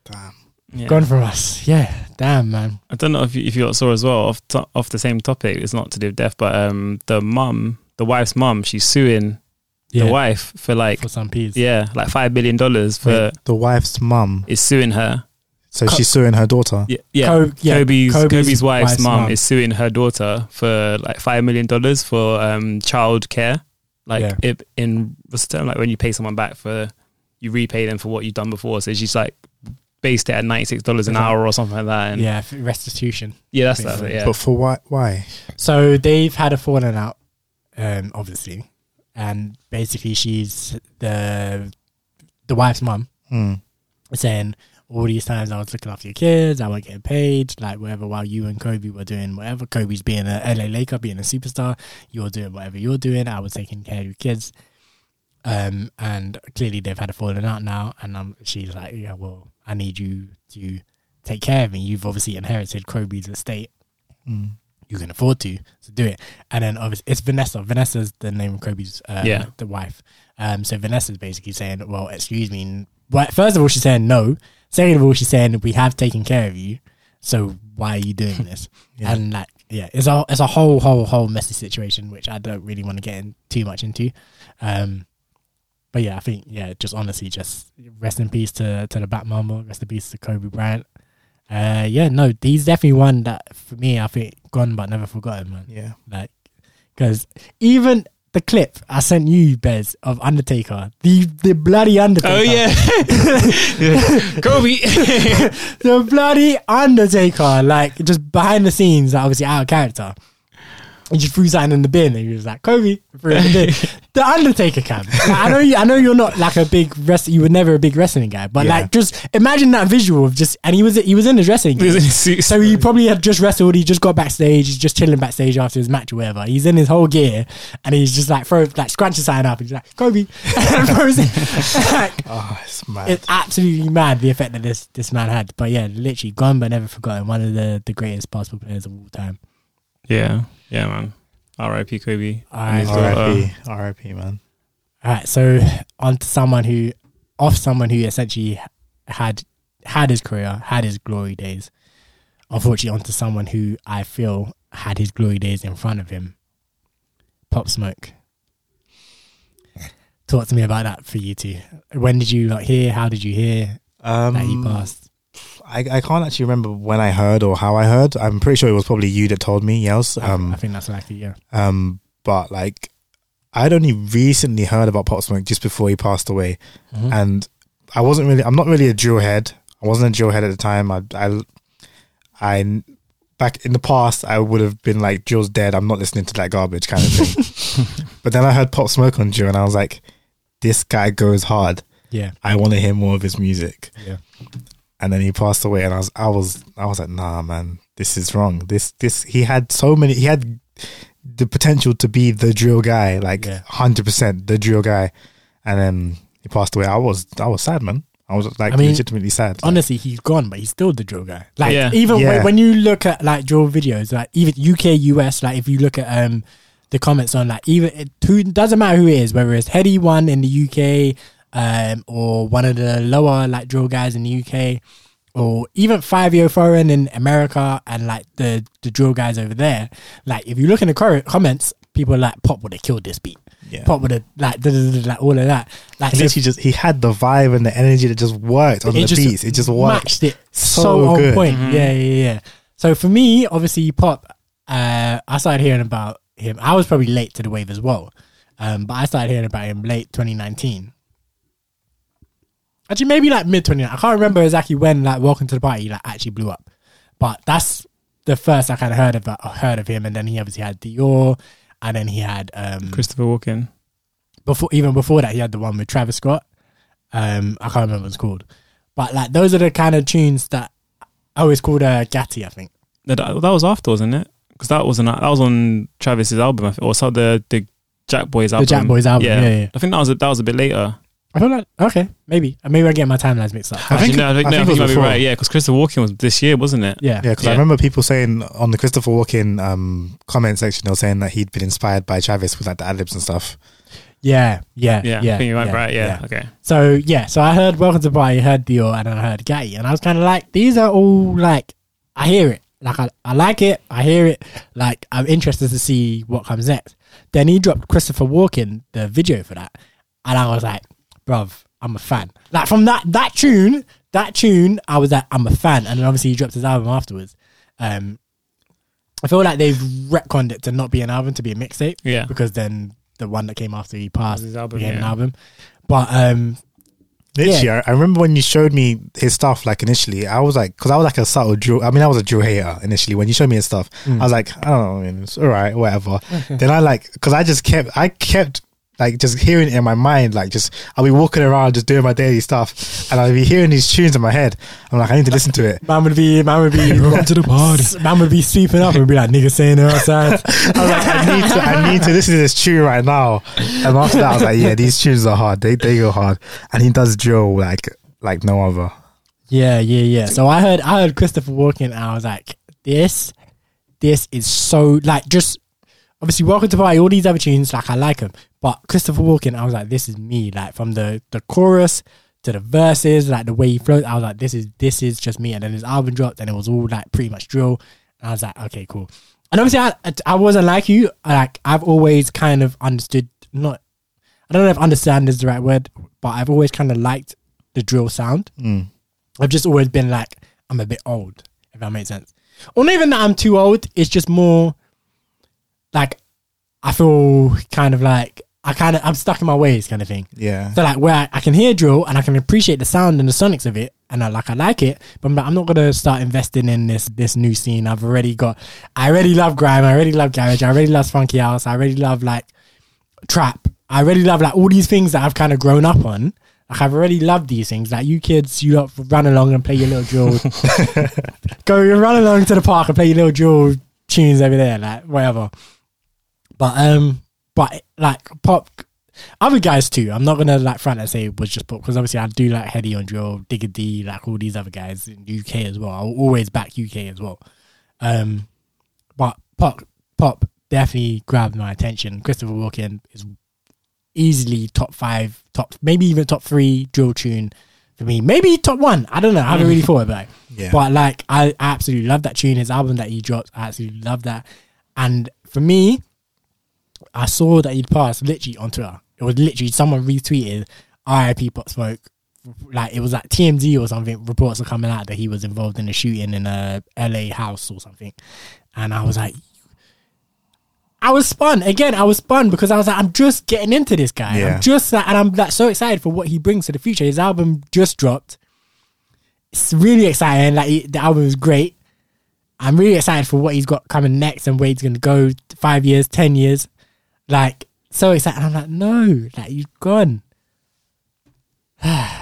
Speaker 2: Damn.
Speaker 3: yeah.
Speaker 1: gone from us. Yeah, damn man.
Speaker 3: I don't know if you, if you saw as well off to, off the same topic. It's not to do with death, but um, the mum, the wife's mom, she's suing
Speaker 1: Yeah,
Speaker 3: the wife for like
Speaker 1: for some peas.
Speaker 3: yeah, like five billion dollars for
Speaker 2: Wait, the wife's mum.
Speaker 3: is suing her.
Speaker 2: So
Speaker 1: Co-
Speaker 2: she's suing her daughter.
Speaker 3: Yeah, yeah.
Speaker 1: Co- yeah,
Speaker 3: Kobe's,
Speaker 1: Kobe's
Speaker 3: Kobe's wife's,
Speaker 1: wife's
Speaker 3: mum
Speaker 1: mum.
Speaker 3: is suing her daughter for like five million dollars for um child care. Like
Speaker 1: Yeah.
Speaker 3: it, in what's the term? Like when you pay someone back for you repay them for what you've done before. So she's like based it at ninety six dollars an hour or something like that. And yeah, restitution.
Speaker 1: yeah, f-
Speaker 3: that's
Speaker 1: Yeah.
Speaker 3: that. Yeah,
Speaker 2: But for why? Why?
Speaker 1: So they've had a falling out, um, obviously, and basically she's the the wife's mum
Speaker 2: Hmm.
Speaker 1: saying all these times I was looking after your kids, I wasn't getting paid, like whatever, while you and Kobe were doing whatever. Kobe's being a LA Laker, being a superstar, you're doing whatever you're doing. I was taking care of your kids. Um, and clearly they've had a falling out now, and um, she's like, yeah, well, I need you to take care of me. You've obviously inherited Kobe's estate.
Speaker 2: Mm.
Speaker 1: Who can afford to to do it. And then obviously it's Vanessa. Vanessa's the name of Kobe's uh,
Speaker 3: Yeah.
Speaker 1: the wife. Um, so Vanessa's basically saying, well, excuse me. Well, first of all, she's saying no. Second of all, she's saying we have taken care of you. So why are you doing this?
Speaker 2: Yeah.
Speaker 1: And like, yeah, it's a it's a whole whole whole messy situation which I don't really want to get in too much into. Um, but yeah, I think yeah, just honestly, just rest in peace to to the Black Mamba. Rest in peace to Kobe Bryant. Uh, yeah, no, he's definitely one that for me, I think gone but never forgotten, man.
Speaker 2: Yeah.
Speaker 1: Like, because even the clip I sent you, Bez, of Undertaker, the the bloody Undertaker.
Speaker 3: Oh yeah, Yeah. Kobe.
Speaker 1: the bloody Undertaker, like just behind the scenes, like, obviously out of character. He just threw something in the bin, and he was like, "Kobe, threw it in the bin." the Undertaker cam. Like, I know, you, I know, you're not like a big wrestler. You were never a big wrestling guy, but
Speaker 2: Yeah.
Speaker 1: like, just imagine that visual of just, and he was he was in his wrestling.
Speaker 3: He was
Speaker 1: gear.
Speaker 3: in his suit.
Speaker 1: So he probably had just wrestled. He just got backstage. He's just chilling backstage after his match or whatever. He's in his whole gear, and he's just like throw like scrunches sign up. And he's like Kobe, and throws it. Like,
Speaker 2: Oh, it's mad.
Speaker 1: it's absolutely mad the effect that this this man had. But yeah, literally gone but never forgotten. One of the the greatest basketball players of all time.
Speaker 3: Yeah, yeah, man. R.I.P. Kobe.
Speaker 1: Alright.
Speaker 3: And his daughter.
Speaker 2: R.I.P. R.I.P. Man.
Speaker 1: All right, so on to someone who, off someone who essentially had had his career, had his glory days. Unfortunately, onto someone who I feel had his glory days in front of him. Pop Smoke. Talk to me about that for you two. When did you like hear? How did you hear
Speaker 2: Um,
Speaker 1: that he passed?
Speaker 2: I, I can't actually remember when I heard or how I heard. I'm pretty sure it was probably you that told me, Yels.
Speaker 1: I-
Speaker 2: Um,
Speaker 1: I think that's likely. Yeah.
Speaker 2: um, but like, I'd only recently heard about Pop Smoke just before he passed away,
Speaker 1: Mhm.
Speaker 2: and I wasn't really. I'm not really a drill head. I wasn't a drill head at the time. I, I, I back in the past, I would have been like, "Drill's dead. I'm not listening to that garbage," kind of thing. but then I heard Pop Smoke on drill, and I was like, "This guy goes hard.
Speaker 1: Yeah.
Speaker 2: I want to hear more of his music."
Speaker 1: Yeah.
Speaker 2: And then he passed away and I was I was I was like nah man this is wrong this this he had so many he had the potential to be the drill guy like
Speaker 1: Yeah.
Speaker 2: 100% the drill guy and then he passed away I was I was sad man I was like
Speaker 1: I mean,
Speaker 2: legitimately sad
Speaker 1: Honestly, he's gone, but he's still the drill guy. Like
Speaker 3: Yeah.
Speaker 1: even
Speaker 2: Yeah.
Speaker 1: when, when you look at like drill videos, like even UK, US, like if you look at um the comments on like even it who doesn't matter who it is, whether it's Headie One in the UK, um, or one of the lower like drill guys in the UK, or even Fivio Foreign in America, and like the the drill guys over there. Like if you look in the cor- comments, people are like Pop would have killed this beat.
Speaker 2: yeah
Speaker 1: Pop would have like, da- da- da- da- like all of that. Like
Speaker 2: he
Speaker 1: so
Speaker 2: literally just he had the vibe and the energy that just worked on the
Speaker 1: just
Speaker 2: beats it just worked
Speaker 1: matched it so,
Speaker 2: so
Speaker 1: on
Speaker 2: good.
Speaker 1: point.
Speaker 3: Mhm.
Speaker 1: Yeah, yeah, yeah. So for me, obviously, pop. Uh, I started hearing about him. I was probably late to the wave as well, um, but I started hearing about him late 2019. Actually, maybe like mid 2019. I can't remember exactly when like Welcome to the Party like actually blew up, but that's the first I kind of heard of heard of him. And then he obviously had Dior, and then he had um,
Speaker 3: Christopher Walking.
Speaker 1: before even before that he had the one with Travis Scott. Um, I can't remember what it's called, but like those are the kind of tunes that oh, it's called uh, Gatti, I think.
Speaker 3: That, that was after, wasn't it? Because that was on that was on Travis's album, I think, or so the the Jack Boys album.
Speaker 1: The Jack Boys album. Yeah, yeah.
Speaker 3: I think that was a, that was a bit later.
Speaker 1: I feel like okay, maybe maybe I get my timelines mixed up.
Speaker 2: I
Speaker 3: Actually,
Speaker 2: think-
Speaker 3: no, I think,
Speaker 2: I
Speaker 3: no, I
Speaker 2: think
Speaker 3: think
Speaker 2: it
Speaker 3: you might be
Speaker 2: before.
Speaker 3: right. Yeah, because Christopher Walking was this year, wasn't it?
Speaker 1: yeah,
Speaker 2: Yeah, because I remember people saying on the Christopher Walking um, comment section, they were saying that he'd been inspired by Travis with like the ad libs and stuff.
Speaker 1: yeah, yeah,
Speaker 3: Yeah,
Speaker 1: yeah.
Speaker 3: I think you might
Speaker 1: yeah,
Speaker 3: be right. Yeah, okay.
Speaker 1: So yeah, so I heard Welcome to the Party, heard Dior, and then I heard Gatti, and I was kind of like, these are all like, I hear it, like I, I like it, I hear it, like I'm interested to see what comes next. Then he dropped Christopher Walking the video for that, and I was like, bruv, I'm a fan. Like from that that tune, that tune, I was like, I'm a fan, and then obviously he dropped his album afterwards. Um, I feel like they've retconned it to not be an album to be a mixtape
Speaker 3: Yeah.
Speaker 1: because then the one that came after he passed
Speaker 3: his album,
Speaker 1: became an album. But um,
Speaker 2: Literally, I, I remember when you showed me his stuff. Like initially, I was like, because I was like a subtle drill. I mean, I was a drill hater initially. When you showed me his stuff,
Speaker 1: Mm.
Speaker 2: I was like, I don't know, I mean, it's all right, whatever. then I like, because I just kept, I kept like just hearing it in my mind. Like, just I'll be walking around, just doing my daily stuff, and I'll be hearing these tunes in my head. I'm like, I need to listen to it.
Speaker 1: man would be, man would be,
Speaker 3: Welcome to the party.
Speaker 1: man would be sweeping up and be like, nigga saying they're outside.
Speaker 2: I was like, I need to, I need to listen to this tune right now. And after that, I was like, yeah, these tunes are hard. They they go hard, and he does drill like like no other.
Speaker 1: yeah, yeah, yeah. So I heard, I heard Christopher Walking, and I was like, this, this is so like just obviously welcome to party all these other tunes like I like them but Christopher Walking I was like this is me like from the the chorus to the verses like the way he flows I was like this is this is just me. And then his album dropped and it was all like pretty much drill. And I was like okay cool. And obviously I I wasn't like you. Like I've always kind of understood not I don't know if understand is the right word but I've always kind of liked the drill sound.
Speaker 2: Mm.
Speaker 1: I've just always been like, I'm a bit old, if that makes sense. Or not even that I'm too old, it's just more like I feel kind of like I kind of I'm stuck in my ways kind of thing.
Speaker 2: Yeah.
Speaker 1: So like where I, I can hear drill and I can appreciate the sound and the sonics of it and I like I like it, but I'm, I'm not gonna start investing in this this new scene. I've already got I already love grime, I already love garage, I already love funky house, I already love like trap. I already love like all these things that I've kind of grown up on. Like I've already loved these things. Like you kids, you lot run along and play your little drill. Go run along to the park and play your little drill tunes over there, like whatever. But um, but like pop, other guys too. I'm not gonna like front and say it was just pop because obviously I do like Headie on drill, Digga D, like all these other guys in UK as well. I'll always back UK as well. Um, but pop, pop definitely grabbed my attention. Christopher Walking is easily top five, top maybe even top three drill tune for me. Maybe top one. I don't know. I haven't really thought about it.
Speaker 2: Yeah.
Speaker 1: But like I absolutely love that tune. His album that he dropped, I absolutely love that. And for me, I saw that he'd passed literally on Twitter. It was literally someone retweeted RIP Pop Smoke. Like it was like TMZ or something. Reports are coming out that he was involved in a shooting in uh, a LA house or something. And I was like, I was spun again. I was spun because I was like, I'm just getting into this guy.
Speaker 2: Yeah.
Speaker 1: I'm just like, and I'm like so excited for what he brings to the future. His album just dropped. It's really exciting. Like the album is great. I'm really excited for what he's got coming next and where he's going to go. Five years, ten years, like so excited. I'm like, no, like you've gone.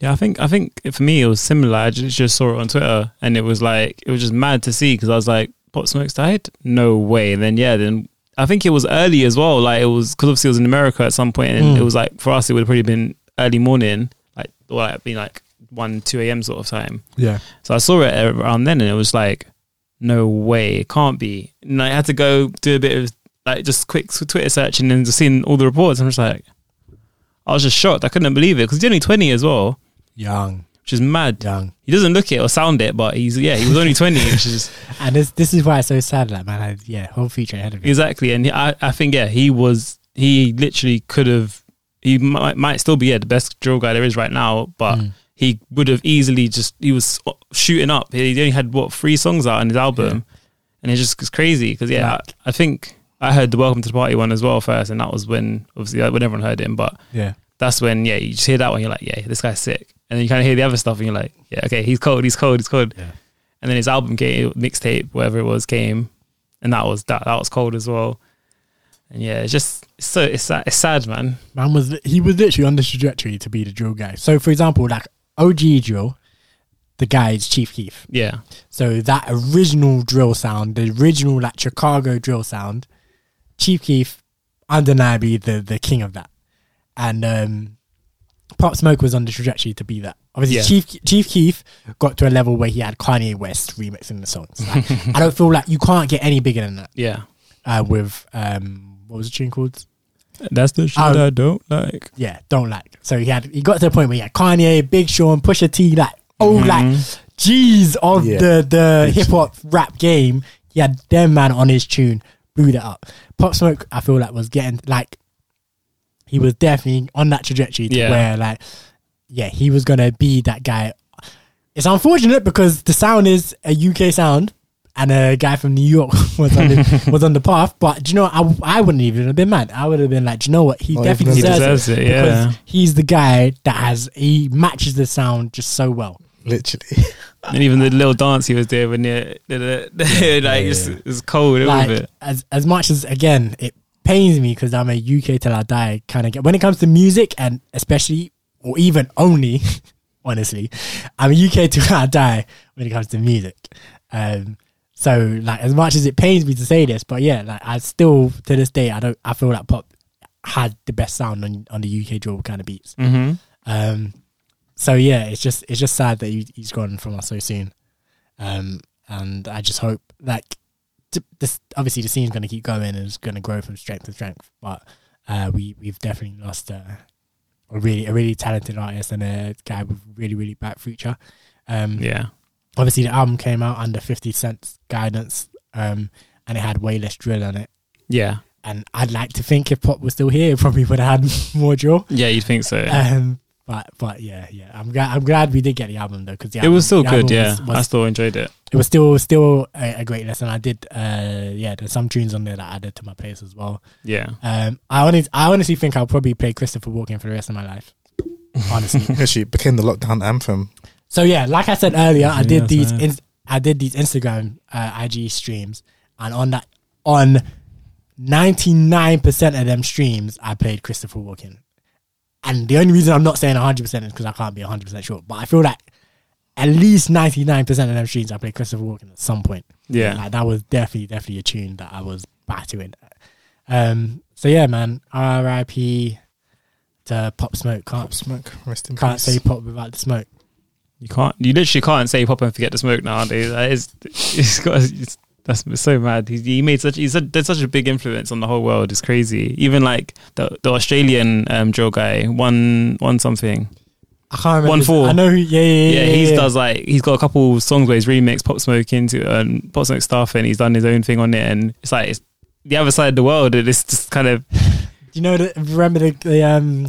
Speaker 3: Yeah, I think I think for me it was similar. I just, just saw it on Twitter, and it was like it was just mad to see because I was like, "Pop Smoke's died? No way!" And then yeah, then I think it was early as well. Like it was because obviously it was in America at some point, and
Speaker 1: Mm.
Speaker 3: it was like for us it would have probably been early morning, like or like been like one two a.m. sort of time.
Speaker 1: Yeah,
Speaker 3: So I saw it around then, and it was like, no way, it can't be. And I had to go do a bit of like just quick Twitter search, and just seeing all the reports. I'm just like, I was just shocked. I couldn't believe it because he's only 20 as well,
Speaker 1: young,
Speaker 3: which is mad.
Speaker 1: young.
Speaker 3: He doesn't look it or sound it, but he's yeah, he was only 20, which is
Speaker 1: And this this is why it's so sad. Like man, I, yeah, whole future ahead of you.
Speaker 3: exactly. And I I think yeah, he was he literally could have. He might, might still be yeah the best drill guy there is right now, but
Speaker 1: Mm.
Speaker 3: he would have easily just he was shooting up. He only had what three songs out on his album, and it's just it's crazy because yeah,
Speaker 1: Like-
Speaker 3: I, I think I heard the Welcome to the Party one as well first, and that was when obviously like, when everyone heard him, but
Speaker 1: Yeah,
Speaker 3: that's when yeah you just hear that one, you're like yeah this guy's sick, and then you kind of hear the other stuff, and you're like yeah okay he's cold, he's cold, he's cold,
Speaker 1: Yeah.
Speaker 3: and then his album came, mixtape, whatever it was, came, and that was that that was cold as well. And yeah, it's just it's so it's sad, it's sad, man.
Speaker 1: man was he was literally on this trajectory to be the drill guy. So for example, like OG drill, the guy is Chief Keef.
Speaker 3: Yeah,
Speaker 1: So that original drill sound, the original like Chicago drill sound, Chief Keef, undeniably the the king of that. And um Pop Smoke was on the trajectory to be that. Obviously,
Speaker 3: Yeah.
Speaker 1: Chief Chief Keef got to a level where he had Kanye West remixing the songs. Like, I don't feel like you can't get any bigger than that.
Speaker 3: yeah.
Speaker 1: Uh, with um, what was the tune called?
Speaker 3: That's the shit
Speaker 1: Oh.
Speaker 3: I don't like.
Speaker 1: yeah, don't like. So he had he got to the point where he had Kanye, Big Sean, Pusha T, like oh like G's of
Speaker 2: Yeah.
Speaker 1: the the hip hop rap game. He had them man on his tune, blew that up. Pop Smoke, I feel like was getting like he was definitely on that trajectory to
Speaker 3: Yeah.
Speaker 1: where like yeah, he was gonna be that guy. It's unfortunate because the sound is a UK sound. And a guy from New York was on the, was on the path, but do you know what? I, I wouldn't even have been mad. I would have been like, do you know what? He
Speaker 2: Oh,
Speaker 1: definitely
Speaker 2: he
Speaker 1: deserves,
Speaker 3: deserves it,
Speaker 1: because
Speaker 3: yeah.
Speaker 1: he's the guy that has he matches the sound just so well.
Speaker 2: Literally.
Speaker 3: And even the little dance he was doing when you the, the, the, like
Speaker 1: yeah,
Speaker 3: it's,
Speaker 1: yeah.
Speaker 3: it's cold
Speaker 1: like
Speaker 3: with it.
Speaker 1: as as much as again it pains me because I'm a UK till I die kind of when it comes to music and especially or even only honestly I'm a UK till I die when it comes to music. Um, so like as much as it pains me to say this, but yeah, like I still to this day I don't I feel like pop had the best sound on on the UK drill kind of beats.
Speaker 3: Mm-hmm.
Speaker 1: Um, so yeah, it's just it's just sad that he, he's gone from us so soon. Um, and I just hope like t- this. Obviously, the scene's going to keep going and it's going to grow from strength to strength. But uh, we we've definitely lost uh, a really a really talented artist and a guy with really really bright future. Um,
Speaker 3: Yeah.
Speaker 1: obviously the album came out under 50 Cent's guidance um, and it had way less drill on it.
Speaker 3: Yeah.
Speaker 1: And I'd like to think if Pop was still here, it probably would have had more drill.
Speaker 3: Yeah, you'd think so.
Speaker 1: Um, but but yeah, yeah, I'm glad I'm glad we did get the album though because
Speaker 3: it was still good, yeah.
Speaker 1: Was, was,
Speaker 3: I still enjoyed it.
Speaker 1: it was still still a, a great listen. I did, uh, yeah. There's some tunes on there that I added to my playlist as well.
Speaker 3: Yeah.
Speaker 1: Um, I honestly, I honestly think I'll probably play Christopher Walking for the rest of my life. Honestly,
Speaker 2: Actually, it became the lockdown anthem.
Speaker 1: So yeah, like I said earlier, I
Speaker 3: Yeah,
Speaker 1: did these
Speaker 3: so-
Speaker 1: ins- I did these Instagram uh, IG streams, and on that on ninety nine percent of them streams, I played Christopher Walking. And the only reason I'm not saying hundred percent is because I can't be hundred percent sure, but I feel like at least ninety nine percent of them streams, I played Christopher Walking at some point.
Speaker 3: Yeah.
Speaker 1: like that was definitely definitely a tune that I was battering. Um, so yeah, man, R.I.P. to Pop Smoke. Can't
Speaker 2: Pop Smoke, rest in
Speaker 1: can't
Speaker 2: peace.
Speaker 1: say pop without the smoke.
Speaker 3: You can't. You literally can't say pop and forget to smoke nowadays. That is, it's got. It's, that's so mad. He, he made such. He's such, there's such a big influence on the whole world. It's crazy. Even like the the Australian um, drill guy, one one something.
Speaker 1: I can't remember.
Speaker 3: One four.
Speaker 1: I know who. Yeah, yeah,
Speaker 3: Yeah,
Speaker 1: yeah.
Speaker 3: he
Speaker 1: yeah.
Speaker 3: does like he's got a couple songs where he's remixed Pop Smoke into um, Pop Smoke stuff, and he's done his own thing on it, and it's like it's the other side of the world. It's just kind of
Speaker 1: Do you know? The, remember the, the um.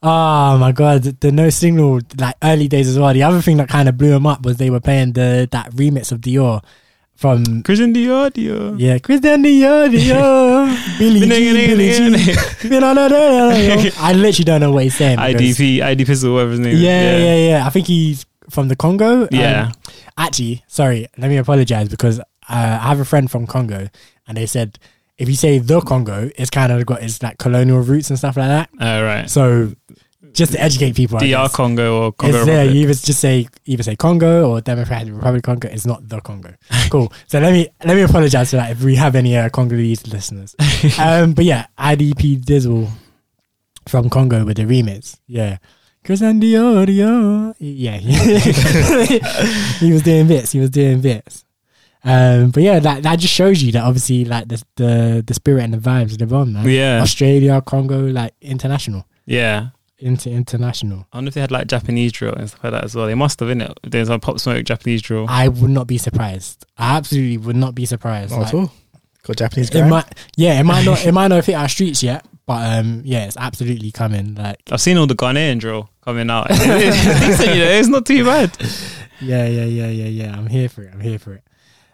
Speaker 1: Oh my god, the, the no signal like early days as well. The other thing that kind of blew them up was they were playing the that remix of Dior from
Speaker 3: Christian Dior, Dior.
Speaker 1: yeah Christian Dior Dior Billy Jean Billy Jean. Been on a day, I literally don't know what he's saying.
Speaker 3: IDP, ID Pistol, whatever his name. is.
Speaker 1: Yeah, yeah, yeah, I think he's from the Congo. Um,
Speaker 3: Yeah.
Speaker 1: actually, sorry, let me apologize because uh, I have a friend from Congo, and they said if you say the Congo, it's kind of got its like colonial roots and stuff like that.
Speaker 3: All right.
Speaker 1: So just to educate people,
Speaker 3: DR Congo or Congo
Speaker 1: it's there. You either just say either say Congo or Democratic Republic Congo. It's not the Congo. Cool. so let me let me apologize for that if we have any uh, Congolese listeners. um, but yeah, IDP Dizzle from Congo with the remix. Yeah. Cause I'm the audio. Yeah. he was doing bits. He was doing bits. Um, but yeah, that that just shows you that obviously like the the the spirit and the vibes live on, man.
Speaker 3: Yeah.
Speaker 1: Australia, Congo, like international.
Speaker 3: Yeah.
Speaker 1: Inter international.
Speaker 3: I wonder if they had like Japanese drill and stuff like that as well. They must have in it. There's a Pop Smoke Japanese drill.
Speaker 1: I would not be surprised. I absolutely would not be surprised.
Speaker 2: Not
Speaker 1: Like,
Speaker 2: at all. Got Japanese
Speaker 1: It might, yeah, it might not, it might not fit our streets yet, but um, yeah, it's absolutely coming. Like,
Speaker 3: I've seen all the Ghanaian drill coming out. it's decent, you know, it's not too bad.
Speaker 1: yeah, yeah, yeah, yeah, yeah. I'm here for it. I'm here for it.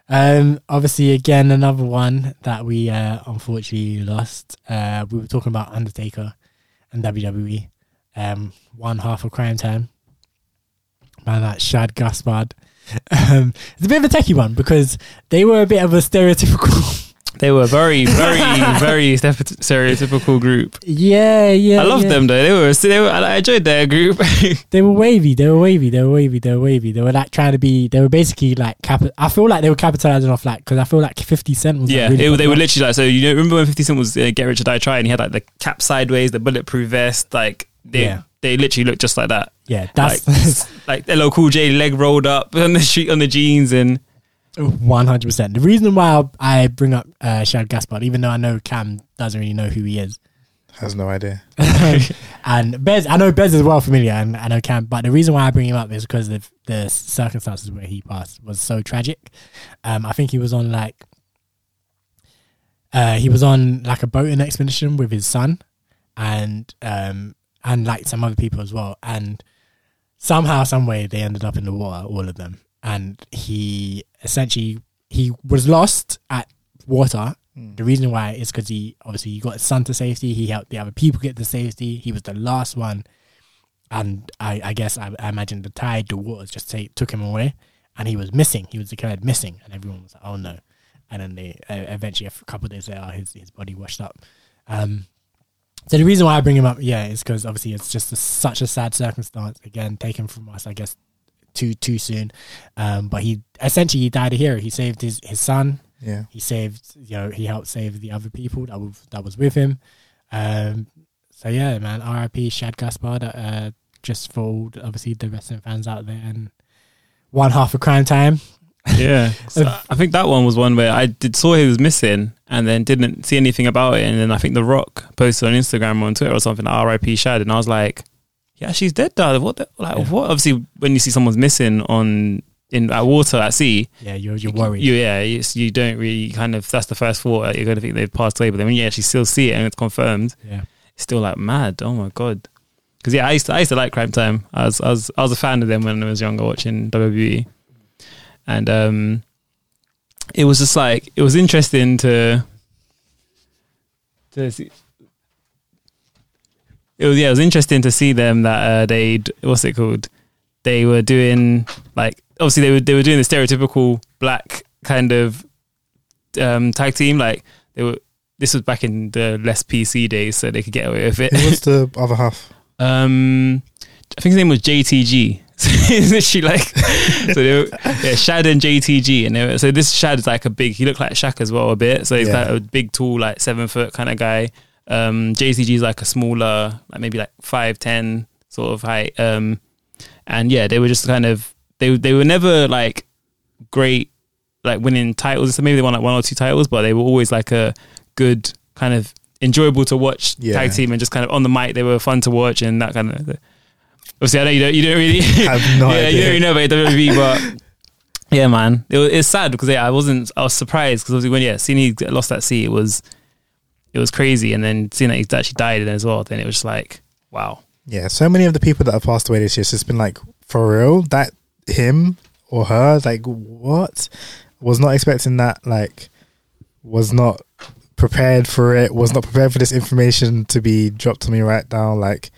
Speaker 1: Um, obviously, again, another one that we uh, unfortunately lost. Uh, we were talking about Undertaker and WWE. Um, one half of Cryme Tyme. Man, that Shad Gaspard. Um, it's a bit of a techie one because they were a bit of a stereotypical.
Speaker 3: They were very, very, very stereotypical group.
Speaker 1: yeah, yeah.
Speaker 3: I loved
Speaker 1: yeah.
Speaker 3: them though. They were, they were. I enjoyed their group.
Speaker 1: They were wavy. They were wavy. They were wavy. They were wavy. They were like trying to be. They were basically like cap. I feel like they were capitalizing off like because I feel like Fifty Cent was. like,
Speaker 3: yeah,
Speaker 1: really
Speaker 3: it, they were literally like. So you know, remember when Fifty Cent was uh, Get Rich or Die Trying? He had like the cap sideways, the bulletproof vest. Like they,
Speaker 1: Yeah.
Speaker 3: they literally look just like that.
Speaker 1: Yeah, that's
Speaker 3: like like LL Cool J leg rolled up on the street on the jeans and
Speaker 1: one hundred percent. The reason why I bring up uh, Shad Gaspard, even though I know Cam doesn't really know who he is,
Speaker 2: Has no idea.
Speaker 1: and Bez, I know Bez is well familiar, and I know Cam, but the reason why I bring him up is because of the circumstances where he passed was so tragic. Um, I think he was on like, uh, he was on like a boating expedition with his son, and um, and like some other people as well, and somehow, some way, they ended up in the water, all of them, and he essentially he was lost at water. The reason why is because he obviously he got his son to safety. He helped the other people get to safety. He was the last one, and I, I guess I, I imagine the tide, the waters just take, took him away, and he was missing. He was declared missing, and everyone was like, "Oh no!" And then they uh, eventually, a couple of days later, his his body washed up. Um, so the reason why I bring him up, yeah, is because obviously it's just a, such a sad circumstance. Again, taken from us, I guess, too too soon. Um, but he essentially he died a hero. He saved his his son.
Speaker 2: Yeah.
Speaker 1: He saved, you know, he helped save the other people that was that was with him. Um, so yeah, man, R.I.P. Shad Gaspard. Uh, just for obviously the wrestling fans out there, and one half of Cryme Tyme.
Speaker 3: Yeah, So I think that one was one where I did saw he was missing and then didn't see anything about it, and then I think The Rock posted on Instagram or on Twitter or something, R.I.P. Shad, and I was like, yeah, she's dead, dad. What? The, like
Speaker 1: Yeah.
Speaker 3: what? Obviously, when you see someone's missing on in at water at sea,
Speaker 1: Yeah, you're you're worried.
Speaker 3: you yeah, you, you don't really kind of that's the first thought you're going to think they've passed away, but then when you actually still see it and it's confirmed,
Speaker 1: yeah.
Speaker 3: it's still like mad. Oh my god. Because yeah, I used to I used to like Cryme Tyme. I was I was I was a fan of them when I was younger watching WWE, and um, it was just like it was interesting to to see. It was yeah, it was interesting to see them that uh, they what's it called? They were doing like obviously they were they were doing the stereotypical black kind of um, tag team like they were. This was back in the less PC days, so they could get away with it.
Speaker 2: Who was the other half?
Speaker 3: Um, I think his name was JTG. So it's literally like, so they were, yeah, Shad and JTG, and they were, so this Shad is like a big. He looked like Shaq as well a bit. So he's
Speaker 2: Yeah.
Speaker 3: like a big, tall, like seven foot kind of guy. Um, JTG is like a smaller, like maybe like five ten sort of height. Um, and yeah, they were just kind of they they were never like great like winning titles. So maybe they won like one or two titles, but they were always like a good kind of enjoyable to watch
Speaker 2: Yeah.
Speaker 3: tag team and just kind of on the mic they were fun to watch and that kind of. Obviously, I know you don't you don't really
Speaker 2: have no
Speaker 3: Yeah, you don't really know about WWE, but yeah, man, it was, it's sad because yeah, I wasn't I was surprised because obviously when yeah, seeing he lost that seat, it was it was crazy, and then seeing that he actually died as well, then it was just like wow.
Speaker 2: Yeah, so many of the people that have passed away this year, it's just been like, for real, that him or her, like, what? Was not expecting that, like, was not prepared for it, was not prepared for this information to be dropped to me right now. Like,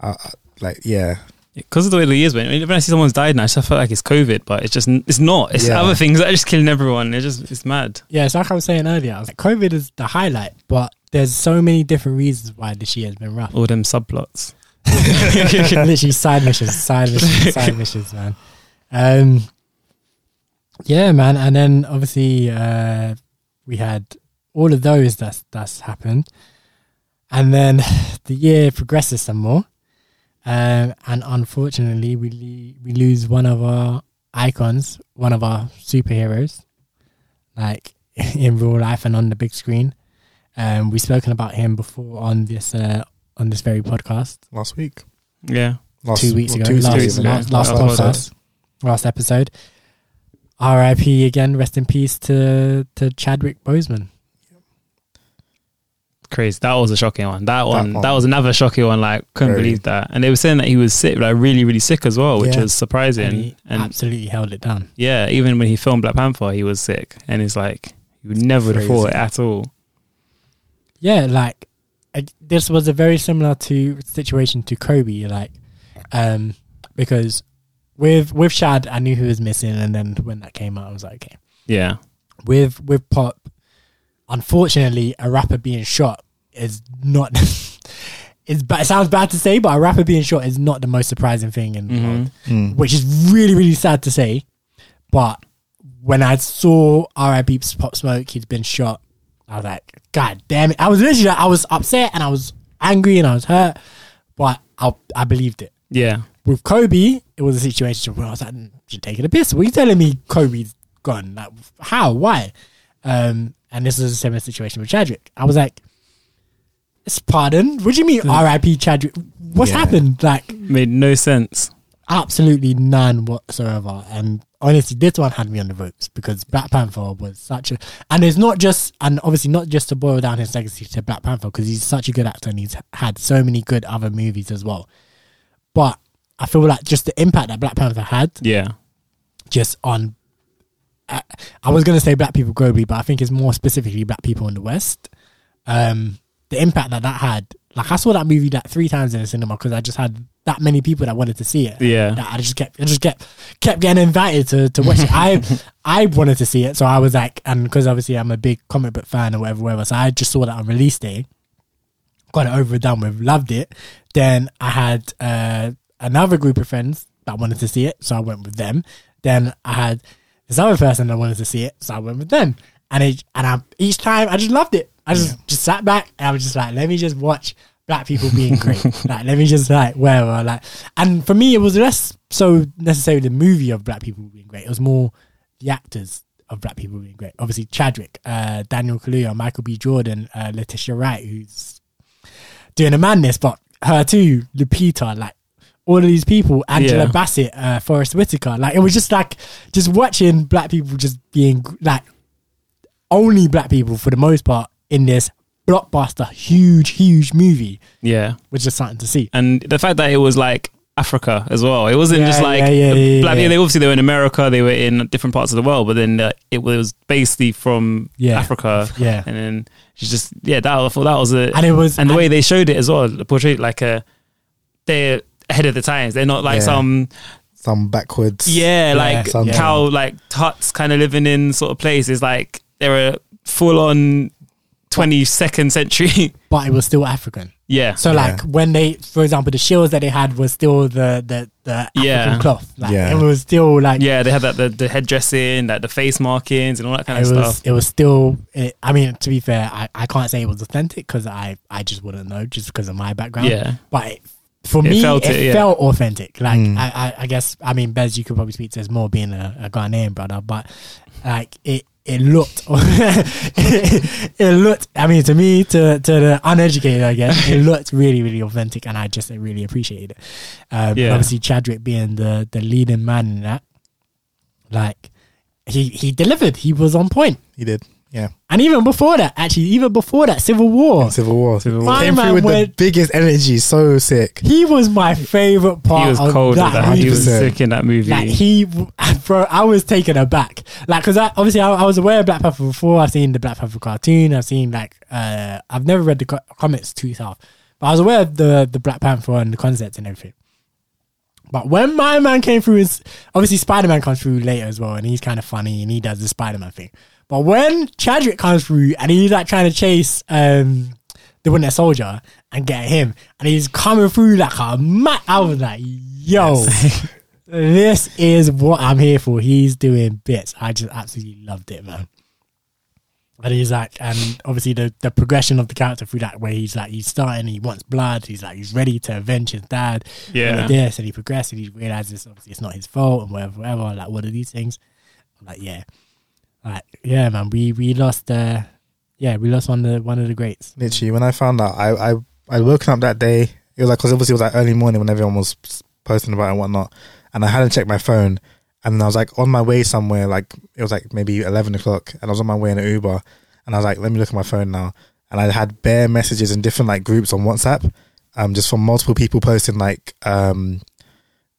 Speaker 2: uh, like, yeah.
Speaker 3: because of the way the years went. I mean, when I see someone's died now, I just feel like it's COVID, but it's just it's not. It's
Speaker 2: Yeah.
Speaker 3: other things that are just killing everyone. It's just it's mad.
Speaker 1: Yeah, it's like I was saying earlier. I was like, COVID is the highlight, but there's so many different reasons why this year has been rough.
Speaker 3: All them subplots.
Speaker 1: Literally side missions, side missions, side missions, man. Um, yeah, man, and then obviously uh, we had all of those that's that's happened, and then the year progresses some more, um, and unfortunately we le- we lose one of our icons, one of our superheroes, like in real life and on the big screen. Um, we've spoken about him before on this uh, on this very podcast
Speaker 2: Last week.
Speaker 3: Yeah,
Speaker 2: Last,
Speaker 1: two weeks
Speaker 2: well,
Speaker 1: ago,
Speaker 2: two
Speaker 1: last,
Speaker 3: weeks ago.
Speaker 1: last, last
Speaker 3: Last
Speaker 1: podcast, last episode. R.I.P. again. Rest in peace to to Chadwick Boseman.
Speaker 3: Crazy. That was a shocking one. That one. That,
Speaker 2: one.
Speaker 3: was another shocking one. Like couldn't
Speaker 2: Very.
Speaker 3: believe that. And they were saying that he was sick, like really, really sick as well, which
Speaker 2: Yeah.
Speaker 3: was surprising.
Speaker 1: And
Speaker 3: And,
Speaker 1: absolutely held it down.
Speaker 3: yeah, even when he filmed Black Panther, he was sick, and it's like you would never would have thought it at all.
Speaker 1: Yeah, like I, this was a very similar to situation to Kobe. Like, um, because with with Shad, I knew who was missing, and then when that came out, I was like, okay.
Speaker 3: Yeah,
Speaker 1: With with Pop, unfortunately, a rapper being shot is not. It's, ba- it sounds bad to say, but a rapper being shot is not the most surprising thing in the world.
Speaker 2: Mm.
Speaker 1: which is really really sad to say. But when I saw R.I.P. Pop Smoke, he'd been shot. I was like, God damn it! I was literally, I was upset and I was angry and I was hurt, but I I believed it.
Speaker 3: yeah,
Speaker 1: With Kobe, it was a situation where I was like, "Mm, "You're taking a piss. What are you telling me? Kobe's gone? Like, how? Why?" Um, and this is a similar situation with Chadwick. I was like, "It's pardon? What do you mean, R.I.P. Chadwick? What's
Speaker 2: Yeah.
Speaker 1: happened? Like,
Speaker 3: made no sense.
Speaker 1: absolutely none whatsoever. And honestly, this one had me on the ropes because Black Panther was such a, and it's not just, and obviously not just to boil down his legacy to Black Panther because he's such a good actor and he's had so many good other movies as well. But I feel like just the impact that Black Panther had
Speaker 3: Yeah,
Speaker 1: just on, I, I was going to say black people globally, but I think it's more specifically black people in the West. Um, the impact that that had, like I saw that movie like three times in the cinema because I just had that many people that wanted to see it
Speaker 3: yeah,
Speaker 1: that I just kept I just kept kept getting invited to, to watch it. I I wanted to see it, so I was like, and because obviously I'm a big comic book fan or whatever, whatever. So I just saw that on release day, got it over and done with, loved it. Then I had uh, another group of friends that wanted to see it, so I went with them. Then I had this other person that wanted to see it, so I went with them. And it, and I each time I just loved it. I just just sat back and I was just like, let me just watch black people being great. like, let me just like wherever like. And for me, it was less so necessarily the movie of black people being great. It was more the actors of black people being great. Obviously, Chadwick, uh, Daniel Kaluuya, Michael B. Jordan, uh, Letitia Wright, who's doing a madness, but her too, Lupita, like all of these people, Angela
Speaker 3: Yeah.
Speaker 1: Bassett, uh, Forest Whitaker, like it was just like just watching black people just being like only black people for the most part in this blockbuster, huge, huge movie,
Speaker 3: Yeah.
Speaker 1: which is something to see.
Speaker 3: and the fact that it was like Africa as well. It wasn't
Speaker 1: Yeah,
Speaker 3: just like
Speaker 1: yeah, yeah, yeah,
Speaker 3: black.
Speaker 1: yeah.
Speaker 3: They obviously they were in America. They were in different parts of the world, but then uh, it was basically from. Africa.
Speaker 1: Yeah.
Speaker 3: and then she's just yeah. That I thought that was a
Speaker 1: And it was
Speaker 3: and the way they showed it as well, portrayed like a they're ahead of the times. They're not like
Speaker 2: Yeah.
Speaker 3: some
Speaker 2: Some backwards.
Speaker 3: yeah, like
Speaker 2: some-
Speaker 3: cow like huts kind of living in sort of places. Like they're a full on twenty second century.
Speaker 1: but it was still African.
Speaker 3: yeah,
Speaker 1: So like when they, for example, the shields that they had was still the the the African
Speaker 3: Yeah.
Speaker 1: cloth. Like
Speaker 2: Yeah.
Speaker 1: it was still like
Speaker 3: yeah, they had that the, the headdressing, like the face markings and all that kind
Speaker 1: it
Speaker 3: of
Speaker 1: was
Speaker 3: stuff.
Speaker 1: it was still. It, I mean, to be fair, I, I can't say it was authentic because I I just wouldn't know just because of my background.
Speaker 3: Yeah.
Speaker 1: but it, for
Speaker 3: It
Speaker 1: me,
Speaker 3: felt
Speaker 1: it,
Speaker 3: it, yeah.
Speaker 1: felt authentic. Like
Speaker 2: Mm.
Speaker 1: I, I I guess I mean Bez, you could probably speak to this more being a, a Ghanaian brother, but like it. It looked, it, it looked. I mean, to me, to to the uneducated, I guess, it looked really, really authentic, and I just really appreciated it. Um,
Speaker 3: Yeah.
Speaker 1: Obviously, Chadwick being the the leading man in that, like he he delivered. He was on point.
Speaker 2: He did. Yeah.
Speaker 1: And even before that, actually, even before that, Civil War,
Speaker 2: Civil War.
Speaker 3: Civil
Speaker 1: War.
Speaker 2: Came through
Speaker 1: man
Speaker 2: with the biggest energy. So sick.
Speaker 1: he was my favorite part
Speaker 3: He was
Speaker 1: of
Speaker 3: cold
Speaker 1: that
Speaker 3: at that. He was sick in that movie.
Speaker 1: Like he, bro, I was taken aback. Like, cause I, obviously I, I was aware of Black Panther before. I've seen the Black Panther cartoon. I've seen like, uh, I've never read the co- comics too tough, but I was aware of the the Black Panther and the concepts and everything. But when my man came through, is obviously Spider Man comes through later as well, and he's kind of funny and he does the Spider Man thing. But when Chadwick comes through and he's like trying to chase um the Winter Soldier and get him, and he's coming through like a mat, I was like, yo, this is what I'm here for. He's doing bits. I just absolutely loved it, man. And he's like, and obviously the, the progression of the character through that, where he's like, he's starting, he wants blood, he's like, he's ready to avenge his dad,
Speaker 3: Yeah.
Speaker 1: and this, and he progresses, and he realizes obviously it's not his fault, and whatever, whatever, like what are these things? I'm like, yeah, like yeah, man, we we lost, uh, yeah, we lost one of the one of the greats.
Speaker 2: Literally, when I found out, I I I woken up that day. It was like because obviously it was like early morning when everyone was posting about it and whatnot, and I hadn't checked my phone. And I was like on my way somewhere, like it was like maybe eleven o'clock, and I was on my way in an Uber, and I was like, let me look at my phone now, and I had bare messages in different like groups on WhatsApp, um, just from multiple people posting like um,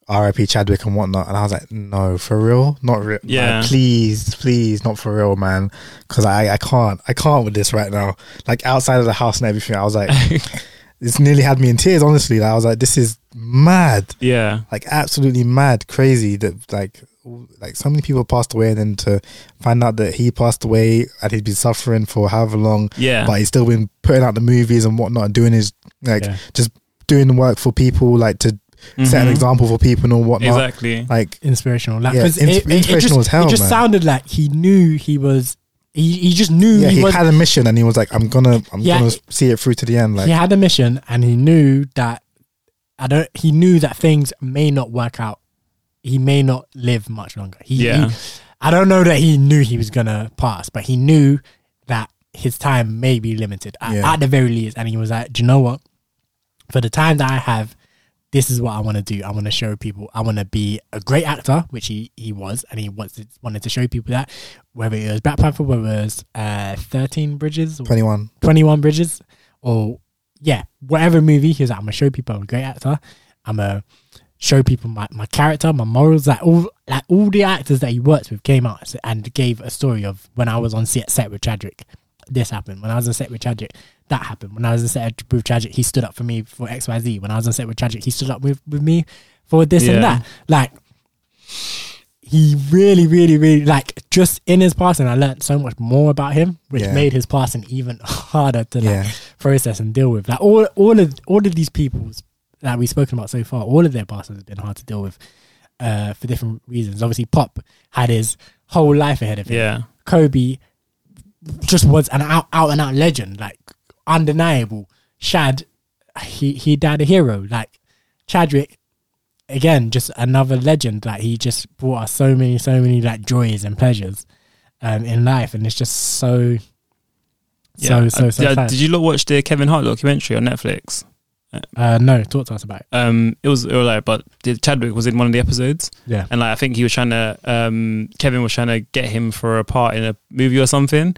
Speaker 2: R.I.P. Chadwick and whatnot, and I was like, no, for real, not real,
Speaker 3: Yeah.
Speaker 2: Like, please, please, not for real, man, because I I can't, I can't with this right now. Like outside of the house and everything, I was like, this nearly had me in tears. Honestly, like, I was like, this is mad,
Speaker 3: yeah,
Speaker 2: like absolutely mad, crazy that like like so many people passed away, and then to find out that he passed away and he'd been suffering for however long,
Speaker 3: yeah.
Speaker 2: but he's still been putting out the movies and whatnot, and doing his like
Speaker 1: Yeah.
Speaker 2: just doing the work for people, like to set an
Speaker 3: Mhm.
Speaker 2: example for people and whatnot.
Speaker 3: Exactly.
Speaker 2: Like
Speaker 1: Inspirational, like
Speaker 2: Yeah,
Speaker 1: 'cause
Speaker 2: ins-
Speaker 1: it, it- it
Speaker 2: inspirational
Speaker 1: just,
Speaker 2: as hell,
Speaker 1: It just
Speaker 2: man.
Speaker 1: sounded like he knew he was. He, he just knew
Speaker 2: yeah,
Speaker 1: he,
Speaker 2: he
Speaker 1: was.
Speaker 2: had a mission, and he was like, I'm gonna, I'm
Speaker 1: Yeah.
Speaker 2: gonna see it through to the end. Like
Speaker 1: he had a mission, and he knew that. I don't. He knew that things may not work out. He may not live much longer. He,
Speaker 3: Yeah.
Speaker 1: he- I don't know that he knew he was gonna pass, but he knew that his time may be limited at,
Speaker 2: Yeah.
Speaker 1: at the very least. And he was like, "Do you know what? For the time that I have, this is what I want to do. I want to show people. I want to be a great actor, which he, he was, and he wants to, wanted to show people that. Whether it was Black Panther, whether it was uh, Thirteen Bridges, or
Speaker 2: twenty one.
Speaker 1: 21 Bridges or yeah, whatever movie, he was like, I'm gonna show people I'm a great actor. I'm gonna show people my, my character, my morals, like all like all the actors that he worked with came out and gave a story of when I was on set set with Chadwick. This happened. When I was on set with Chadwick, that happened. When I was on set with Chadwick, he stood up for me for XYZ. When I was on set with Chadwick, he stood up with, with me for this
Speaker 3: Yeah.
Speaker 1: and that. Like he really, really, really like just in his passing, I learned so much more about him, which
Speaker 2: Yeah.
Speaker 1: made his passing even harder to like
Speaker 2: Yeah.
Speaker 1: process and deal with. Like all, all of all of these people's that we've spoken about so far, all of their passes have been hard to deal with uh, for different reasons. Obviously, Pop had his whole life ahead of him.
Speaker 3: Yeah.
Speaker 1: Kobe just was an out, out and out legend, like undeniable. Shad, he he died a hero. Like Chadwick, again, just another legend. Like he just brought us so many, so many like joys and pleasures um, in life, and it's just so, so, so,
Speaker 3: Uh,
Speaker 1: so.
Speaker 3: yeah,
Speaker 1: sad.
Speaker 3: did you lot watch the Kevin Hart documentary on Netflix?
Speaker 1: Uh, no, talk to us about it.
Speaker 3: Um, it was, it was like, but Chadwick was in one of the episodes,
Speaker 1: Yeah,
Speaker 3: and like I think he was trying to, um, Kevin was trying to get him for a part in a movie or something,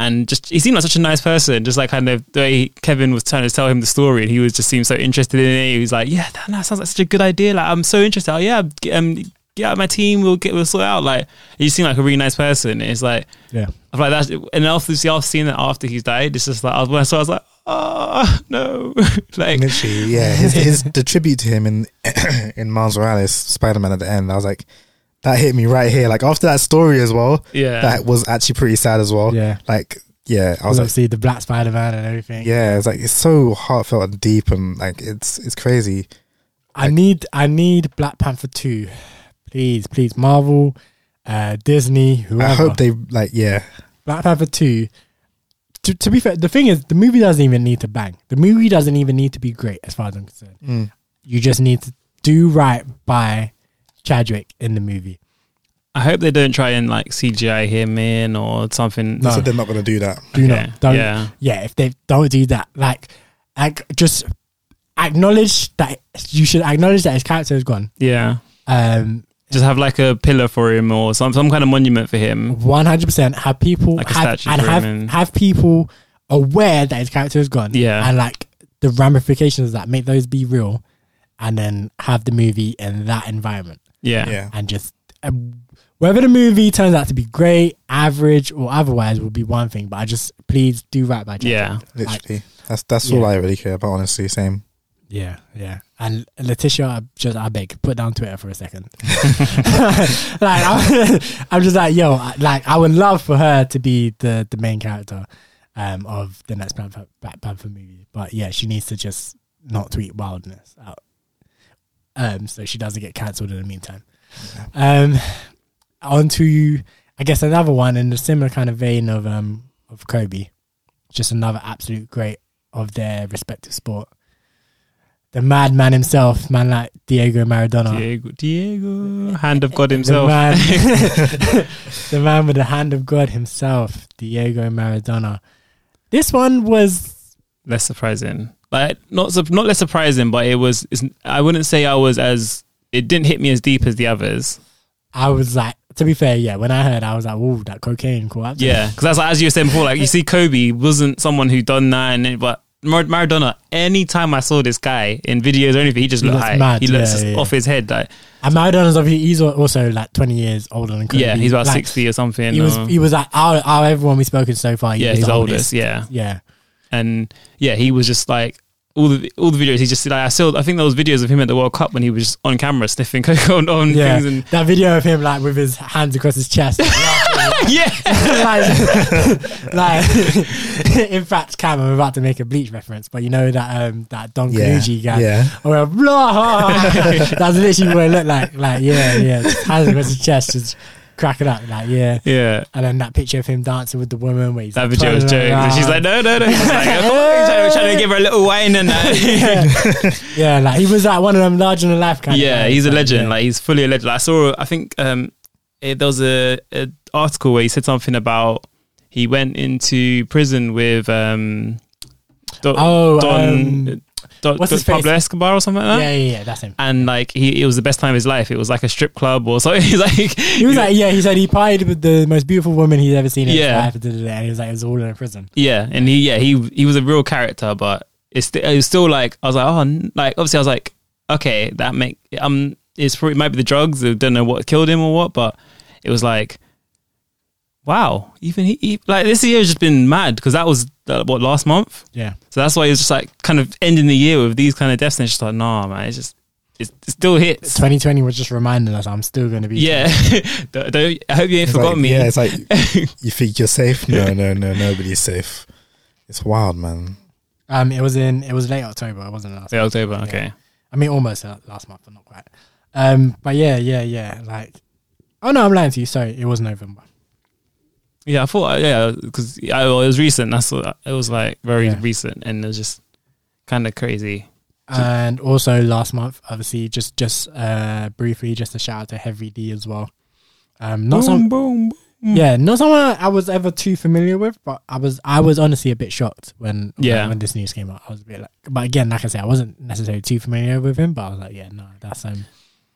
Speaker 3: and just he seemed like such a nice person. Just like kind of the way Kevin was trying to tell him the story, and he was just seemed so interested in it. He was like, "Yeah, that, that sounds like such a good idea. Like I'm so interested. Oh, yeah, get, um, get out of my team. We'll get we'll sort it out." Like he seemed like a really nice person. It's like
Speaker 1: yeah.
Speaker 3: I feel like that, and after see, after seeing that after he's died, it's just like I was I I was like, oh no, like
Speaker 2: Literally, yeah. His, his the tribute to him in in Miles Morales, Spider Man at the end. I was like, that hit me right here. Like after that story as well,
Speaker 3: yeah,
Speaker 2: that was actually pretty sad as well.
Speaker 1: Yeah.
Speaker 2: Like, yeah, I was like,
Speaker 1: Obviously, the Black Spider Man and everything.
Speaker 2: yeah, it's like it's so heartfelt and deep, and like it's it's crazy.
Speaker 1: I need I need Black Panther two, please, please, Marvel, uh, Disney, whoever.
Speaker 2: I hope they like, yeah,
Speaker 1: Black Panther two. To, to be fair, the thing is, the movie doesn't even need to bang. The movie doesn't even need to be great, as far as I'm concerned.
Speaker 2: Mm.
Speaker 1: You just need to do right by Chadwick in the movie.
Speaker 3: I hope they don't try and like CGI him in or something.
Speaker 2: They said they're not going to do that.
Speaker 1: Do
Speaker 3: Okay,
Speaker 1: not, don't,
Speaker 3: yeah.
Speaker 1: yeah. If they don't do that, like, like just acknowledge that you should acknowledge that his character is gone.
Speaker 3: Yeah,
Speaker 1: Um,
Speaker 3: just have like a pillar for him or some some kind of monument for him.
Speaker 1: one hundred percent have people
Speaker 3: Like a
Speaker 1: have,
Speaker 3: statue
Speaker 1: and
Speaker 3: for
Speaker 1: have
Speaker 3: him and-
Speaker 1: have people aware that his character is gone.
Speaker 3: Yeah.
Speaker 1: and like the ramifications of that make those be real, and then have the movie in that environment,
Speaker 3: Yeah,
Speaker 2: Yeah,
Speaker 1: and just um, whether the movie turns out to be great, average, or otherwise will be one thing. But I just please do right by Jack.
Speaker 3: yeah.
Speaker 2: literally. That's that's
Speaker 1: Yeah.
Speaker 2: all I really care about. Honestly, same.
Speaker 1: Yeah, yeah. And Letitia, I just I beg, put down Twitter for a second. like I'm, I'm just like, yo, like I would love for her to be the the main character um, of the next Black Panther, Black Panther movie. But yeah, she needs to just not tweet wildness out, um, so she doesn't get cancelled in the meantime. Um, on to I guess another one in the similar kind of vein of um of Kobe, just another absolute great of their respective sport. The madman himself, man like Diego Maradona.
Speaker 3: Diego, Diego, hand of God
Speaker 1: The
Speaker 3: himself.
Speaker 1: man, the man with the hand of God himself, Diego Maradona. This one was
Speaker 3: less surprising. Like not not less surprising, but it was. It's, I wouldn't say I was as. It didn't hit me as deep as the others.
Speaker 1: I was like, to be fair, yeah. When I heard, I was like, "Ooh, that cocaine, cool."
Speaker 3: Yeah, because that's like, as you were saying before. Like you see, Kobe wasn't someone who done that, and but Mar- Maradona. Anytime I saw this guy in videos or anything, he just
Speaker 1: He
Speaker 3: looked high.
Speaker 1: mad,
Speaker 3: he looks
Speaker 1: yeah, yeah.
Speaker 3: off his head. Like
Speaker 1: And Maradona's obviously he's also like twenty years older than Kobe.
Speaker 3: yeah, he's about
Speaker 1: Like,
Speaker 3: sixty or something.
Speaker 1: He was
Speaker 3: or-
Speaker 1: he was like out, out of everyone we've spoken so far.
Speaker 3: Yeah, he's
Speaker 1: the
Speaker 3: oldest. Yeah,
Speaker 1: Yeah,
Speaker 3: and yeah, he was just like all the all the videos. He just like I saw. I think there was videos of him at the World Cup when he was just on camera sniffing coke on, on
Speaker 1: yeah.
Speaker 3: things. And
Speaker 1: that video of him like with his hands across his chest.
Speaker 3: yeah,
Speaker 1: like, like in fact, Cam, I'm about to make a bleach reference, but you know that um that Don
Speaker 2: Yeah,
Speaker 1: Kanonji guy.
Speaker 2: yeah.
Speaker 1: Or blah. That's literally what it looked like. Like, yeah, yeah. Hands across his chest, just cracking up. Like, yeah.
Speaker 3: yeah.
Speaker 1: And then that picture of him dancing with the woman where he's
Speaker 3: That
Speaker 1: like,
Speaker 3: video was jokes. And she's like, no, no, no. He's like, oh, trying, trying to give her a little wine and that.
Speaker 1: yeah, like he was like one of them larger than life kind of
Speaker 3: yeah, he's a legend.
Speaker 1: yeah.
Speaker 3: Like he's fully a legend. I saw. I think um, it, there was a, a article where he said something about he went into prison with um, Don,
Speaker 1: Oh,
Speaker 3: Don,
Speaker 1: um,
Speaker 3: Don,
Speaker 1: what's
Speaker 3: Don
Speaker 1: his face?
Speaker 3: Pablo Escobar or something like that.
Speaker 1: yeah, yeah, yeah, that's him.
Speaker 3: And like he, it was the best time of his life. It was like a strip club or something. He's like,
Speaker 1: He was like, yeah, he said he partied with the most beautiful woman he's ever seen in
Speaker 3: Yeah.
Speaker 1: his life, and he was like, it was all in a prison.
Speaker 3: Yeah, and he yeah he he was a real character, but it's it was still like I was like oh like obviously I was like okay that make um it's probably it might be the drugs I don't know what killed him or what, but it was like wow even he, he like this year has just been mad because that was uh, what last month,
Speaker 1: Yeah.
Speaker 3: so that's why it was just like kind of ending the year with these kind of deaths and it's just like nah man it's just it's, it still hits
Speaker 1: 2020 was just reminding us I'm still going to be.
Speaker 3: yeah don't, don't- I hope you ain't
Speaker 2: It's
Speaker 3: forgotten
Speaker 2: like,
Speaker 3: me
Speaker 2: Yeah, it's like you think you're safe. No, no, no, nobody's safe. It's wild, man.
Speaker 1: Um, it was in, it was late October. It wasn't last
Speaker 3: Yeah, October
Speaker 1: Yeah.
Speaker 3: okay
Speaker 1: I mean, almost uh, last month, but not quite. Um, but yeah, yeah, yeah. Like, oh no, I'm lying to you. Sorry, it was November.
Speaker 3: Yeah, I thought yeah because yeah, it was recent. That's what it was like very
Speaker 1: Yeah.
Speaker 3: recent, and it was just kind of crazy.
Speaker 1: And also last month, obviously, just just uh briefly, just a shout out to Heavy D as well. Um, not some,
Speaker 3: boom, boom.
Speaker 1: yeah, not someone I was ever too familiar with, but I was I was honestly a bit shocked when
Speaker 3: Yeah.
Speaker 1: when, this news came out. I was a bit like, but again, like I said, I wasn't necessarily too familiar with him, but I was like, yeah, no, that's um,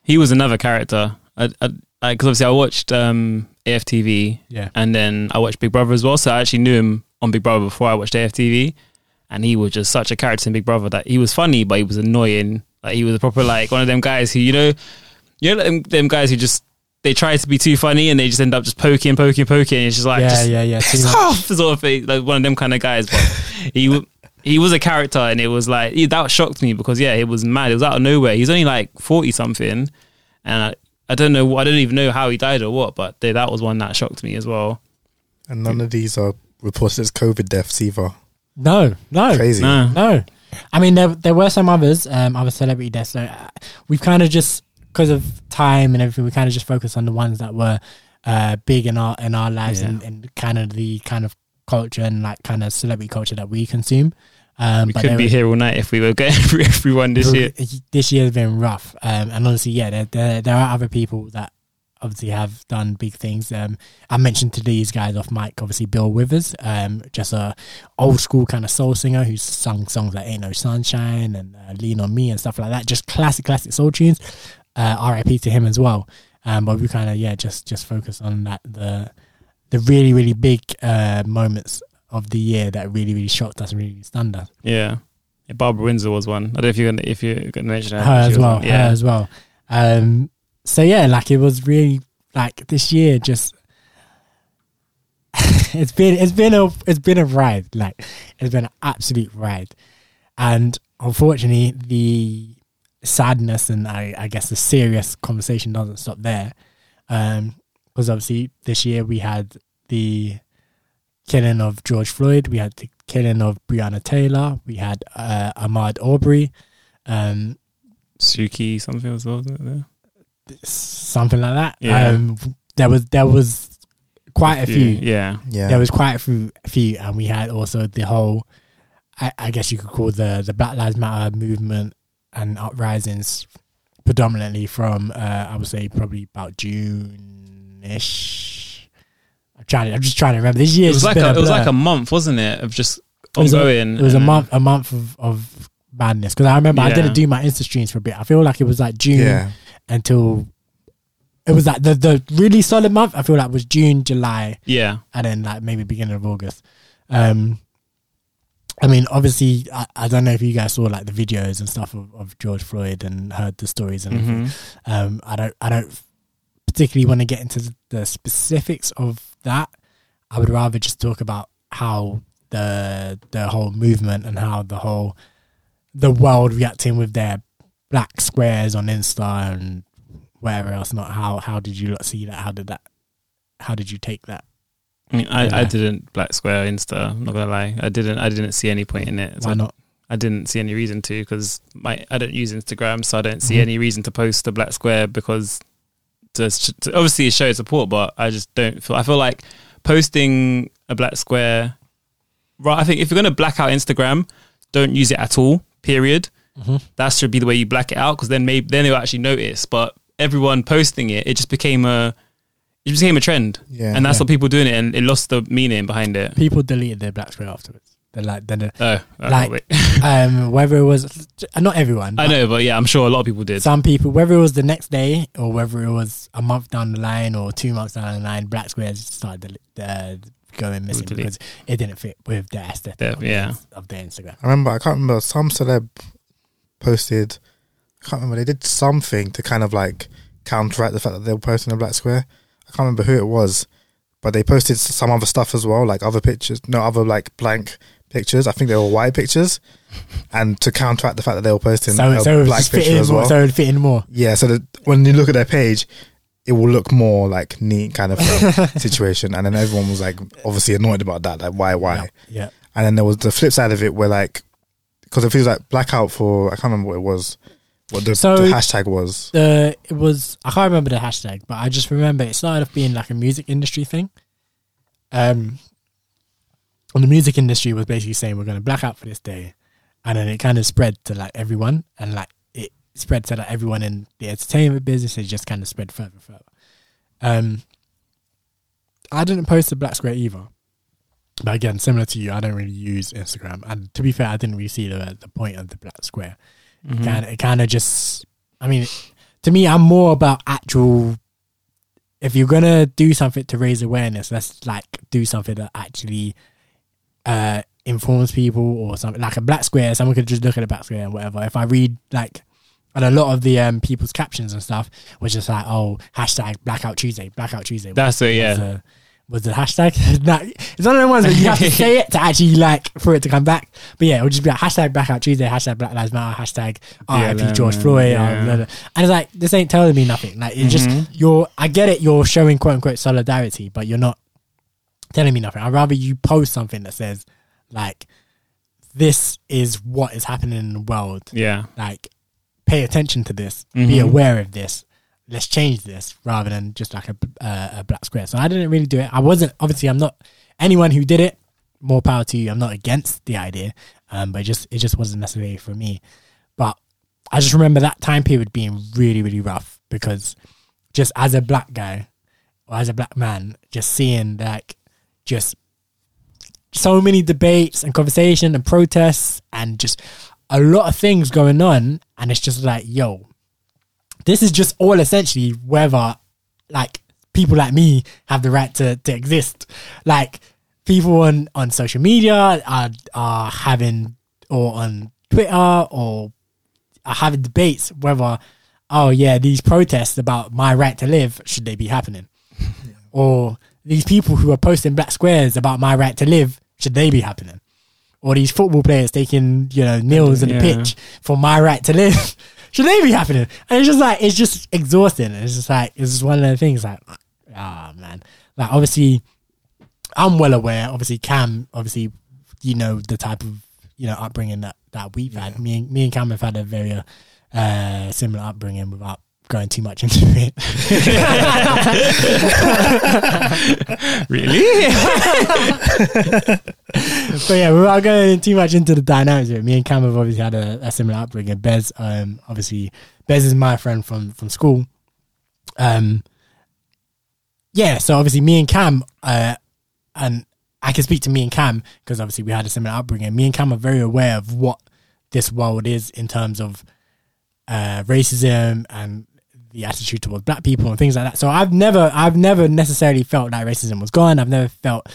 Speaker 3: He was another character. I, I, because obviously I watched um, AFTV
Speaker 1: yeah,
Speaker 3: and then I watched Big Brother as well. So I actually knew him on Big Brother before I watched AFTV, and he was just such a character in Big Brother that he was funny, but he was annoying. Like he was a proper like one of them guys who you know, you know them, them guys who just they try to be too funny and they just end up just poking, poking, poking. And it's just like
Speaker 1: yeah,
Speaker 3: just,
Speaker 1: yeah, yeah, much.
Speaker 3: tough sort of thing, like one of them kind of guys. But he he was a character, and it was like that shocked me because yeah, it was mad. It was out of nowhere. He's only like forty something, and I, I don't know. I don't even know how he died or what. But they, that was one that shocked me as well.
Speaker 2: And none of these are reported as COVID deaths either.
Speaker 1: No, no,
Speaker 2: Crazy.
Speaker 3: Nah.
Speaker 1: No, I mean there there were some others, um, other celebrity deaths. So uh, we've kind of just because of time and everything, we kind of just focused on the ones that were uh, big in our in our lives
Speaker 3: Yeah.
Speaker 1: and, and kind of the kind of culture and like kind of celebrity culture that we consume. Um,
Speaker 3: We could be here all night if we were getting through everyone this year.
Speaker 1: This year has been rough, um, and honestly, yeah, there, there there are other people that obviously have done big things. Um, I mentioned to these guys off mic, obviously Bill Withers, um, just a old school kind of soul singer who's sung songs like "Ain't No Sunshine" and uh, "Lean on Me" and stuff like that. Just classic, classic soul tunes. Uh, R.I.P. to him as well. Um, but we kind of yeah, just just focus on that the the really really big uh, moments of the year that really really shocked us and really stunned us.
Speaker 3: Yeah. yeah. Barbara Windsor was one. I don't know if you're gonna if you're gonna mention her.
Speaker 1: her as well.
Speaker 3: one.
Speaker 1: Her
Speaker 3: Yeah.
Speaker 1: as well. Um, so yeah, like it was really like this year. Just it's been it's been a it's been a ride. Like it's been an absolute ride, and unfortunately, the sadness and I, I guess the serious conversation doesn't stop there. Um, because obviously this year we had the killing of George Floyd, we had the killing of Breonna Taylor, we had uh, Ahmaud Arbery. Um,
Speaker 3: Suki something was wasn't there?
Speaker 1: something like that.
Speaker 3: Yeah.
Speaker 1: Um, there was there was quite a few.
Speaker 3: Yeah.
Speaker 2: Yeah.
Speaker 1: There was quite a few, few, and we had also the whole. I, I guess you could call the the Black Lives Matter movement and uprisings predominantly from uh, I would say probably about June ish. I'm trying. I'm just trying to remember. This year
Speaker 3: It was like a, it was like a month, wasn't it? Of just
Speaker 1: It was a- it was a month a month of, of madness because I remember I didn't do my Insta streams for a bit. I feel like it was like June
Speaker 2: Yeah.
Speaker 1: until it was like the the really solid month. I feel like was June, July,
Speaker 3: Yeah.
Speaker 1: and then like maybe beginning of August. Um, I mean, obviously, I, I don't know if you guys saw like the videos and stuff of, of George Floyd and heard the stories and everything.
Speaker 3: hmm
Speaker 1: Um, I don't, I don't particularly want to get into the specifics of that. I would rather just talk about how the the whole movement and how the whole the world reacting with their black squares on Insta and wherever else. Not how how did you see that? How did that? How did you take that?
Speaker 3: I mean, I, I didn't Black Square Insta. I'm not gonna lie. I didn't. I didn't see any point in it. So
Speaker 1: Why not?
Speaker 3: I didn't see any reason to because my I don't use Instagram, so I don't see
Speaker 1: Mhm.
Speaker 3: any reason to post a black square because to, to obviously show support, but I just don't feel. I feel like posting a black square. Right, I think if you're gonna black out Instagram, don't use it at all. Period.
Speaker 1: Mhm.
Speaker 3: That should be the way you black it out because then maybe then they'll actually notice. But everyone posting it, it just became a it just became a trend,
Speaker 2: Yeah.
Speaker 3: and that's
Speaker 1: Yeah.
Speaker 3: what people doing it, and it lost the meaning behind it.
Speaker 1: People deleted their black square afterwards. They're like, then
Speaker 3: Oh,
Speaker 1: Like- um, whether it was not everyone.
Speaker 3: I know, but yeah, I'm sure a lot of people did.
Speaker 1: Some people, whether it was the next day or whether it was a month down the line or two months down the line, black squares started uh, going missing
Speaker 3: delete.
Speaker 1: because it didn't fit with the aesthetic
Speaker 3: Yeah,
Speaker 1: of,
Speaker 3: yeah.
Speaker 1: Their, of their Instagram.
Speaker 2: I remember. I can't remember. Some celeb posted. I can't remember. They did something to kind of like counteract the fact that they were posting a black square. I can't remember who it was, but they posted some other stuff as well, like other pictures, no other like blank pictures. I think they were white pictures, and to counteract the fact that they were posting
Speaker 1: So, so it
Speaker 2: black
Speaker 1: just
Speaker 2: picture
Speaker 1: fitting
Speaker 2: as
Speaker 1: more.
Speaker 2: well.
Speaker 1: So it fit in more.
Speaker 2: yeah, so that when you look at their page, it will look more like neat kind of situation, and then everyone was like obviously annoyed about that, like why, why?
Speaker 1: Yeah.
Speaker 2: And then there was the flip side of it where like, because it feels like blackout for I can't remember what it was, what the,
Speaker 1: So-
Speaker 2: the hashtag was.
Speaker 1: The it was I can't remember the hashtag, but I just remember it started off being like a music industry thing. Um, and the music industry was basically saying we're going to black out for this day, and then it kind of spread to like everyone, and like it spread to like everyone in the entertainment business. It just kind of spread further, and further. Um, I didn't post the black square either, but again, similar to you, I don't really use Instagram, and to be fair, I didn't really see the the point of the black square.
Speaker 3: Mhm.
Speaker 1: Kind it kind of just, I mean, to me, I'm more about actual. If you're gonna do something to raise awareness, let's like do something that actually uh informs people or something like a black square. Someone could just look at a black square and whatever. If I read like, and a lot of the um people's captions and stuff was just like, oh, hashtag Blackout Tuesday, Blackout Tuesday.
Speaker 3: That's it,
Speaker 1: was
Speaker 3: yeah.
Speaker 1: was the hashtag? Nah, it's one of the ones where you have to say it to actually like for it to come back. But yeah, it would just be like hashtag Blackout Tuesday, hashtag Black Lives Matter, hashtag RIP
Speaker 3: BLM,
Speaker 1: George Floyd,
Speaker 3: yeah.
Speaker 1: uh, blah, blah. and it's like this ain't telling me nothing. Like it's
Speaker 3: Mhm.
Speaker 1: just you're. I get it. You're showing quote unquote solidarity, but you're not telling me nothing. I'd rather you post something that says like this is what is happening in the world.
Speaker 3: Yeah.
Speaker 1: Like pay attention to this. Be
Speaker 3: Mhm.
Speaker 1: aware of this. Let's change this rather than just like a uh, a black square. So I didn't really do it. I wasn't obviously. I'm not anyone who did it. More power to you. I'm not against the idea, um, but it just it just wasn't necessary for me. But I just remember that time period being really really rough because just as a black guy or as a black man, just seeing like just so many debates and conversation and protests and just a lot of things going on. And it's just like yo this is just all essentially whether like people like me have the right to, to exist. Like people on on social media are are having or on twitter or are having debates whether oh yeah these protests about my right to live should they be happening? Or these people who are posting black squares about my right to live should they be happening or these football players taking you know kneels in the
Speaker 3: Yeah.
Speaker 1: pitch for my right to live? Should they be happening and it's just like it's just exhausting. It's just like it's just one of the things like ah man. Like obviously i'm well aware obviously cam obviously you know the type of you know upbringing that that we've had. Me and me and cam have had a very uh, uh similar upbringing without going too much into it
Speaker 3: Really?
Speaker 1: but yeah, without going too much into the dynamics of it, me and Cam have obviously had a, a similar upbringing. Bez, um, obviously, Bez is my friend from from school. Um, yeah, so obviously, me and Cam, uh, and I can speak to me and Cam because obviously we had a similar upbringing. Me and Cam are very aware of what this world is in terms of uh, racism and the attitude towards black people and things like that. So I've never, I've never necessarily felt like racism was gone. I've never felt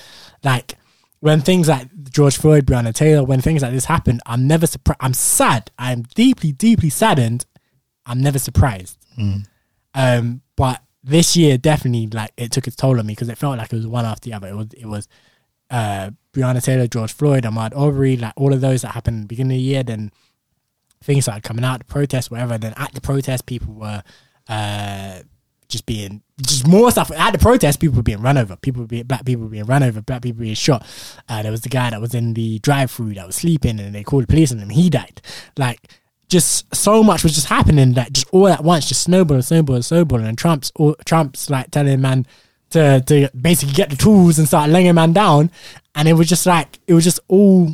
Speaker 1: like when things like George Floyd, Breonna Taylor, when things like this happen, I'm never surprised. I'm sad. I'm deeply, deeply saddened. I'm never surprised. Um, but this year definitely like it took its toll on me because it felt like it was one after the other. It was it was uh Breonna Taylor, George Floyd, Ahmaud Arbery, like all of those that happened at the beginning of the year. Then things started coming out, the protests, whatever. Then at the protest, people were uh just being just more stuff at the protest. People were being run over. People were being black people were being run over. Black people were being shot. Uh, there was the guy that was in the drive-through that was sleeping, and they called the police on him. He died. Like just so much was just happening that just all at once, just snowballing, snowballing, snowballing. And Trump's all, Trump's like telling man to to basically get the tools and start laying man down, and it was just like it was just all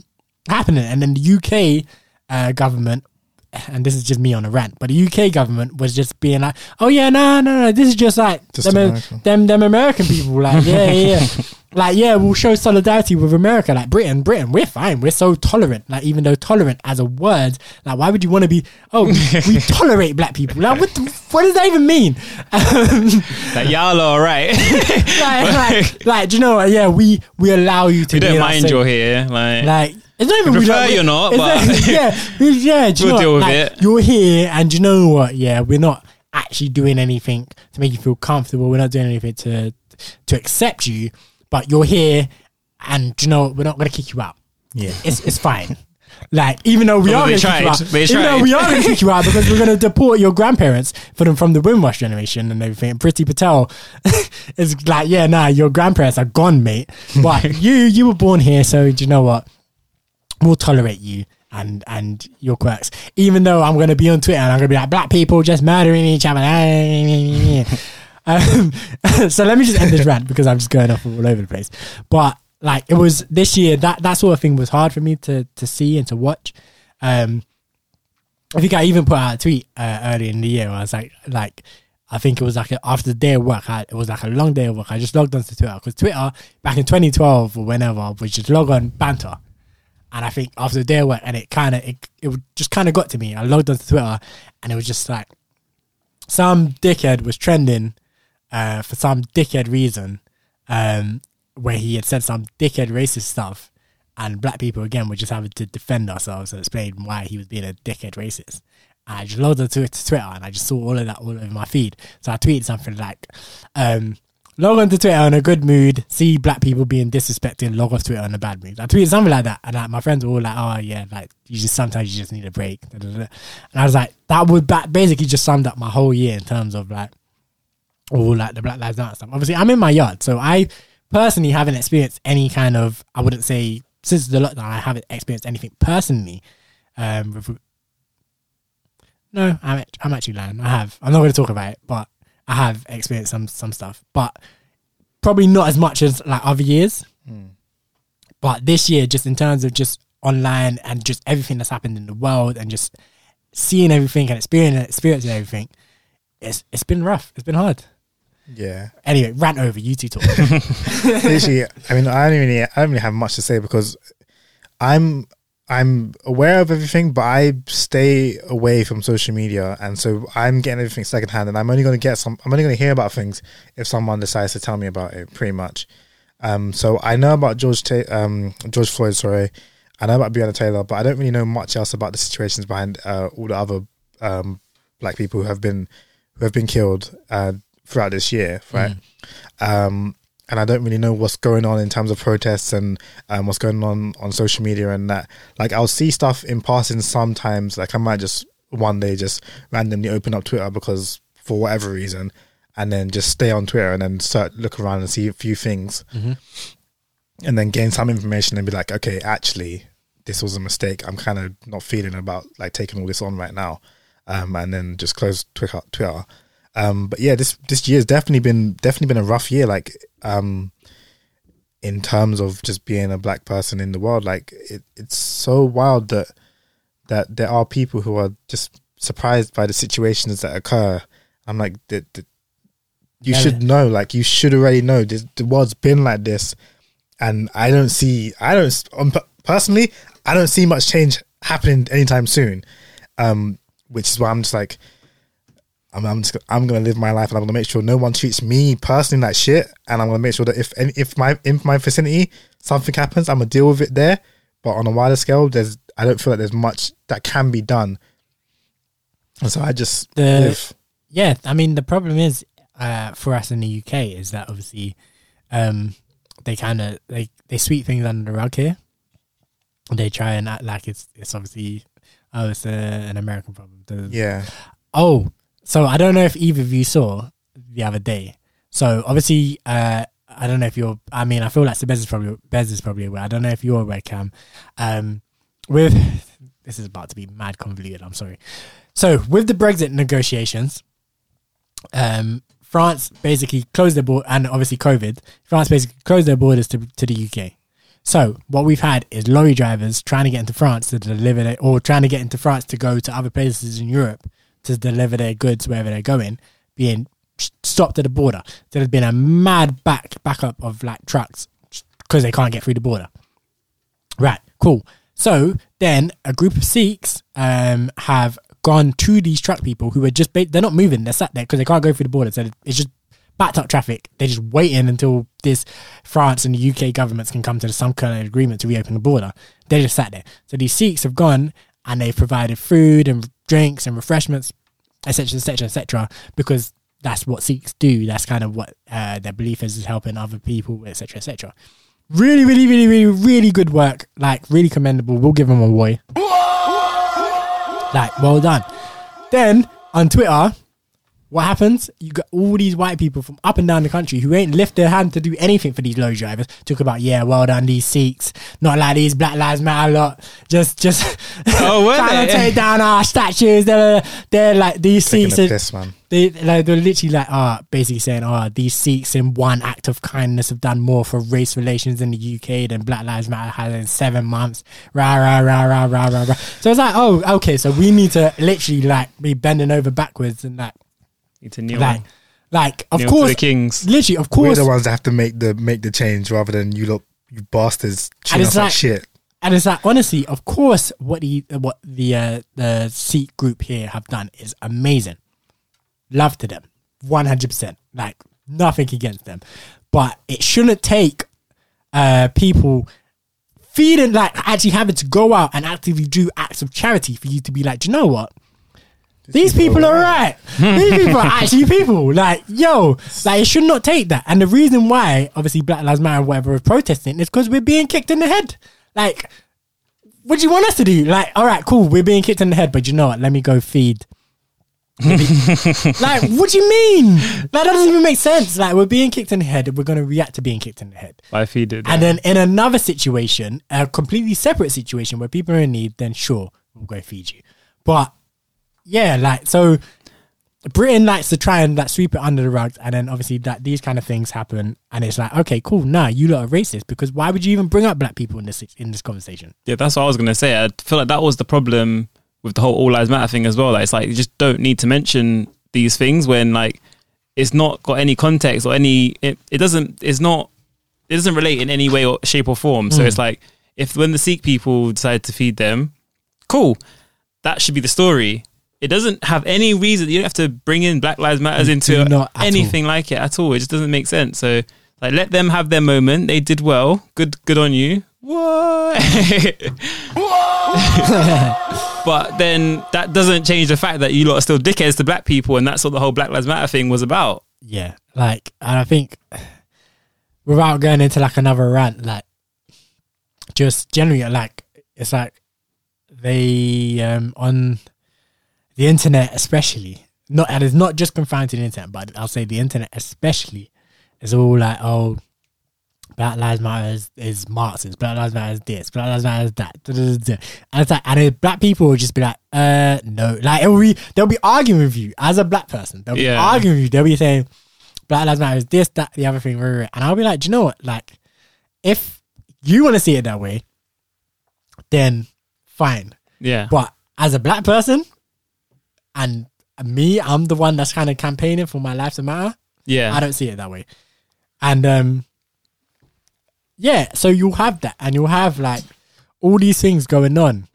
Speaker 1: happening. And then the UK uh, government and this is just me on a rant, but the UK government was just being like, "Oh yeah, no, no, no, this is just like
Speaker 2: Just
Speaker 1: them,
Speaker 2: America.
Speaker 1: them, them American people, like yeah, yeah, yeah. like yeah, we'll show solidarity with America, like Britain, Britain, we're fine, we're so tolerant, like even though tolerant as a word, like why would you want to be? Oh, we, we tolerate black people, like what? The, what does that even mean? Um,
Speaker 3: like y'all all right.
Speaker 1: like, like, like, do you know what? Yeah, we we allow you to.
Speaker 3: we don't
Speaker 1: in
Speaker 3: mind you're here. Like,
Speaker 1: like it's not even
Speaker 3: We
Speaker 1: we
Speaker 3: prefer
Speaker 1: don't-
Speaker 3: you're not, but-
Speaker 1: not- yeah, yeah. Do you
Speaker 3: We'll
Speaker 1: know
Speaker 3: deal
Speaker 1: what?
Speaker 3: with
Speaker 1: Like,
Speaker 3: it.
Speaker 1: You're here, and you know what? Yeah, we're not actually doing anything to make you feel comfortable. We're not doing anything to to accept you, but you're here, and you know what? we're not going to kick you out.
Speaker 2: Yeah.
Speaker 1: It's it's fine. Like even though we
Speaker 3: Well,
Speaker 1: are
Speaker 3: they
Speaker 1: going to kick you out,
Speaker 3: They
Speaker 1: even though we are going to kick you out because we're going to deport your grandparents for them from the Windrush generation and everything. Priti Patel is like, yeah, nah, your grandparents are gone, mate. But you you were born here, so do you know what? We'll tolerate you and and your quirks. Even though I'm going to be on Twitter and I'm going to be like, black people just murdering each other. um, so let me just end this rant because I'm just going off all over the place. But like it was this year that that sort of thing was hard for me to to see and to watch. Um, I think I even put out a tweet uh, early in the year. I was like, like I think it was like a, after the day of work. I, it was like a long day of work. I just logged onto Twitter because Twitter back in 2012 or whenever was just log on banter. And I think after the day work, and it kind of it, it just kind of got to me. I logged onto Twitter, and it was just like some dickhead was trending uh, for some dickhead reason, um, where he had said some dickhead racist stuff, and black people again were just having to defend ourselves and explain why he was being a dickhead racist. And I just logged onto to Twitter, and I just saw all of that all over my feed. So I tweeted something like, um, "Log on to Twitter in a good mood, see black people being disrespected, log off Twitter in a bad mood." I tweeted something like that, and like my friends were all like, "Oh yeah, like you just sometimes you just need a break." And I was like, that would ba- basically just summed up my whole year in terms of like all like the Black Lives Matter stuff. Obviously, I'm in my yard, so I personally haven't experienced any kind of. I wouldn't say since the lockdown, I haven't experienced anything personally. Um, with, no, I'm I'm actually lying. I have. I'm not going to talk about it, but I have experienced some some stuff, but probably not as much as like other years. Hmm. But this year, just in terms of just online and just everything that's happened in the world and just seeing everything and experiencing experiencing everything, it's it's been rough. It's been hard.
Speaker 2: Yeah.
Speaker 1: Anyway, rant over. You two talk.
Speaker 2: Literally, I mean, I don't really, I don't really have much to say because I'm, I'm aware of everything, but I stay away from social media, and so I'm getting everything secondhand, and I'm only going to get some. I'm only going to hear about things if someone decides to tell me about it. Pretty much. Um, so I know about George, Ta- um, George Floyd. Sorry, I know about Breonna Taylor, but I don't really know much else about the situations behind uh, all the other um, black people who have been who have been killed uh, throughout this year, right? Um, and I don't really know what's going on in terms of protests and um, what's going on on social media and that. Like, I'll see stuff in passing sometimes. Like, I might just one day just randomly open up Twitter because for whatever reason, and then just stay on Twitter and then start look around and see a few things, and then gain some information and be like, okay, actually, this was a mistake. I'm kind of not feeling about like taking all this on right now, um, and then just close Twitter. Twitter. Um, but yeah, this this year's definitely been definitely been a rough year. Like, um, in terms of just being a black person in the world, like it, it's so wild that that there are people who are just surprised by the situations that occur. I'm like, the, the, you
Speaker 1: Yeah.
Speaker 2: should know, like you should already know. This, the world's been like this, and I don't see, I don't um, personally, I don't see much change happening anytime soon. Um, which is why I'm just like, I'm, I'm just, I'm gonna live my life, and I'm gonna make sure no one treats me personally like shit, and I'm gonna make sure that if any, if my in my vicinity something happens, I'm gonna deal with it there. But on a wider scale, there's I don't feel like there's much that can be done, and so I just
Speaker 1: The-
Speaker 2: live.
Speaker 1: yeah, I mean the problem is uh, for us in the UK is that obviously um, they kind of they they sweep things under the rug here. They try and act like it's it's obviously oh it's a, an American problem. The-
Speaker 2: Yeah,
Speaker 1: Oh, so I don't know if either of you saw the other day. So obviously, uh, I don't know if you're. I mean, I feel like Bez is probably Bez is probably aware. I don't know if you're aware, Cam. Um, with this is about to be mad convoluted. I'm sorry. So with the Brexit negotiations, um, France basically closed their border, and obviously COVID. France basically closed their borders to to the UK. So what we've had is lorry drivers trying to get into France to deliver it, or trying to get into France to go to other places in Europe to deliver their goods wherever they're going, being stopped at the border. So there's been a mad back backup of like trucks because they can't get through the border. Right, cool. So then a group of Sikhs um, have gone to these truck people who are just ba- they're not moving. They're sat there because they can't go through the border. So it's just backed up traffic. They're just waiting until this France and the UK governments can come to some kind of agreement to reopen the border. They're just sat there. So these Sikhs have gone and they've provided food and drinks and refreshments, etc., etc., etc., because that's what Sikhs do. That's kind of what uh, their belief is, is helping other people, etc., etc. Really, really, really, really, really good work. Like, really commendable. We'll give them a boy. Like, well done. Then on Twitter, what happens? You got all these white people from up and down the country who ain't lift their hand to do anything for these lorry drivers. Talk about yeah, well done these Sikhs, not like these Black Lives Matter lot. Just just
Speaker 3: Oh, were
Speaker 1: trying to take down our statues. They're they're like these
Speaker 2: Taking
Speaker 1: Sikhs.
Speaker 2: the
Speaker 1: are-
Speaker 2: piss, man.
Speaker 1: they like they're literally like ah basically saying oh these Sikhs in one act of kindness have done more for race relations in the UK than Black Lives Matter has in seven months. Rah rah rah rah rah rah rah. So it's like oh okay so we need to literally like be bending over backwards and like
Speaker 3: Need to kneel,
Speaker 1: like like of
Speaker 3: kneel
Speaker 1: course
Speaker 3: the kings.
Speaker 1: literally of course, We're
Speaker 2: the ones that have to make the make the change rather than you look you bastards treating
Speaker 1: it's
Speaker 2: us like
Speaker 1: like-
Speaker 2: shit.
Speaker 1: and it's like honestly of course what the what the uh, the Sikh group here have done is amazing. Love to them, one hundred percent. Like nothing against them, but it shouldn't take uh, people feeling like actually having to go out and actively do acts of charity for you to be like, do you know what? These people are right. These people are actually people. Like, yo, like it should not take that. And the reason why, obviously, Black Lives Matter, and whatever, are protesting is because we're being kicked in the head. Like, what do you want us to do? Like, all right, cool, we're being kicked in the head, but you know what? Let me go feed. like, what do you mean? Like, that doesn't even make sense. Like, we're being kicked in the head. And we're going to react to being kicked in the head.
Speaker 3: I feed it.
Speaker 1: And then in another situation, a completely separate situation where people are in need, then sure, we'll go feed you. But yeah, like so Britain likes to try and like sweep it under the rug and then obviously that these kind of things happen and it's like, okay, cool, nah, you lot are racist because why would you even bring up black people in this in this conversation?
Speaker 3: Yeah, that's what I was gonna say. I feel like that was the problem with the whole All Lives Matter thing as well. Like, it's like you just don't need to mention these things when like it's not got any context or any. It, it doesn't. It's not. It doesn't relate in any way or shape or form. So
Speaker 1: Mm.
Speaker 3: it's like if when the Sikh people decide to feed them, cool. That should be the story. It doesn't have any reason. You don't have to bring in Black Lives Matters into
Speaker 1: do not at
Speaker 3: anything like it at all. It just doesn't make sense. So like, let them have their moment. They did well. Good, good on you. What? but then that doesn't change the fact that you lot are still dickheads to black people, and that's what the whole Black Lives Matter thing was about.
Speaker 1: Yeah, like, and I think without going into like another rant, like, just generally, like, it's like they um on the internet, especially not, and it's not just confined to the internet, but I'll say the internet, especially, is all like, oh, Black Lives Matter is, is Marxist, Black Lives Matter is this, Black Lives Matter is that, da, da, da, and it's like, and then black people will just be like, uh, no, like it will be, they'll be arguing with you as a black person, they'll be
Speaker 3: Yeah.
Speaker 1: arguing with you, they'll be saying, Black Lives Matter is this, that, the other thing, and I'll be like, do you know what, like, if you want to see it that way, then fine,
Speaker 3: Yeah,
Speaker 1: but as a black person, and me, I'm the one that's kind of campaigning for my life to matter.
Speaker 3: yeah,
Speaker 1: I don't see it that way. And um yeah, so you'll have that and you'll have like all these things going on.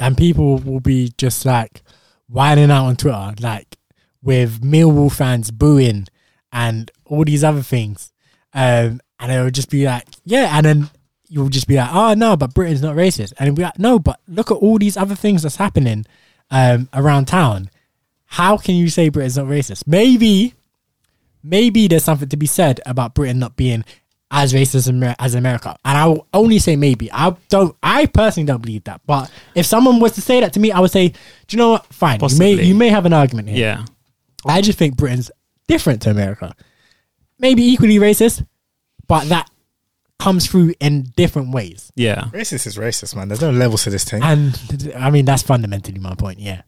Speaker 1: And people will be just like whining out on Twitter, like with Millwall fans booing and all these other things. Um and it'll just be like, yeah, and then you'll just be like, oh no, but Britain's not racist. And it'll be like, no, but look at all these other things that's happening um around town. How can you say Britain's not racist? Maybe maybe there's something to be said about Britain not being as racist as America. And I will only say maybe. I don't. I personally don't believe that. But if someone was to say that to me, I would say, do you know what? Fine. You may you may have an argument here.
Speaker 3: yeah,
Speaker 1: I just think Britain's different to America. Maybe equally racist, but that comes through in different ways.
Speaker 3: yeah.
Speaker 2: Racist is racist, man. There's no levels to this thing.
Speaker 1: And I mean that's fundamentally my point. Yeah.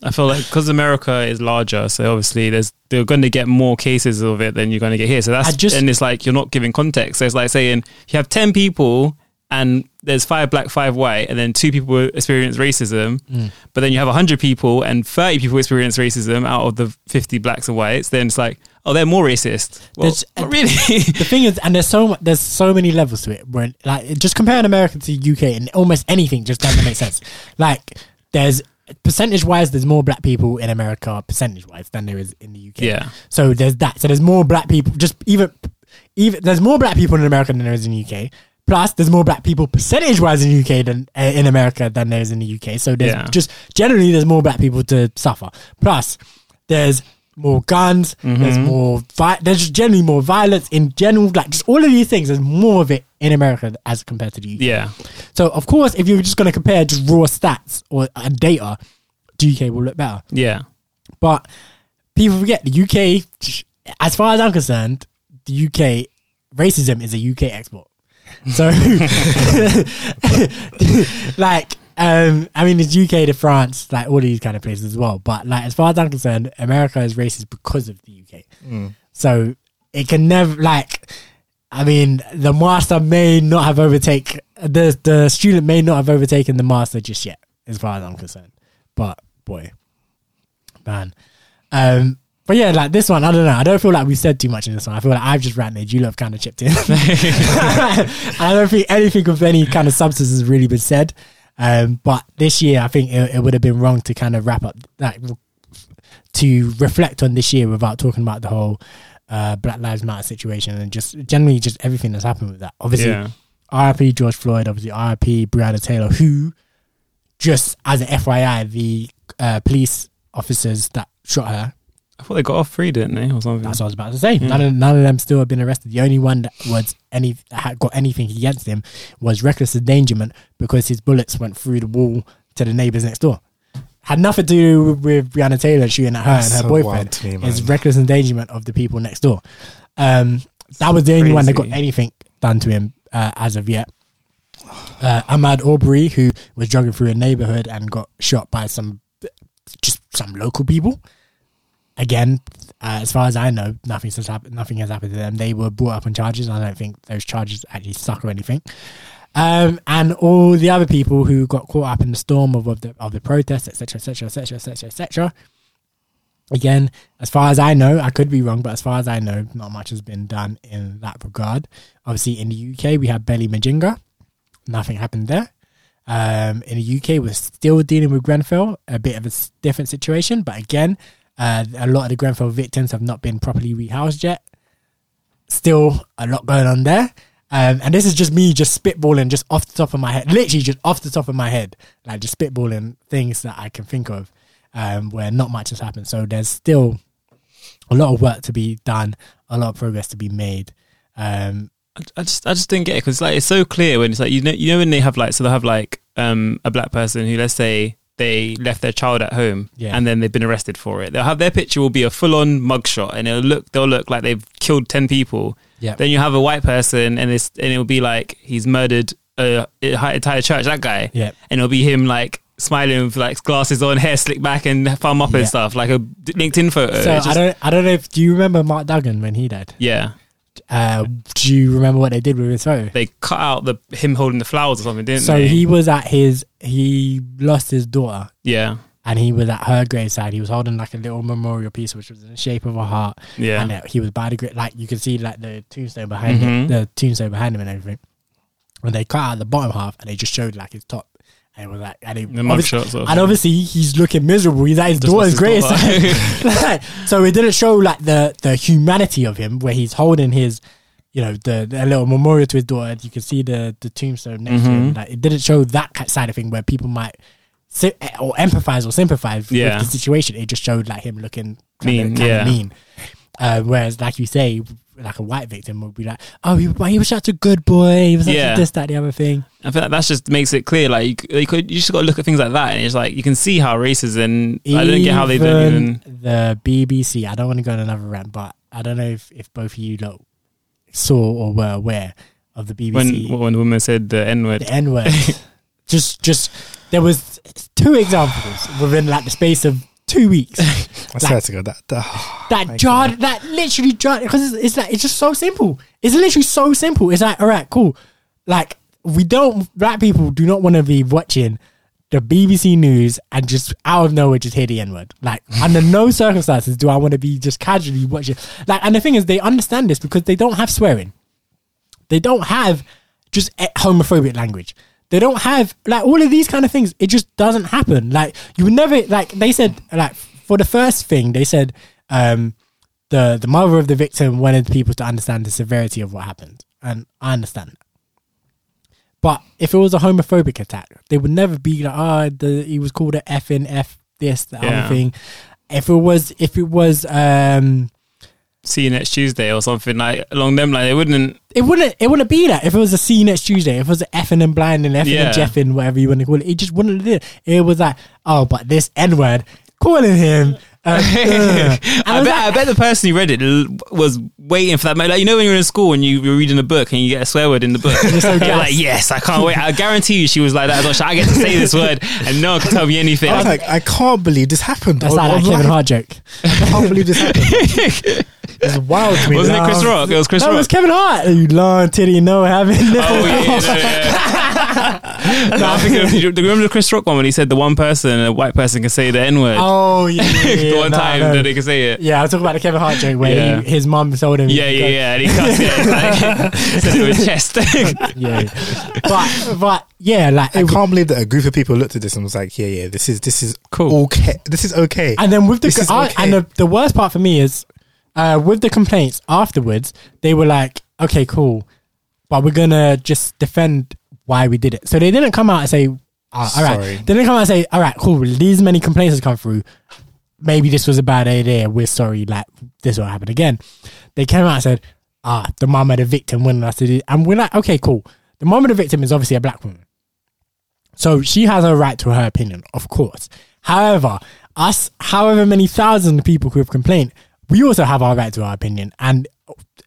Speaker 3: I feel like because America is larger, so obviously there's they're going to get more cases of it than you're going to get here. So that's
Speaker 1: I just-
Speaker 3: and it's like you're not giving context. So it's like saying you have ten people and there's five black, five white, and then two people experience racism,
Speaker 1: Mm.
Speaker 3: but then you have hundred people and thirty people experience racism out of the fifty blacks and whites. Then it's like, oh, they're more racist. Well, not really.
Speaker 1: the thing is, and there's so there's so many levels to it. Where like just comparing America to UK and almost anything just doesn't make sense. Like there's percentage wise, there's more black people in America percentage wise than there is in the UK.
Speaker 3: Yeah.
Speaker 1: So there's that. So there's more black people. Just even even there's more black people in America than there is in the UK. Plus, there's more black people percentage wise in the UK than uh, in America than there is in the UK. So there's
Speaker 3: Yeah.
Speaker 1: just generally there's more black people to suffer. Plus, there's more guns. There's
Speaker 3: Mm-hmm.
Speaker 1: more. Vi- there's just generally more violence in general. Like just all of these things. There's more of it in America as compared to the UK.
Speaker 3: yeah,
Speaker 1: So of course, if you're just going to compare just raw stats or uh, data, the UK will look better.
Speaker 3: yeah,
Speaker 1: But people forget the UK. As far as I'm concerned, the UK racism is a UK export. So, like, um, I mean, it's UK to France, like all these kind of places as well. But like, as far as I'm concerned, America is racist because of the UK.
Speaker 2: Mm.
Speaker 1: So it can never like. I mean, the master may not have overtake the the student may not have overtaken the master just yet, as far as I'm concerned. But boy, man, um, but yeah, like this one, I don't know. I don't feel like we said too much in this one. I feel like I've just ranted. You lot have kind of chipped in. I don't think anything of any kind of substance has really been said. Um, but this year, I think it, it would have been wrong to kind of wrap up like to reflect on this year without talking about the whole uh, Black Lives Matter situation and just generally just everything that's happened with that. Obviously,
Speaker 3: Yeah.
Speaker 1: RIP George Floyd, obviously RIP Breonna Taylor, who just as an FYI, the uh, police officers that shot her.
Speaker 3: I thought they got off free, didn't they, or something?
Speaker 1: That's what I was about to say.
Speaker 3: Yeah.
Speaker 1: None, of, none of them still have been arrested. The only one that was any had got anything against him was reckless endangerment because his bullets went through the wall to the neighbors next door. Had nothing to do with Breonna Taylor shooting at her
Speaker 2: That's
Speaker 1: and her
Speaker 2: so
Speaker 1: boyfriend.
Speaker 2: to me,
Speaker 1: It's reckless endangerment of the people next door. Um, that was the only one that got anything done to him uh, as of yet. Uh, Ahmaud Arbery, who was jogging through a neighborhood and got shot by some just some local people. Again, uh, as far as I know, nothing has happened. Nothing has happened to them. They were brought up on charges. I don't think those charges actually stuck or anything. Um, and all the other people who got caught up in the storm of, of the of the protests, etc., etc., etc., etc., etc. Again, as far as I know, I could be wrong, but as far as I know, not much has been done in that regard. Obviously, in the UK, we have Belly Mujinga. Nothing happened there. Um, in the UK, we're still dealing with Grenfell, a bit of a different situation. But again, uh, a lot of the Grenfell victims have not been properly rehoused yet. Still a lot going on there. Um, and this is just me just spitballing just off the top of my head, literally just off the top of my head, like just spitballing things that I can think of um, where not much has happened. So there's still a lot of work to be done, a lot of progress to be made. Um,
Speaker 3: I, just I just didn't get it because like it's so clear when it's like you know you know when they have like so they'll have like um a black person who let's say they left their child at home
Speaker 1: Yeah.
Speaker 3: and then they've been arrested for it. They'll have their picture will be a full on mugshot and it'll look they'll look like they've killed ten people.
Speaker 1: Yeah.
Speaker 3: Then you have a white person and it's and it'll be like he's murdered a, a entire church. That guy.
Speaker 1: Yeah.
Speaker 3: And it'll be him like smiling with like glasses on, hair slicked back and thumb up
Speaker 1: Yeah.
Speaker 3: and stuff like a LinkedIn photo.
Speaker 1: so
Speaker 3: It's
Speaker 1: I don't, I don't know if do you remember Mark Duggan when he died?
Speaker 3: yeah.
Speaker 1: Uh, do you remember what they did with his photo?
Speaker 3: They cut out the him holding the flowers or something, didn't
Speaker 1: So
Speaker 3: they?
Speaker 1: So he was at his, he lost his daughter,
Speaker 3: yeah.
Speaker 1: and he was at her graveside. He was holding like a little memorial piece, which was in the shape of a heart.
Speaker 3: Yeah.
Speaker 1: and uh, he was by the grave. Like you could see, like the tombstone behind
Speaker 3: Mhm.
Speaker 1: him, the tombstone behind him, and everything. And they cut out the bottom half, and they just showed like his top, and it was like, and, he,
Speaker 3: The
Speaker 1: obviously-
Speaker 3: sort
Speaker 1: and obviously he's looking miserable. He's at his
Speaker 3: Just
Speaker 1: daughter's grave.
Speaker 3: daughter.
Speaker 1: So it didn't show like the the humanity of him, where he's holding his, you know, the, the little memorial to his daughter. You can see the the tombstone next to him.
Speaker 3: Mhm.
Speaker 1: Like it didn't show that side of thing where people might. Or empathize or sympathize
Speaker 3: Yeah.
Speaker 1: with the situation. It just showed like him looking
Speaker 3: Mean,
Speaker 1: kinda,
Speaker 3: yeah.
Speaker 1: mean. Uh, whereas, like you say, like a white victim would be like, "Oh, he, he was such a good boy. He was such
Speaker 3: Yeah.
Speaker 1: a this, that, the other thing."
Speaker 3: I feel like that's just makes it clear. Like you, you, could, you just got to look at things like that, and it's like you can see how racism. And I don't get how they don't even.
Speaker 1: the BBC. I don't want to go on another rant, but I don't know if, if both of you lot saw or were aware of the BBC
Speaker 3: When when the woman said the N word,
Speaker 1: the N word. just just there was two examples within like the space of two weeks
Speaker 2: I swear to God, that, that
Speaker 1: that
Speaker 2: Thank
Speaker 1: jarred that literally jarred because it's, it's like it's just so simple. It's literally so simple. It's like all right, cool. Like we don't black people do not want to be watching the BBC News and just out of nowhere just hear the N word. Like under no circumstances do I want to be just casually watching. Like and the thing is they understand this because they don't have swearing. They don't have just eh, homophobic language. They don't have like all of these kind of things. It just doesn't happen. Like you would never like they said like for the first thing they said um the the mother of the victim wanted people to understand the severity of what happened, and I understand that. But if it was a homophobic attack, they would never be like, "Oh, the, he was called a effing f this the
Speaker 3: Yeah.
Speaker 1: other thing." If it was, if it was, um,
Speaker 3: see you next Tuesday or something like along them like they wouldn't.
Speaker 1: it wouldn't it wouldn't be that if it was a see you next Tuesday, if it was an effing and blinding, effing
Speaker 3: Yeah.
Speaker 1: and jeffing, whatever you want to call it, it just wouldn't do it. It was like, oh, but this N word calling him Uh, uh. And
Speaker 3: I bet,
Speaker 1: like-
Speaker 3: I bet the person who read it was waiting for that. moment. Like you know when you're in school and you, you're reading a book and you get a swear word in the book, you're
Speaker 1: so gassed.
Speaker 3: like, yes, I can't wait. I guarantee you, she was like that. as well. I get to say this word and no one can tell me anything.
Speaker 2: I was like, I can't believe this happened.
Speaker 1: That's
Speaker 2: on-
Speaker 1: like that Kevin. Hart joke.
Speaker 2: I can't believe this happened. it's wild to me.
Speaker 3: Wasn't it Chris Rock? It was Chris
Speaker 1: That
Speaker 3: Rock.
Speaker 1: It was Kevin Hart. You long titty no having
Speaker 3: Oh yeah, yeah, yeah. no, I think it was, do you remember the Chris Rock one when he said the one person, a white person, can say the N word.
Speaker 1: Oh yeah, yeah,
Speaker 3: the one
Speaker 1: no,
Speaker 3: time
Speaker 1: no.
Speaker 3: that they can say it.
Speaker 1: Yeah, I was talking about the Kevin Hart joke where
Speaker 3: Yeah.
Speaker 1: he, his mum told him.
Speaker 3: Yeah, yeah, yeah. And he cussed it. It's like, said it with chest.
Speaker 1: yeah. But but yeah, like
Speaker 2: I
Speaker 1: it,
Speaker 2: can't believe that a group of people looked at this and was like, "Yeah, yeah, this is this is
Speaker 3: Cool.
Speaker 2: Okay, this is okay."
Speaker 1: and then with the
Speaker 2: This is
Speaker 1: I-
Speaker 2: okay.
Speaker 1: and the, the worst part for me is uh, with the complaints afterwards, they were like, okay, cool, but we're gonna just defend why we did it. So they didn't come out and say, ah, all right,
Speaker 2: Sorry.
Speaker 1: they didn't come out and say, all right, cool, these many complaints have come through. Maybe this was a bad idea. We're sorry. Like this won't happen again. They came out and said, ah, the mum of the victim wanted us to do, and we're like, okay, cool. The mum of the victim is obviously a black woman. So she has a right to her opinion, of course. However, us, however many thousand people who have complained, we also have our right to our opinion. And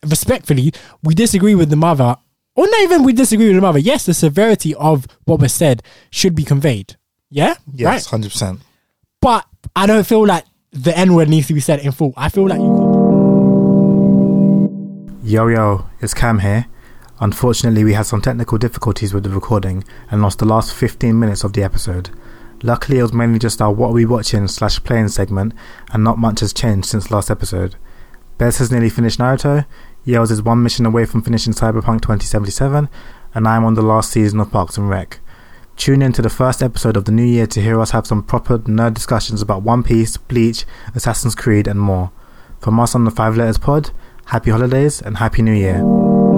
Speaker 1: respectfully, we disagree with the mother, or not even we disagree with the mother. Yes, the severity of what was said should be conveyed. Yeah?
Speaker 2: yes,
Speaker 1: Right.
Speaker 2: hundred percent.
Speaker 1: But I don't feel like the N word needs to be said in full. I feel like you
Speaker 2: Yo, yo, it's Cam here. Unfortunately, we had some technical difficulties with the recording and lost the last 15 minutes of the episode. Luckily, it was mainly just our What Are We Watching slash playing segment, and not much has changed since last episode. Bez has nearly finished Naruto, Yels is one mission away from finishing Cyberpunk 2077, and I am on the last season of Parks and Rec. Tune in to the first episode of the new year to hear us have some proper nerd discussions about One Piece, Bleach, Assassin's Creed, and more. From us on the Five Letters Pod, happy holidays and happy new year.